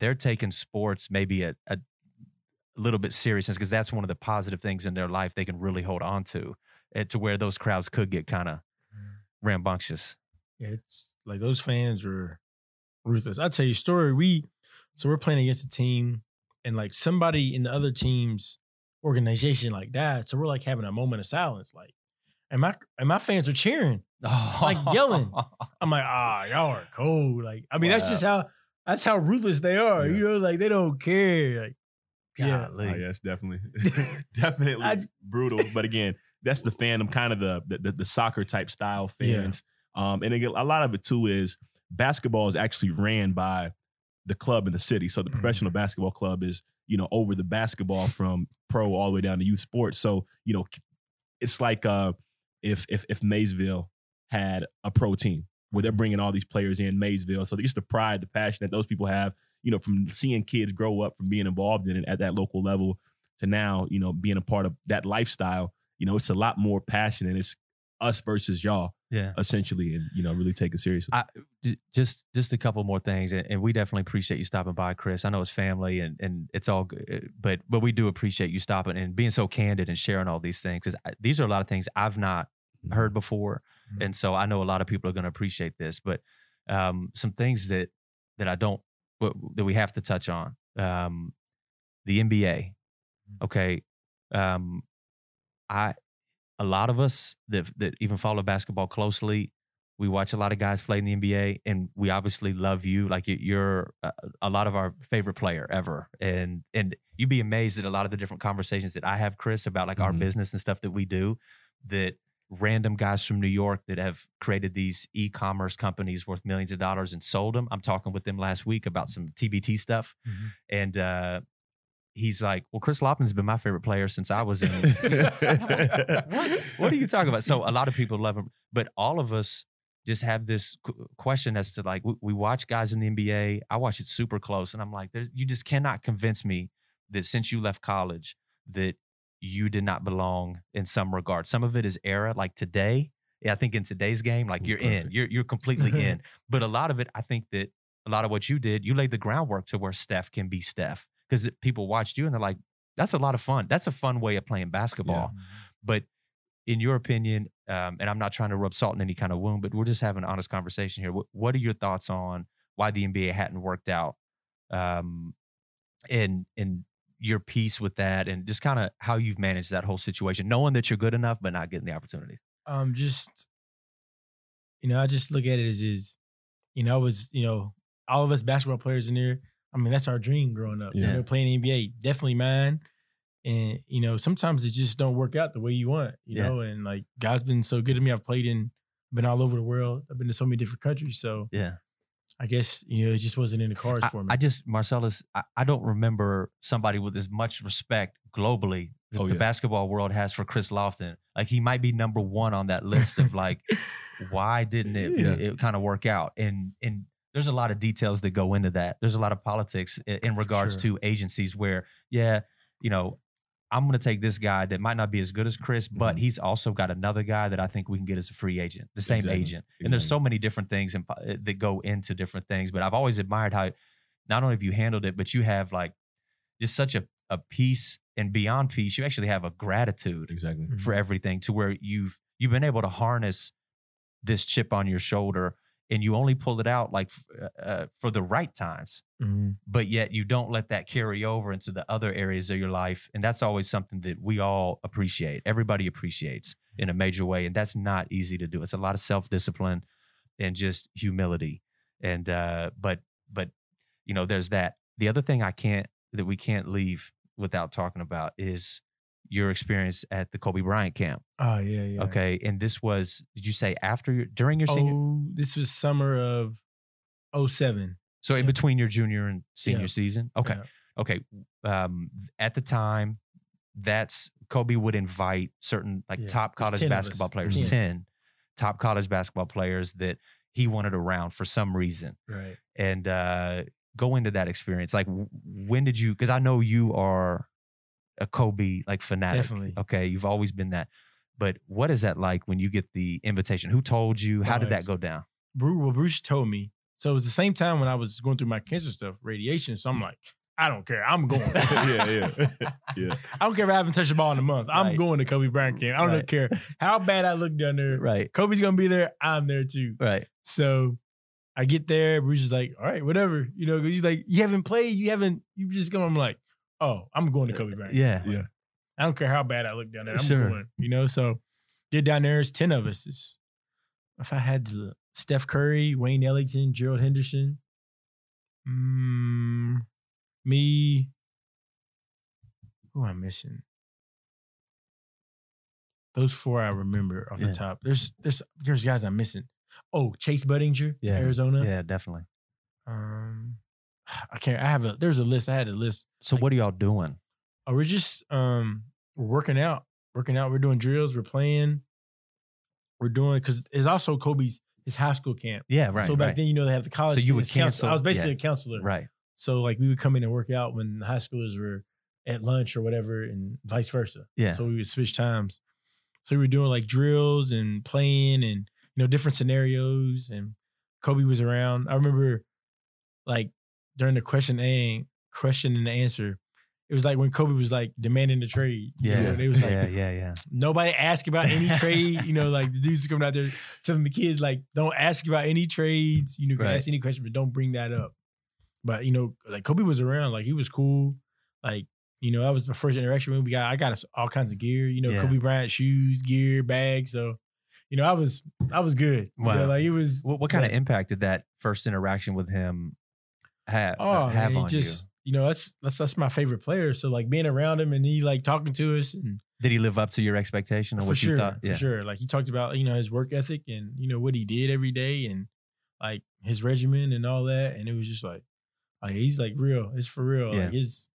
Speaker 3: they're taking sports maybe a, a little bit seriousness because that's one of the positive things in their life they can really hold on to, uh, to where those crowds could get kind of rambunctious.
Speaker 2: Yeah, it's like those fans were ruthless. I'll tell you a story. We so we're playing against a team and like somebody in the other team's organization like that. So we're like having a moment of silence. Like, and my and my fans are cheering. Like yelling. <laughs> I'm like, ah, y'all are cold. Like, I mean, that's just how that's how ruthless they are.
Speaker 1: Yeah.
Speaker 2: You know, like they don't care. Like, yeah.
Speaker 3: Golly.
Speaker 1: Oh, yes, definitely, <laughs> <laughs> definitely
Speaker 2: I-
Speaker 1: brutal. But again, that's the fandom, kind of the the, the soccer type style
Speaker 2: Yeah.
Speaker 1: fans. Um, and again, a lot of it too is basketball is actually ran by the club in the city. So the
Speaker 2: Mhm.
Speaker 1: professional basketball club is you know over the basketball from pro all the way down to youth sports. So you know, it's like uh, if if if Maysville had a pro team where they're bringing all these players in Maysville. So just the pride, the passion that those people have, you know, from seeing kids grow up, from being involved in it at that local level to now, you know, being a part of that lifestyle. You know, it's a lot more passion and it's us versus y'all
Speaker 3: Yeah.
Speaker 1: essentially, and you know, really take it seriously.
Speaker 3: I, just just a couple more things, and, and we definitely appreciate you stopping by, Chris. I know it's family, and and it's all good, but but we do appreciate you stopping and being so candid and sharing all these things because these are a lot of things I've not heard before,
Speaker 2: Mhm.
Speaker 3: and so I know a lot of people are going to appreciate this. But um, some things that that I don't that we have to touch on um, the NBA. Okay, um, I a lot of us that that even follow basketball closely we watch a lot of guys play in the NBA, and we obviously love you. Like you- you're a, a lot of our favorite player ever, and and you'd be amazed at a lot of the different conversations that I have, Chris, about like our
Speaker 1: Mhm.
Speaker 3: business and stuff that we do. That random guys from New York that have created these e-commerce companies worth millions of dollars and sold them. I'm talking with them last week about some TBT stuff,
Speaker 2: Mhm.
Speaker 3: and uh, he's like, "Well, Chris Lofton's been my favorite player since I was in." <laughs> what? What are you talking about? So a lot of people love him, but all of us just have this question as to like we, we watch guys in the NBA. I watch it super close, and I'm like, you just cannot convince me that since you left college that you did not belong in some regard. Some of it is era, like today. Yeah, I think in today's game, like you're in, you're you're completely in. <laughs> But a lot of it, I think that a lot of what you did, you laid the groundwork to where Steph can be Steph because people watched you and they're like, that's a lot of fun. That's a fun way of playing basketball. But in your opinion, um, and I'm not trying to rub salt in any kind of wound, but we're just having an honest conversation here. What, what are your thoughts on why the NBA hadn't worked out, um, and and your piece with that, and just kind of how you've managed that whole situation, knowing that you're good enough but not getting the opportunities?
Speaker 2: um just you know i just look at it as is you know i was you know all of us basketball players in there i mean that's our dream growing up
Speaker 1: Yeah.
Speaker 2: you know playing nba definitely mine and you know sometimes it just don't work out the way you want you
Speaker 3: Yeah.
Speaker 2: know and like god's been so good to me i've played in been all over the world i've been to so many different countries so
Speaker 3: Yeah.
Speaker 2: i guess you know it just wasn't in the cards
Speaker 3: I,
Speaker 2: for me
Speaker 3: I just Marcellus, I, I don't remember somebody with as much respect globally that
Speaker 1: Oh,
Speaker 3: the
Speaker 1: yeah.
Speaker 3: basketball world has for Chris Lofton. Like he might be number one on that list of like, <laughs> why didn't it
Speaker 1: Yeah.
Speaker 3: it, kind of work out? And and there's a lot of details that go into that. There's a lot of politics in, in regards
Speaker 2: Sure.
Speaker 3: to agencies where, yeah, you know. I'm going to take this guy that might not be as good as Chris, but
Speaker 1: Mhm.
Speaker 3: he's also got another guy that I think we can get as a free agent, the same
Speaker 1: Exactly.
Speaker 3: agent. And there's so many different things in, that go into different things. But I've always admired how not only have you handled it, but you have like just such a, a peace and beyond peace. You actually have a gratitude
Speaker 1: exactly.
Speaker 3: For everything to where you've you've been able to harness this chip on your shoulder and you only pull it out like uh, for the right times
Speaker 2: Mhm.
Speaker 3: but yet you don't let that carry over into the other areas of your life and that's always something that we all appreciate. Everybody appreciates in a major way and that's not easy to do. It's a lot of self-discipline and just humility and uh but but you know there's that. The other thing i can't that we can't leave without talking about is your experience at the kobe bryant camp.
Speaker 2: Oh yeah yeah.
Speaker 3: Okay and this was did you say after your during your senior?
Speaker 2: Oh this was summer of 07
Speaker 3: so in between your junior and senior
Speaker 2: Yeah.
Speaker 3: season? Okay
Speaker 2: Yeah.
Speaker 3: okay um at the time that's kobe would invite certain like
Speaker 2: Yeah,
Speaker 3: top college
Speaker 2: 10
Speaker 3: basketball players
Speaker 2: Yeah.
Speaker 3: 10 top college basketball players that he wanted around for some reason.
Speaker 2: Right.
Speaker 3: And uh go into that experience. Like when did you because i know you are a kobe like fanatic
Speaker 2: Definitely.
Speaker 3: okay you've always been that but what is that like when you get the invitation who told you how did
Speaker 2: uh,
Speaker 3: that go down
Speaker 2: Bruce, well, Bruce told me. So it was the same time when I was going through my cancer stuff, radiation. So I'm like, I don't care. I'm going. <laughs>
Speaker 1: yeah, yeah, <laughs> yeah. <laughs>
Speaker 2: I don't care if I haven't touched the ball in a month. I'm
Speaker 3: Right.
Speaker 2: going to Kobe Bryant camp. I don't
Speaker 3: Right.
Speaker 2: care how bad I look down there.
Speaker 3: Right.
Speaker 2: Kobe's gonna be there. I'm there too.
Speaker 3: Right.
Speaker 2: So I get there. Bruce is like, all right, whatever. You know, 'cause he's like, you haven't played. You haven't. You just come. I'm like, oh, I'm going to Kobe Bryant.
Speaker 3: Yeah.
Speaker 1: Yeah.
Speaker 2: I don't care how bad I look down there. I'm
Speaker 3: Sure.
Speaker 2: going. You know, so get down there. It's ten of us. It's, if I had the Steph Curry, Wayne Ellington, Gerald Henderson, mm, me. Who am I missing? Those four I remember off
Speaker 3: Yeah.
Speaker 2: the top. There's there's there's guys I'm missing. Oh, Chase Budinger,
Speaker 3: Yeah.
Speaker 2: Arizona.
Speaker 3: Yeah, definitely.
Speaker 2: Um, I can't. I have a. There's a list. I had a list.
Speaker 3: So what are y'all doing?
Speaker 2: Oh, we're just um we're working out, working out. We're doing drills. We're playing. We're doing because it's also Kobe's his high school camp.
Speaker 3: Yeah, right.
Speaker 2: so back
Speaker 3: right.
Speaker 2: then, you know, they have the college.
Speaker 3: So you would
Speaker 2: his counselor. I was basically
Speaker 3: yeah.
Speaker 2: a counselor.
Speaker 3: Right.
Speaker 2: So like we would come in and work out when the high schoolers were at lunch or whatever, and vice versa.
Speaker 3: Yeah.
Speaker 2: So we would switch times. So we were doing like drills and playing and you know different scenarios. And Kobe was around. I remember like during the question and question and answer. It was like when Kobe was like demanding the trade. You
Speaker 3: Yeah.
Speaker 2: know, they was like
Speaker 3: yeah, yeah, yeah.
Speaker 2: nobody asked about any trade. You know, like the dudes coming out there telling the kids like, don't ask about any trades. You know, you
Speaker 3: Right.
Speaker 2: ask any question, but don't bring that up. But you know, like Kobe was around, like he was cool. Like you know, that was my first interaction with. We got I got us all kinds of gear. You know,
Speaker 3: Yeah.
Speaker 2: Kobe Bryant shoes, gear, bags. So you know, I was I was good. You know,
Speaker 3: Wow.
Speaker 2: like it was.
Speaker 3: What, what kind of impact did that first interaction with him have,
Speaker 2: Oh,
Speaker 3: have
Speaker 2: man,
Speaker 3: on
Speaker 2: just you know, that's that's that's my favorite player. So like being around him and he like talking to us and?
Speaker 3: Did he live up to your expectation or what
Speaker 2: sure,
Speaker 3: you thought?
Speaker 2: for sure. Like he talked about you know his work ethic and you know what he did every day and like his regimen and all that, and it was just like, like he's like real. It's for real.
Speaker 3: Yeah.
Speaker 2: Like his,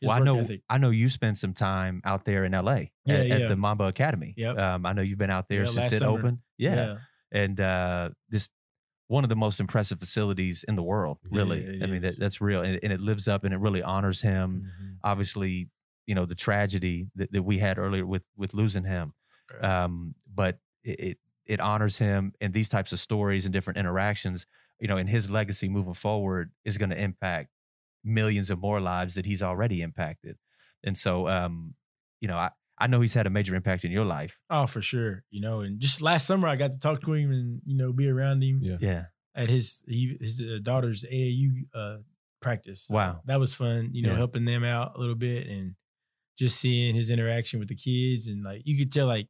Speaker 2: his
Speaker 3: Well, I know
Speaker 2: ethic.
Speaker 3: I know you spent some time out there in LA
Speaker 2: Yeah,
Speaker 3: at,
Speaker 2: yeah.
Speaker 3: at the Mamba Academy.
Speaker 2: Yep.
Speaker 3: Um, I know you've been out there
Speaker 2: Yeah,
Speaker 3: since it
Speaker 2: summer.
Speaker 3: opened. Yeah. And uh this one of the most impressive facilities in the world,
Speaker 2: Yeah,
Speaker 3: really.
Speaker 2: it
Speaker 3: I mean, that, that's real. And, and it lives up and it really honors him.
Speaker 2: Mhm.
Speaker 3: Obviously, you know, the tragedy that, that we had earlier with with losing him.
Speaker 2: Right.
Speaker 3: Um, but it, it it honors him and these types of stories and different interactions, you know, and his legacy moving forward is going to impact millions of more lives that he's already impacted. And so um, you know, I, I know he's had a major impact in your life.
Speaker 2: Oh, for sure. You know, and just last summer I got to talk to him and you know be around him
Speaker 1: Yeah.
Speaker 3: Yeah.
Speaker 2: at his he, his uh, daughter's AAU uh, practice. So
Speaker 3: Wow.
Speaker 2: that was fun. You know,
Speaker 3: Yeah.
Speaker 2: helping them out a little bit and just seeing his interaction with the kids and like you could tell like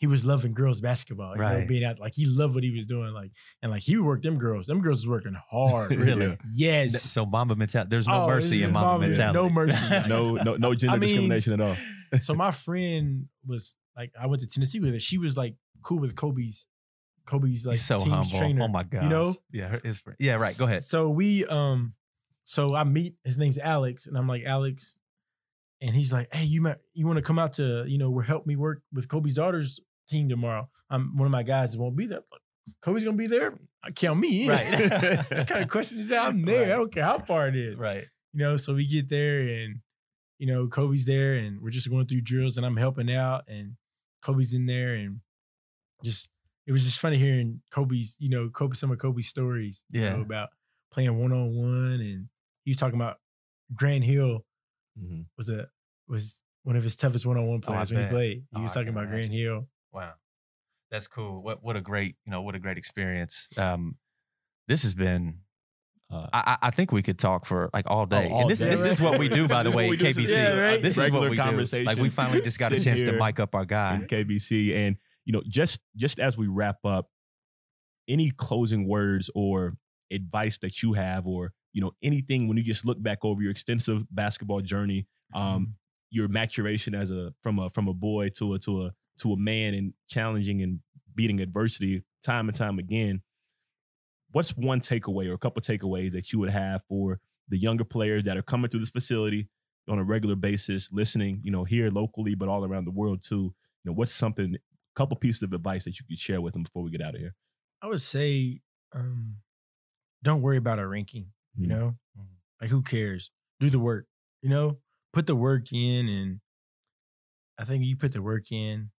Speaker 2: he was loving girls basketball. You know, being out like he loved what he was doing. Like and like he worked them girls. Them girls was working hard. <laughs>
Speaker 3: Really?
Speaker 2: Yes.
Speaker 3: So Mamba mentality. There's no
Speaker 2: Oh,
Speaker 3: mercy
Speaker 2: it's
Speaker 3: in Mamba
Speaker 2: Mamba-
Speaker 3: mentality.
Speaker 2: no mercy. <laughs>
Speaker 1: No, no, no gender
Speaker 2: I mean-
Speaker 1: discrimination at all. <laughs>
Speaker 2: so my friend was like, I went to Tennessee with her. She was like cool with Kobe's, Kobe's like
Speaker 3: He's so
Speaker 2: team's
Speaker 3: humble.
Speaker 2: trainer.
Speaker 3: Oh my god.
Speaker 2: You know?
Speaker 3: Yeah. His friend. Yeah. Right. Go ahead.
Speaker 2: So we um, so I meet his name's Alex, and I'm like Alex, and he's like, hey, you might you want to come out to you know help me work with Kobe's daughter's team tomorrow. I'm one of my guys that won't be there. Like, Kobe's gonna be there. I count me in.
Speaker 3: Right. <laughs>
Speaker 2: what kind of question is that? I'm <laughs> there.
Speaker 3: Right.
Speaker 2: I don't care how far it is.
Speaker 3: Right.
Speaker 2: you know so we get there and you know kobe's there and we're just going through drills and i'm helping out and kobe's in there and just it was just funny hearing kobe's you know kobe some of kobe's stories you
Speaker 3: Yeah.
Speaker 2: know, about playing one-on-one and he was talking about grant hill
Speaker 1: Mhm.
Speaker 2: was a was one of his toughest one
Speaker 3: on one
Speaker 2: players when he played he
Speaker 3: Oh,
Speaker 2: was talking about
Speaker 3: imagine.
Speaker 2: hill
Speaker 3: Wow. That's cool. What what a great, you know, what a great experience. Um this has been
Speaker 1: Uh,
Speaker 3: I, I think we could talk for like all day.
Speaker 1: all
Speaker 3: and this
Speaker 1: day,
Speaker 3: this is what we do, by the way,
Speaker 1: do.
Speaker 3: KBC.
Speaker 1: This is
Speaker 2: Yeah, right.
Speaker 3: This is what we
Speaker 1: conversation.
Speaker 3: do. Like we finally just got a chance to mic up our guy.
Speaker 1: KBC. And you know, just just as we wrap up, any closing words or advice that you have, or you know, anything when you just look back over your extensive basketball journey, um, your maturation as a from a from a boy to a to a to a man and challenging and beating adversity time and time again. What's one takeaway or a couple takeaways that you would have for the younger players that are coming through this facility on a regular basis, listening, you know, here locally, but all around the world too? You know, what's something, a couple pieces of advice that you could share with them before we get out of here?
Speaker 2: i would say um don't worry about a ranking you
Speaker 1: Mhm.
Speaker 2: know
Speaker 3: Mhm.
Speaker 2: like who cares do the work you know put the work in and i think you put the work in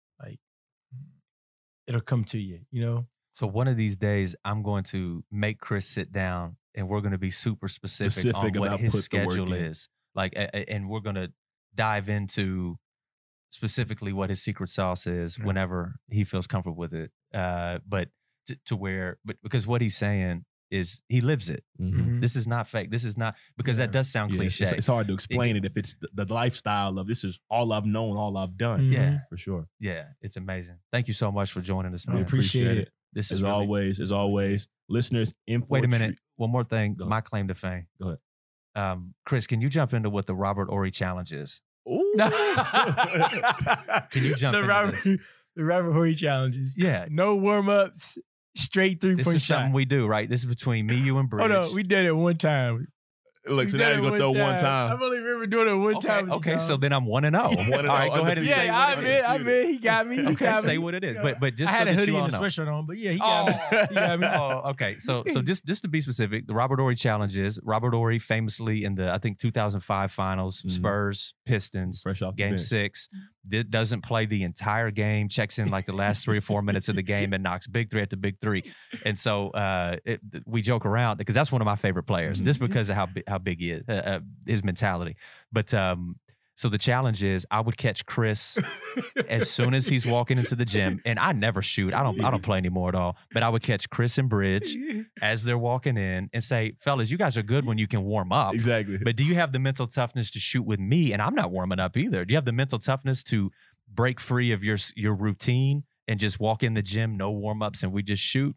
Speaker 2: it'll come to you you know
Speaker 3: So one of these days, I'm going to make Chris sit down, and we're going to be super specific,
Speaker 1: Specific
Speaker 3: on what his schedule is. Like, and we're going to dive into specifically what his secret sauce is
Speaker 2: Right.
Speaker 3: whenever he feels comfortable with it. Uh, but to, to where, but because what he's saying is he lives it.
Speaker 2: Mhm.
Speaker 3: This is not fake. This is not because
Speaker 2: Yeah.
Speaker 3: that does sound
Speaker 1: Yeah, it's,
Speaker 3: cliche.
Speaker 1: it's- it's hard to explain it if it's the, the lifestyle of this is all I've known, all I've done.
Speaker 2: Mhm.
Speaker 3: Yeah.
Speaker 1: For sure.
Speaker 3: yeah, it's amazing. Thank you so much for joining us,
Speaker 2: I
Speaker 3: man.
Speaker 2: appreciate,
Speaker 1: appreciate
Speaker 2: it.
Speaker 3: This is really,
Speaker 1: always, as always, listeners, info
Speaker 3: Wait a minute.
Speaker 1: treat-
Speaker 3: One more thing.
Speaker 1: Go.
Speaker 3: My claim to fame.
Speaker 1: Go ahead.
Speaker 3: Um, Chris, can you jump into what the Robert Horry challenge is?
Speaker 1: Ooh. <laughs>
Speaker 3: Can you jump
Speaker 2: the
Speaker 3: into
Speaker 2: Robert, the Robert Horry challenges.
Speaker 3: Yeah.
Speaker 2: No warm ups, straight three
Speaker 3: This
Speaker 2: point
Speaker 3: is
Speaker 2: shot.
Speaker 3: something we do, right? This is between me, you, and Bridge.
Speaker 2: Oh no, we did it one time.
Speaker 1: Look, so
Speaker 2: We
Speaker 1: now
Speaker 2: did
Speaker 1: you're
Speaker 2: it
Speaker 1: gonna throw one time.
Speaker 2: I
Speaker 1: time.
Speaker 2: only remember doing it one
Speaker 3: okay,
Speaker 2: time.
Speaker 3: okay so then I'm one and zero. <laughs>
Speaker 1: One and
Speaker 3: All right,
Speaker 1: oh,
Speaker 3: go ahead and
Speaker 1: undefeated.
Speaker 3: say
Speaker 2: yeah,
Speaker 3: what
Speaker 2: I
Speaker 3: it
Speaker 2: admit,
Speaker 3: is.
Speaker 2: I admit, he got me. He
Speaker 3: Okay,
Speaker 2: got
Speaker 3: say
Speaker 2: me.
Speaker 3: what it is. But but just
Speaker 2: I had
Speaker 3: so
Speaker 2: a hoodie and a sweatshirt on, but yeah, he got me. He got me. <laughs>
Speaker 3: oh, okay. So so just just to be specific, the Robert Horry challenge is Robert Horry famously in the I think 2005 finals,
Speaker 1: Mhm.
Speaker 3: Spurs, Pistons,
Speaker 1: Fresh off
Speaker 3: game six. Did, doesn't play the entire game, checks in like the last three or four minutes of the game and knocks big three after big three. And so uh, it, we joke around because that's one of my favorite players, just because of how how big he is, uh, uh, his mentality. But um, so the challenge is I would catch Chris <laughs> as soon as he's walking into the gym, and I never shoot. I don't I don't play anymore at all. But I would catch Chris and Bridge as they're walking in and say, "Fellas, you guys are good when you can warm up."
Speaker 1: Exactly.
Speaker 3: But do you have the mental toughness to shoot with me? And I'm not warming up either. Do you have the mental toughness to break free of your your routine and just walk in the gym, no warm ups, and we just shoot?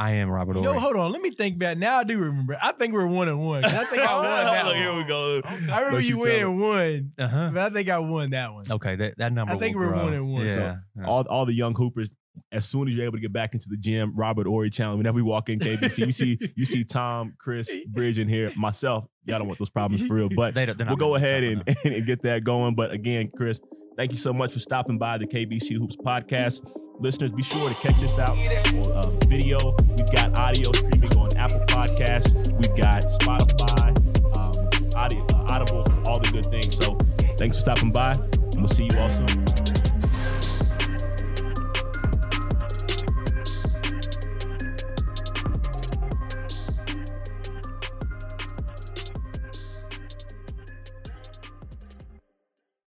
Speaker 3: I am Robert
Speaker 2: You
Speaker 3: Ory.
Speaker 2: know, hold on. Let me think back. Now I do remember. I think we're one and one. I think I <laughs> won that
Speaker 1: Look,
Speaker 2: one.
Speaker 1: here we go.
Speaker 2: I remember
Speaker 1: Don't
Speaker 2: you
Speaker 1: you
Speaker 2: win one,
Speaker 3: uh-huh.
Speaker 2: but I think I won that one.
Speaker 3: Okay, that, that number.
Speaker 2: I think we're
Speaker 3: grow.
Speaker 2: one and one.
Speaker 3: Yeah.
Speaker 2: So-
Speaker 3: yeah.
Speaker 1: all all the young hoopers. As soon as you're able to get back into the gym, Robert Horry challenge. Whenever we walk in KBC, you see you see Tom, Chris, Bridge in here, myself. Y'all don't want those problems for real, but
Speaker 3: They
Speaker 1: we'll go ahead and, and get that going. But again, Chris, thank you so much for stopping by the KBC Hoops podcast. Listeners, be sure to catch us out on uh, video. We've got audio streaming on Apple Podcasts. We've got Spotify, um, audio, Audible, all the good things. So thanks for stopping by, and we'll see you all soon.